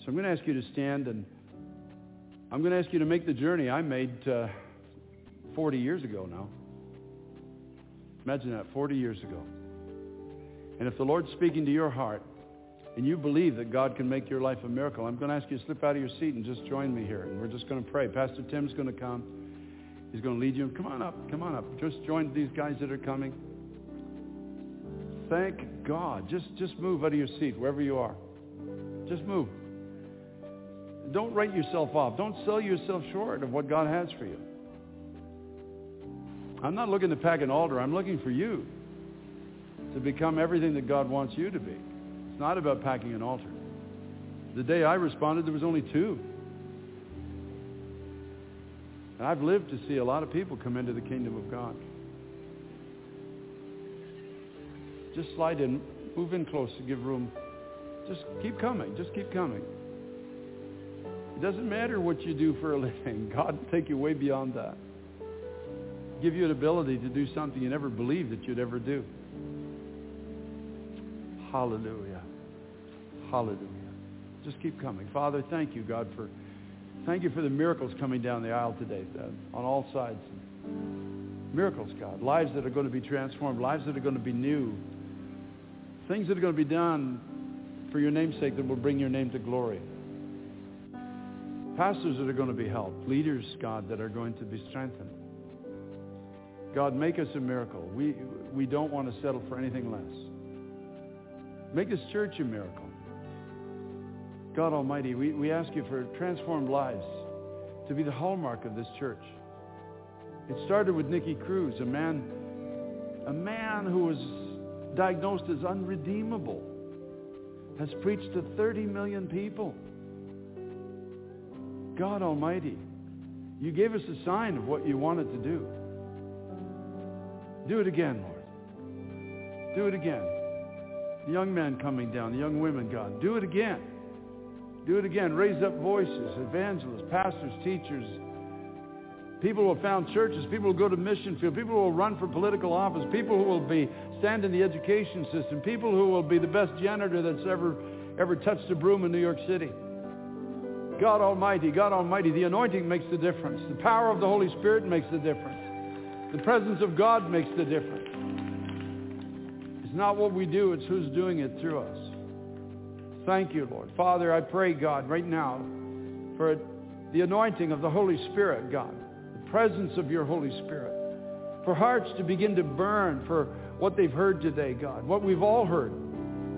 So I'm going to ask you to stand and I'm going to ask you to make the journey I made uh, 40 years ago now. Imagine that, 40 years ago. And if the Lord's speaking to your heart, and you believe that God can make your life a miracle, I'm going to ask you to slip out of your seat and just join me here. And we're just going to pray. Pastor Tim's going to come. He's going to lead you. Come on up. Come on up. Just join these guys that are coming. Thank God. Just, just move out of your seat wherever you are. Just move. Don't write yourself off. Don't sell yourself short of what God has for you. I'm not looking to pack an altar. I'm looking for you to become everything that God wants you to be. It's not about packing an altar. The day I responded, there was only two. And I've lived to see a lot of people come into the kingdom of God. Just slide in, move in close to give room. Just keep coming. Just keep coming. It doesn't matter what you do for a living. God will take you way beyond that. Give you an ability to do something you never believed that you'd ever do. Hallelujah. Hallelujah. Just keep coming. Father, thank you, God, for thank you for the miracles coming down the aisle today on all sides. Miracles, God. Lives that are going to be transformed, lives that are going to be new. Things that are going to be done for your name's sake that will bring your name to glory. Pastors that are going to be helped. Leaders, God, that are going to be strengthened. God, make us a miracle. We, we don't want to settle for anything less. Make this church a miracle. God Almighty, we, we ask you for transformed lives to be the hallmark of this church. It started with Nicky Cruz, a man, a man who was diagnosed as unredeemable, has preached to 30 million people. God Almighty, you gave us a sign of what you wanted to do. Do it again, Lord. Do it again. The young men coming down, the young women, God. Do it again. Do it again. Raise up voices, evangelists, pastors, teachers. People who will found churches. People will go to mission field. People who will run for political office. People who will be stand in the education system. People who will be the best janitor that's ever ever touched a broom in New York City. God Almighty, God Almighty, the anointing makes the difference. The power of the Holy Spirit makes the difference. The presence of God makes the difference. Not what we do, it's who's doing it through us. Thank you, Lord. Father, I pray, God, right now for the anointing of the Holy Spirit, God, the presence of your Holy Spirit, for hearts to begin to burn for what they've heard today, God, what we've all heard.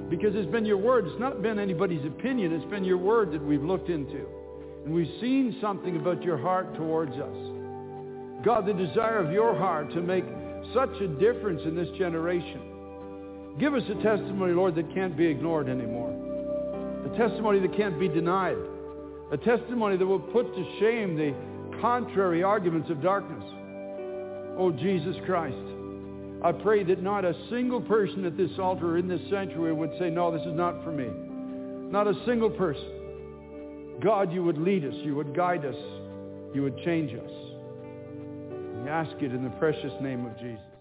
Because it's been your word. It's not been anybody's opinion. It's been your word that we've looked into. And we've seen something about your heart towards us. God, the desire of your heart to make such a difference in this generation. Give us a testimony, Lord, that can't be ignored anymore. A testimony that can't be denied. A testimony that will put to shame the contrary arguments of darkness. Oh, Jesus Christ. I pray that not a single person at this altar or in this sanctuary would say, no, this is not for me. Not a single person. God, you would lead us. You would guide us. You would change us. We ask it in the precious name of Jesus.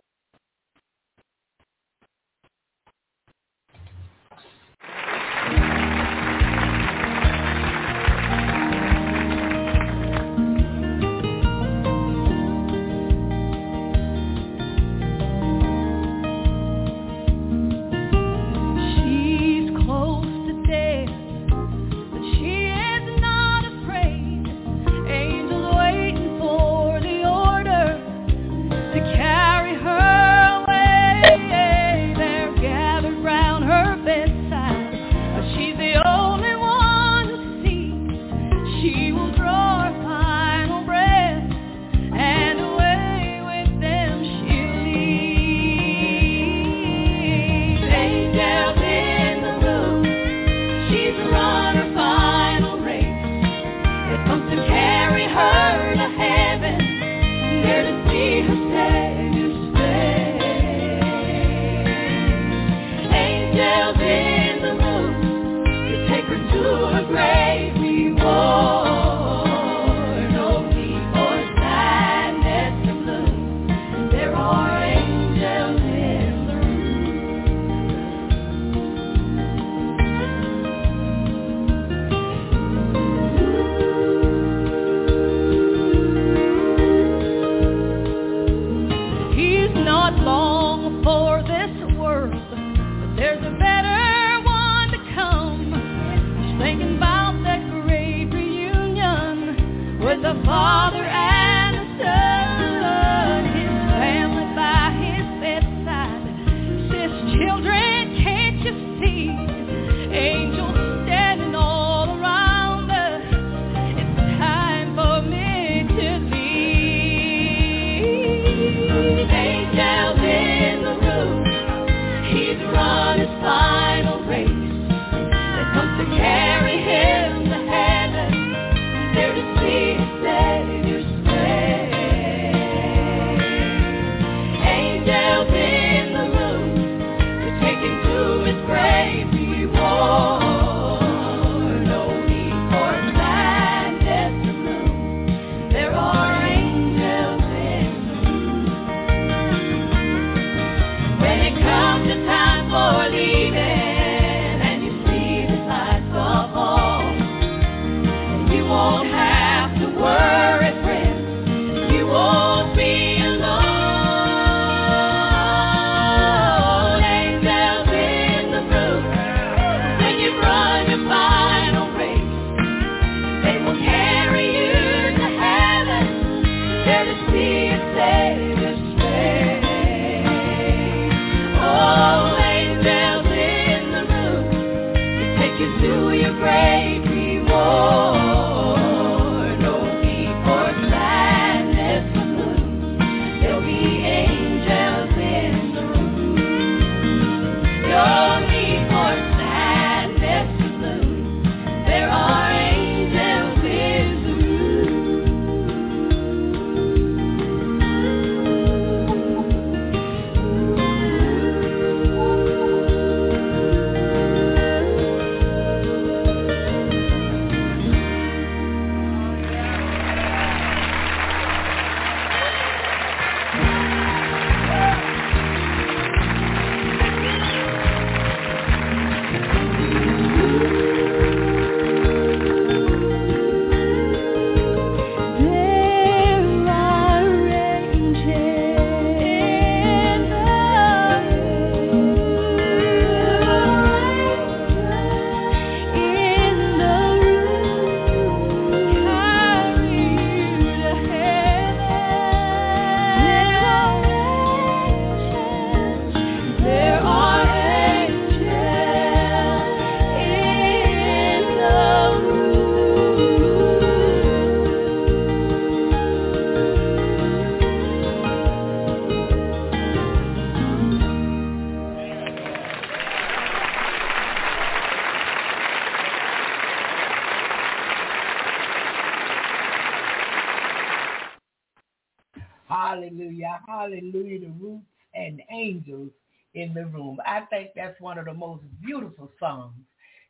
One of the most beautiful songs.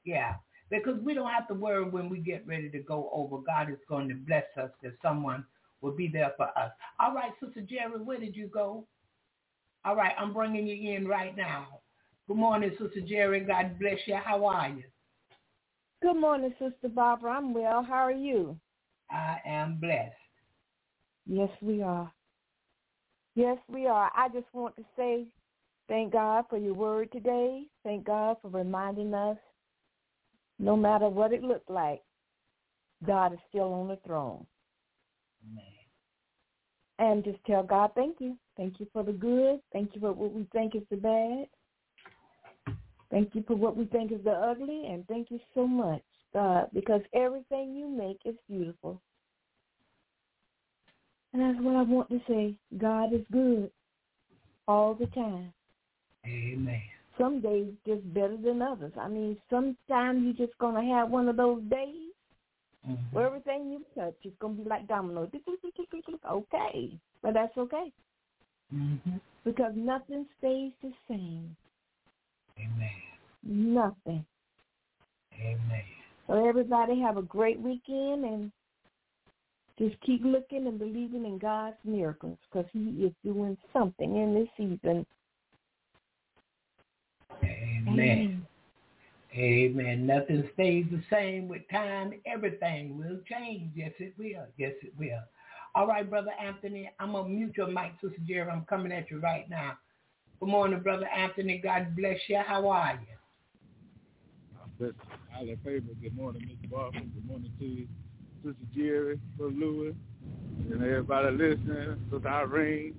Yeah. Because we don't have to worry when we get ready to go over. God is going to bless us that someone will be there for us. All right, Sister Jerry, where did you go? All right, I'm bringing you in right now. Good morning, Sister Jerry. God bless you. How are you? Good morning, Sister Barbara. I'm well. How are you? I am blessed. Yes, we are. Yes, we are. I just want to say thank God for your word today. Thank God for reminding us, no matter what it looked like, God is still on the throne. Amen. And just tell God thank you. Thank you for the good. Thank you for what we think is the bad. Thank you for what we think is the ugly. And thank you so much, God, because everything you make is beautiful. And that's what I want to say. God is good all the time. Amen. Some days just better than others. I mean, sometimes you're just to have one of those days mm-hmm. where everything you touch is to be like dominoes. Okay, but that's okay. Mm-hmm. Because nothing stays the same. Amen. Nothing. Amen. So everybody have a great weekend and just keep looking and believing in God's miracles because he is doing something in this season. Amen. Amen. Amen. Nothing stays the same with time. Everything will change. Yes, it will. Yes, it will. All right, Brother Anthony, I'm going to mute your mic, Sister Jerry. I'm coming at you right now. Good morning, Brother Anthony. God bless you. How are you? God bless you. Favor. Good morning, Mr. Barker. Good morning to you. Sister Jerry, Brother Lewis, and everybody listening, Sister Irene.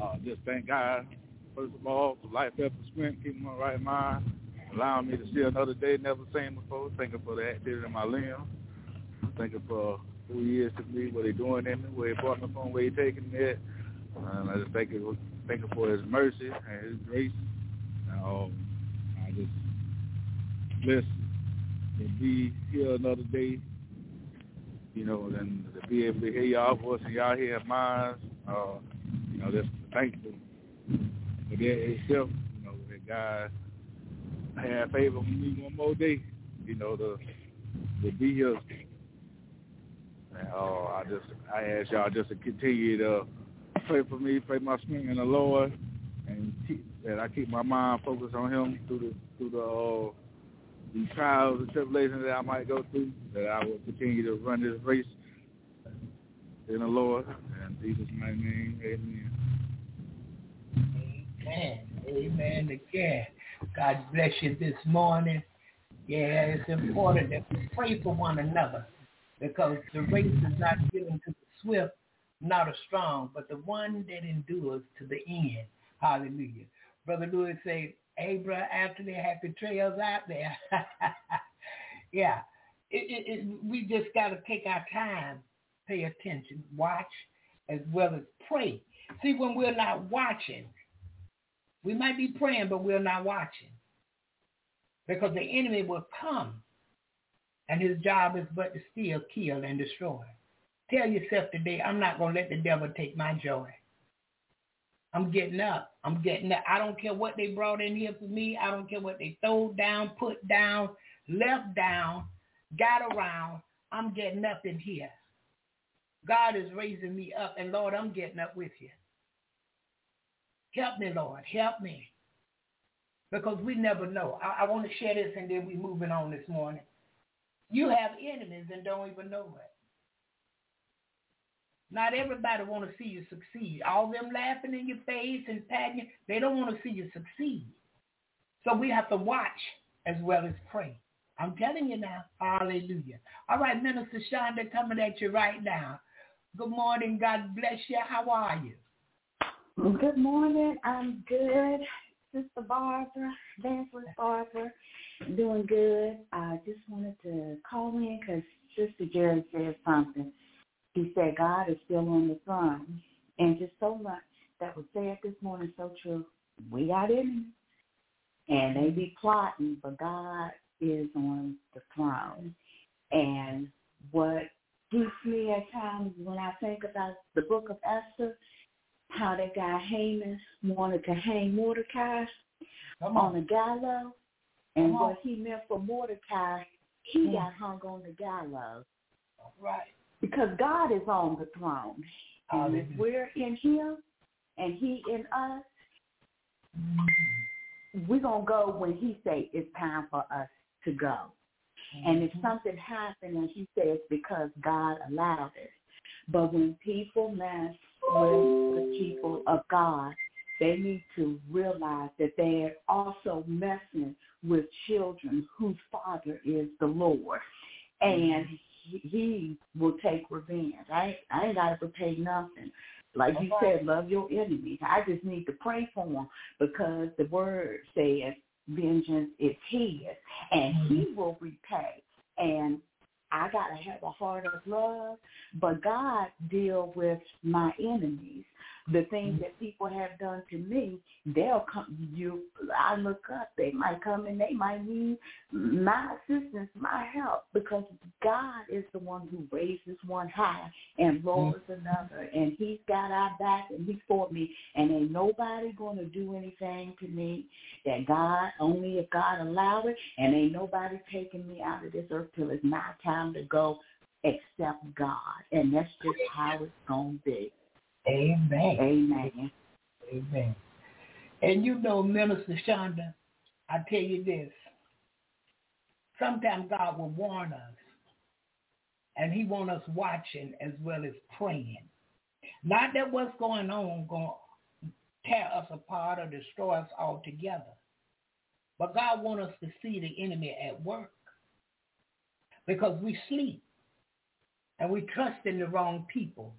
Uh, just thank God, first of all, for life, health, and strength, keeping my right mind, allowing me to see another day never seen before. Thanking for the activity in my limbs. Thanking for who he is to me, what he doing in me, where he brought me from, where he taking me at. And I just thank him, thank him for his mercy and his grace. And, um, I just blessed to be here another day you know, and to be able to hear y'all voice and y'all hear mine, uh, you know, just thankful for that itself, you know, that God had favor with me one more day, you know, to to be here. And uh, I just I ask y'all just to continue to pray for me, pray my strength in the Lord, and keep, that I keep my mind focused on Him through the through the uh, these trials and tribulations that I might go through, that I will continue to run this race in the Lord. And Jesus' name, amen. Amen. Amen again. God bless you this morning. Yeah, it's important that we pray for one another because the race is not given to the swift, not the strong, but the one that endures to the end. Hallelujah. Brother Lewis say, Abra after they had betrayals out there. yeah. It, it, it, we just got to take our time, pay attention, watch, as well as pray. See, when we're not watching, we might be praying, but we're not watching. Because the enemy will come, and his job is but to steal, kill, and destroy. Tell yourself today, I'm not going to let the devil take my joy. I'm getting up. I'm getting up. I don't care what they brought in here for me. I don't care what they threw down, put down, left down, got around. I'm getting up in here. God is raising me up, and Lord, I'm getting up with you. Help me, Lord. Help me. Because we never know. I, I want to share this, and then we're moving on this morning. You have enemies and don't even know it. Not everybody want to see you succeed. All them laughing in your face and patting you, they don't want to see you succeed. So we have to watch as well as pray. I'm telling you now. Hallelujah. All right, Minister Shonda coming at you right now. Good morning. God bless you. How are you? Good morning. I'm good. Sister Barbara, Evangelist Barbara, doing good. I just wanted to call in because Sister Jerry said something he said God is still on the throne. And just so much that was said this morning so true. We got enemies. And they be plotting, but God is on the throne. And what gets me at times when I think about the book of Esther, how that guy Haman wanted to hang Mordecai on. on the gallows, and what he meant for Mordecai, he mm. got hung on the gallows. Right. Because God is on the throne. And if we're in him and he in us, mm-hmm. we're going to go when he say it's time for us to go. Mm-hmm. And if mm-hmm. something happened and he says because God allowed it. But when people mess with the people of God, they need to realize that they're also messing with children whose father is the Lord. And he will take revenge. I I ain't got to pay nothing. Like you said, love your enemies. I just need to pray for them because the word says vengeance is his and mm-hmm. he will repay. And I got to have a heart of love, but God deal with my enemies the things that people have done to me, they'll come. You, I look up. They might come and they might need my assistance, my help, because God is the one who raises one high and lowers mm-hmm. another, and He's got our back and He's for me, and ain't nobody going to do anything to me that God only if God allow it, and ain't nobody taking me out of this earth till it's my time to go except God, and that's just how it's gonna be. Amen. Amen. Amen. And you know, Minister Shonda, I tell you this. Sometimes God will warn us. And he want us watching as well as praying. Not that what's going on going to tear us apart or destroy us altogether. But God want us to see the enemy at work. Because we sleep. And we trust in the wrong people.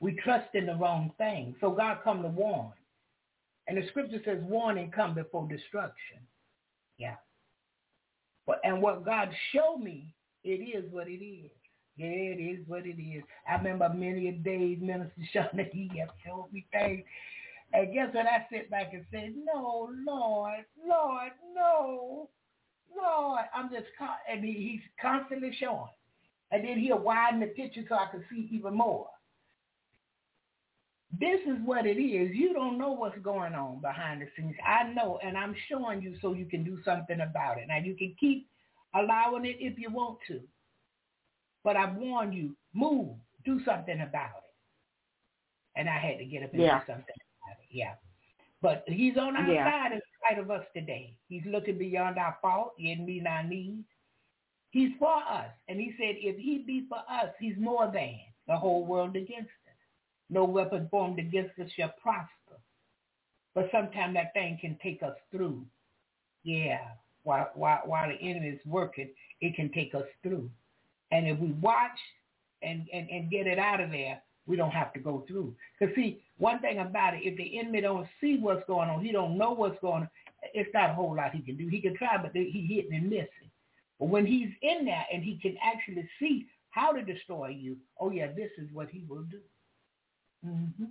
We trust in the wrong thing. So God come to warn. And the scripture says warning come before destruction. Yeah. But and what God showed me, it is what it is. Yeah, it is what it is. I remember many a days Minister Shauna, he have showed me things. And guess what? I sit back and say, no, Lord, Lord, no, Lord. I'm just, and he, he's constantly showing. And then he'll widen the picture so I can see even more. This is what it is. You don't know what's going on behind the scenes. I know, and I'm showing you so you can do something about it. Now, you can keep allowing it if you want to. But I warn you, move, do something about it. And I had to get up and yeah. do something about it. Yeah. But he's on our yeah. side in spite of us today. He's looking beyond our fault and meeting our needs. He's for us. And he said, if he be for us, he's more than the whole world against no weapon formed against us shall prosper. But sometimes that thing can take us through. Yeah. While, while, while the enemy is working, it can take us through. And if we watch and, and, and get it out of there, we don't have to go through. Because see, one thing about it, if the enemy don't see what's going on, he don't know what's going on, it's not a whole lot he can do. He can try, but he hitting and missing. But when he's in there and he can actually see how to destroy you, oh yeah, this is what he will do. Mm-hmm.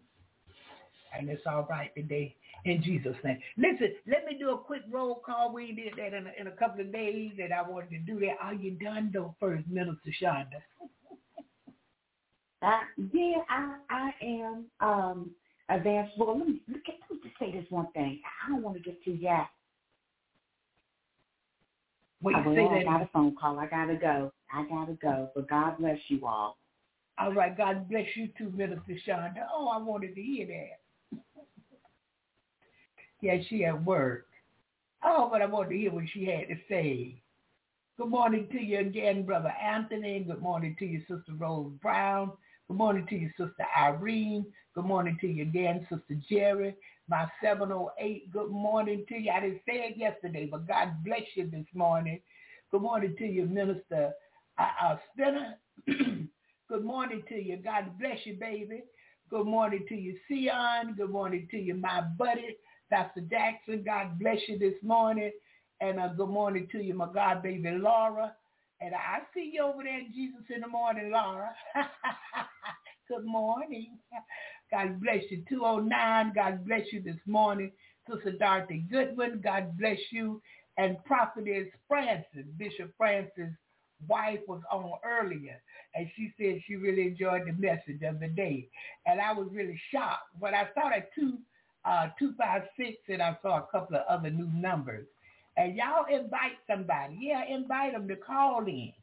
And it's all right today in Jesus' name. Listen, let me do a quick roll call. We did that in a, in a couple of days, and I wanted to do that. Are you done though, first, Minister Shonda? uh, yeah, I I am um, advanced. Well, let me let me just say this one thing. I don't want to get too. What you say I got a phone call. I gotta go. I gotta go. But God bless you all. All right, God bless you too, Minister Shonda. Oh, I wanted to hear that. yeah, she at work. Oh, but I wanted to hear what she had to say. Good morning to you again, Brother Anthony. Good morning to you, Sister Rose Brown. Good morning to you, Sister Irene. Good morning to you again, Sister Jerry. My 708, good morning to you. I didn't say it yesterday, but God bless you this morning. Good morning to you, Minister uh, uh, Spinner. Good morning to you. God bless you, baby. Good morning to you, Sion. Good morning to you, my buddy, Dr. Jackson. God bless you this morning. And uh, good morning to you, my God, baby Laura. And I see you over there in Jesus in the morning, Laura. good morning. God bless you. 209, God bless you this morning. Sister Dorothy Goodwin, God bless you. And Prophetess Francis, Bishop Francis wife was on earlier, and she said she really enjoyed the message of the day. And I was really shocked. When I saw that two, uh, 256 and I saw a couple of other new numbers. And y'all invite somebody. Yeah, invite them to call in.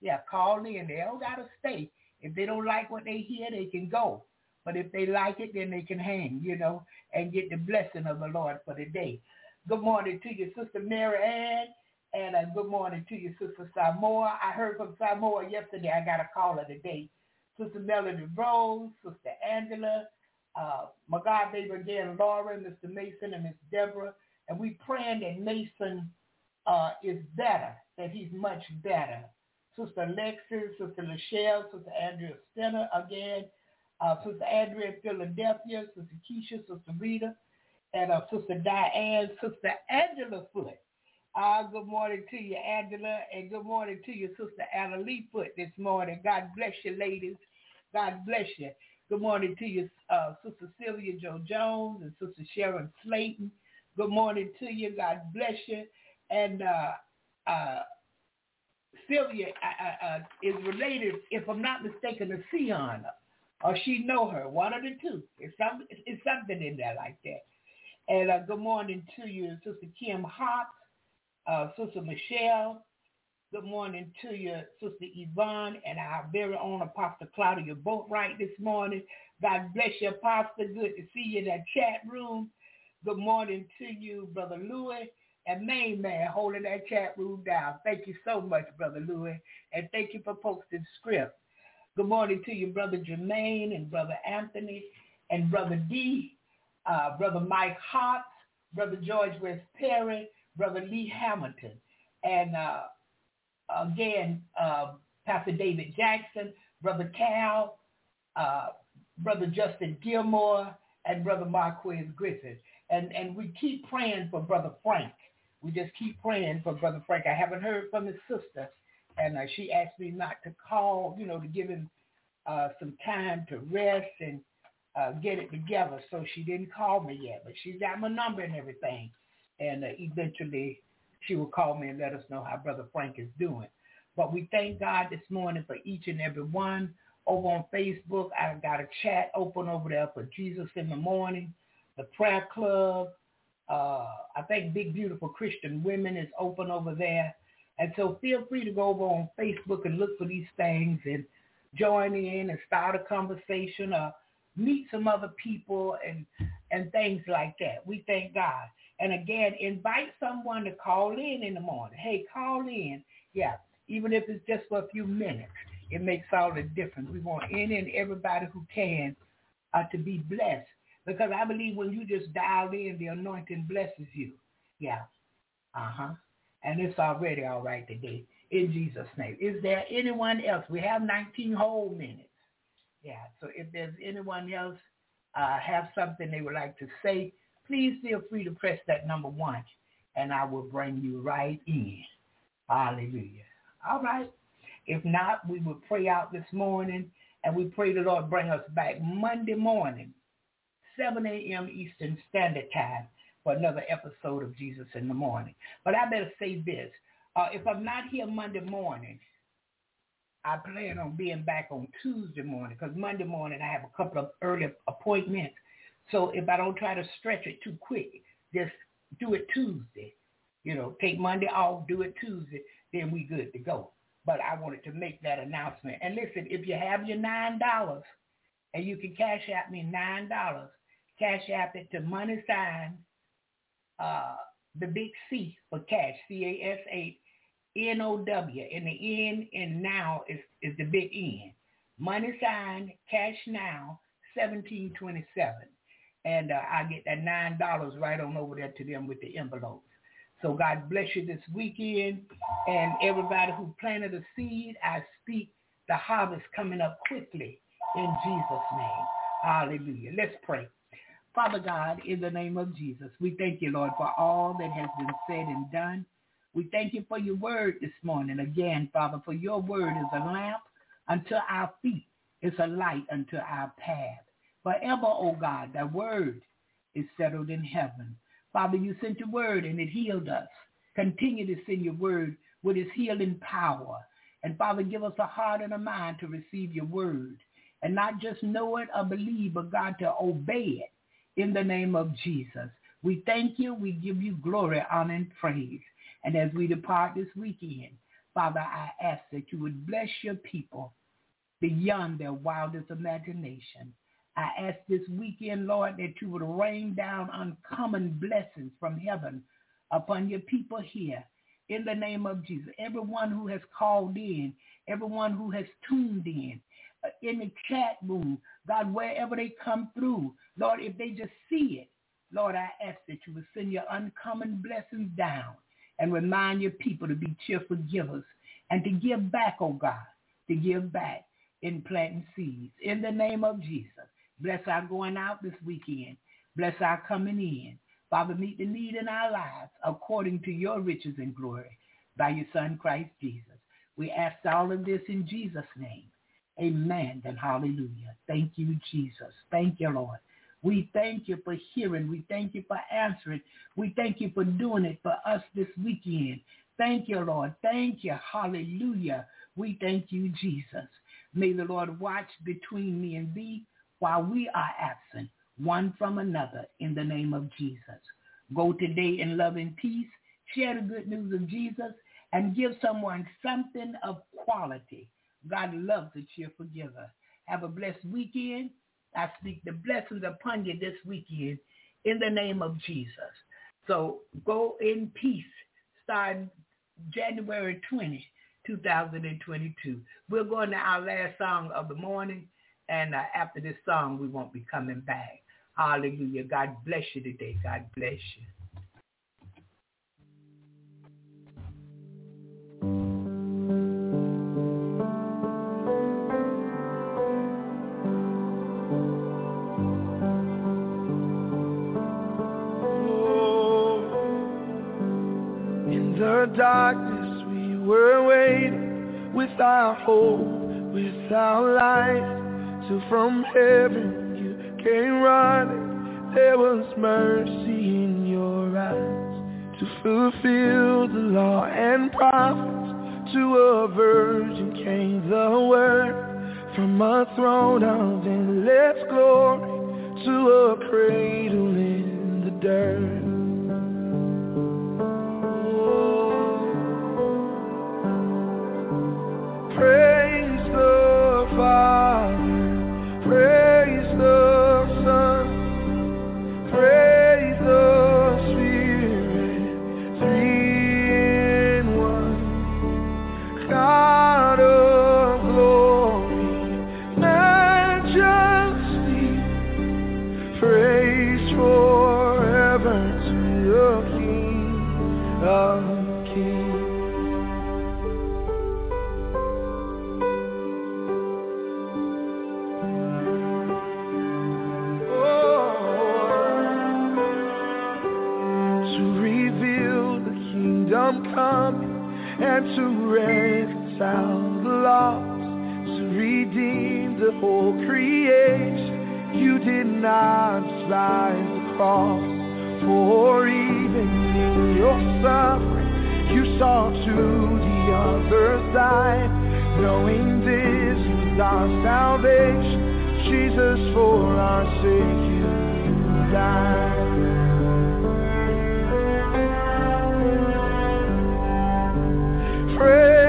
Yeah, call in. They don't got to stay. If they don't like what they hear, they can go. But if they like it, then they can hang, you know, and get the blessing of the Lord for the day. Good morning to you, Sister Mary Ann. And uh, good morning to you, Sister Samoa. I heard from Samoa yesterday. I got a call of the day. Sister Melody Rose, Sister Angela, uh, my God baby again, Laura, Mr. Mason, and Miss Deborah. And we praying that Mason uh, is better, that he's much better. Sister Alexis, Sister Lachelle, Sister Andrea Stenner again, uh, Sister Andrea Philadelphia, Sister Keisha, Sister Rita, and uh, Sister Diane, Sister Angela Foot. Uh, good morning to you, Angela, and good morning to you, Sister Anna Lee Foot this morning. God bless you, ladies. God bless you. Good morning to you, uh, Sister Sylvia Joe Jones and Sister Sharon Slayton. Good morning to you. God bless you. And uh, uh, Sylvia uh, uh, is related, if I'm not mistaken, to Sion, or she know her, one of the two. It's, some, it's something in there like that. And uh, good morning to you, Sister Kim Hopps, uh, Sister Michelle. Good morning to you, Sister Yvonne, and our very own Apostle Claudia Boatwright this morning. God bless you, Apostle. Good to see you in that chat room. Good morning to you, Brother Louis and main man holding that chat room down. Thank you so much, Brother Louis, and thank you for posting script. Good morning to you, Brother Jermaine and Brother Anthony and Brother D, uh, Brother Mike Hotz, Brother George West Perry, Brother Lee Hamilton, and uh, again, uh, Pastor David Jackson, Brother Cal, uh, Brother Justin Gilmore, and Brother Marquez Griffin. And, and we keep praying for Brother Frank. We just keep praying for Brother Frank. I haven't heard from his sister, and uh, she asked me not to call, you know, to give him uh, some time to rest and uh, get it together. So she didn't call me yet, but she's got my number and everything. And uh, eventually she will call me and let us know how Brother Frank is doing. But we thank God this morning for each and every one. Over on Facebook, I've got a chat open over there for Jesus in the morning, the prayer club. Uh, I think Big Beautiful Christian Women is open over there. And so feel free to go over on Facebook and look for these things and join in and start a conversation or meet some other people and, and things like that. We thank God. And again, invite someone to call in in the morning. Hey, call in. Yeah, even if it's just for a few minutes. It makes all the difference. We want any and everybody who can uh, to be blessed. Because I believe when you just dial in, the anointing blesses you. Yeah. Uh-huh. And it's already all right today. In Jesus' name. Is there anyone else? We have 19 whole minutes. Yeah. So if there's anyone else uh, have something they would like to say, please feel free to press that number one and I will bring you right in. Hallelujah. All right. If not, we will pray out this morning and we pray the Lord bring us back Monday morning, 7 a.m. Eastern Standard Time for another episode of Jesus in the Morning. But I better say this. Uh, if I'm not here Monday morning, I plan on being back on Tuesday morning because Monday morning I have a couple of early appointments so if I don't try to stretch it too quick, just do it Tuesday. You know, take Monday off, do it Tuesday, then we good to go. But I wanted to make that announcement. And listen, if you have your nine dollars and you can Cash App me nine dollars, Cash App it to money sign uh the big C for cash, C A S H N O W. And the N and now is, is the big N. Money sign, cash now, seventeen twenty seven and uh, I get that nine dollars right on over there to them with the envelopes. So God bless you this weekend, and everybody who planted a seed, I speak the harvest coming up quickly in Jesus' name. Hallelujah. Let's pray. Father God, in the name of Jesus, we thank you, Lord, for all that has been said and done. We thank you for your word this morning. Again, Father, for your word is a lamp unto our feet. It's a light unto our path. Forever, O oh God, thy word is settled in heaven. Father, you sent your word and it healed us. Continue to send your word with its healing power. And Father, give us a heart and a mind to receive your word and not just know it or believe, but God, to obey it in the name of Jesus. We thank you. We give you glory, honor, and praise. And as we depart this weekend, Father, I ask that you would bless your people beyond their wildest imagination. I ask this weekend, Lord, that you would rain down uncommon blessings from heaven upon your people here in the name of Jesus. Everyone who has called in, everyone who has tuned in, uh, in the chat room, God, wherever they come through, Lord, if they just see it, Lord, I ask that you would send your uncommon blessings down and remind your people to be cheerful givers and to give back, oh God, to give back in planting seeds. In the name of Jesus, bless our going out this weekend. Bless our coming in. Father, meet the need in our lives according to your riches and glory by your Son, Christ Jesus. We ask all of this in Jesus' name. Amen and hallelujah. Thank you, Jesus. Thank you, Lord. We thank you for hearing. We thank you for answering. We thank you for doing it for us this weekend. Thank you, Lord. Thank you. Hallelujah. We thank you, Jesus. May the Lord watch between me and thee while we are absent, one from another, in the name of Jesus. Go today in love and peace. Share the good news of Jesus and give someone something of quality. God loves a cheerful giver. Have a blessed weekend. I speak the blessings upon you this weekend in the name of Jesus. So go in peace starting January 20, 2022. We're going to our last song of the morning, and uh, after this song, we won't be coming back. Hallelujah. God bless you today. God bless you. In the darkness we were waiting with our hope, with our So from heaven you came running. There was mercy in your eyes to fulfill the law and prophets. To a virgin came the word from a throne of endless glory to a cradle in the dirt. The whole creation. You did not despise the cross, for even in your suffering, you saw to the other side, knowing this was our salvation. Jesus, for our sake, you died. Praise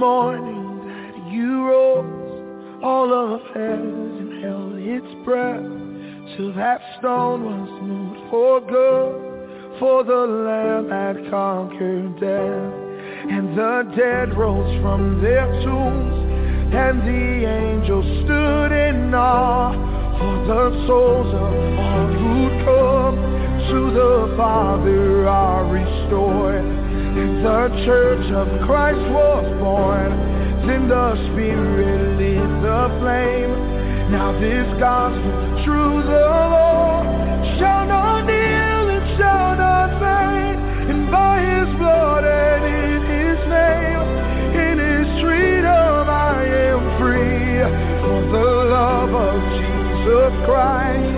morning that you rose, all of heaven held its breath, till that stone was moved for good, for the Lamb had conquered death. And the dead rose from their tombs, and the angels stood in awe, For the souls of all who come to the Father are restored. The church of Christ was born. Then the Spirit lit the flame. Now this gospel, true the Lord, shall not kneel and shall not faint. And by His blood and in His name, in His freedom I am free. For the love of Jesus Christ.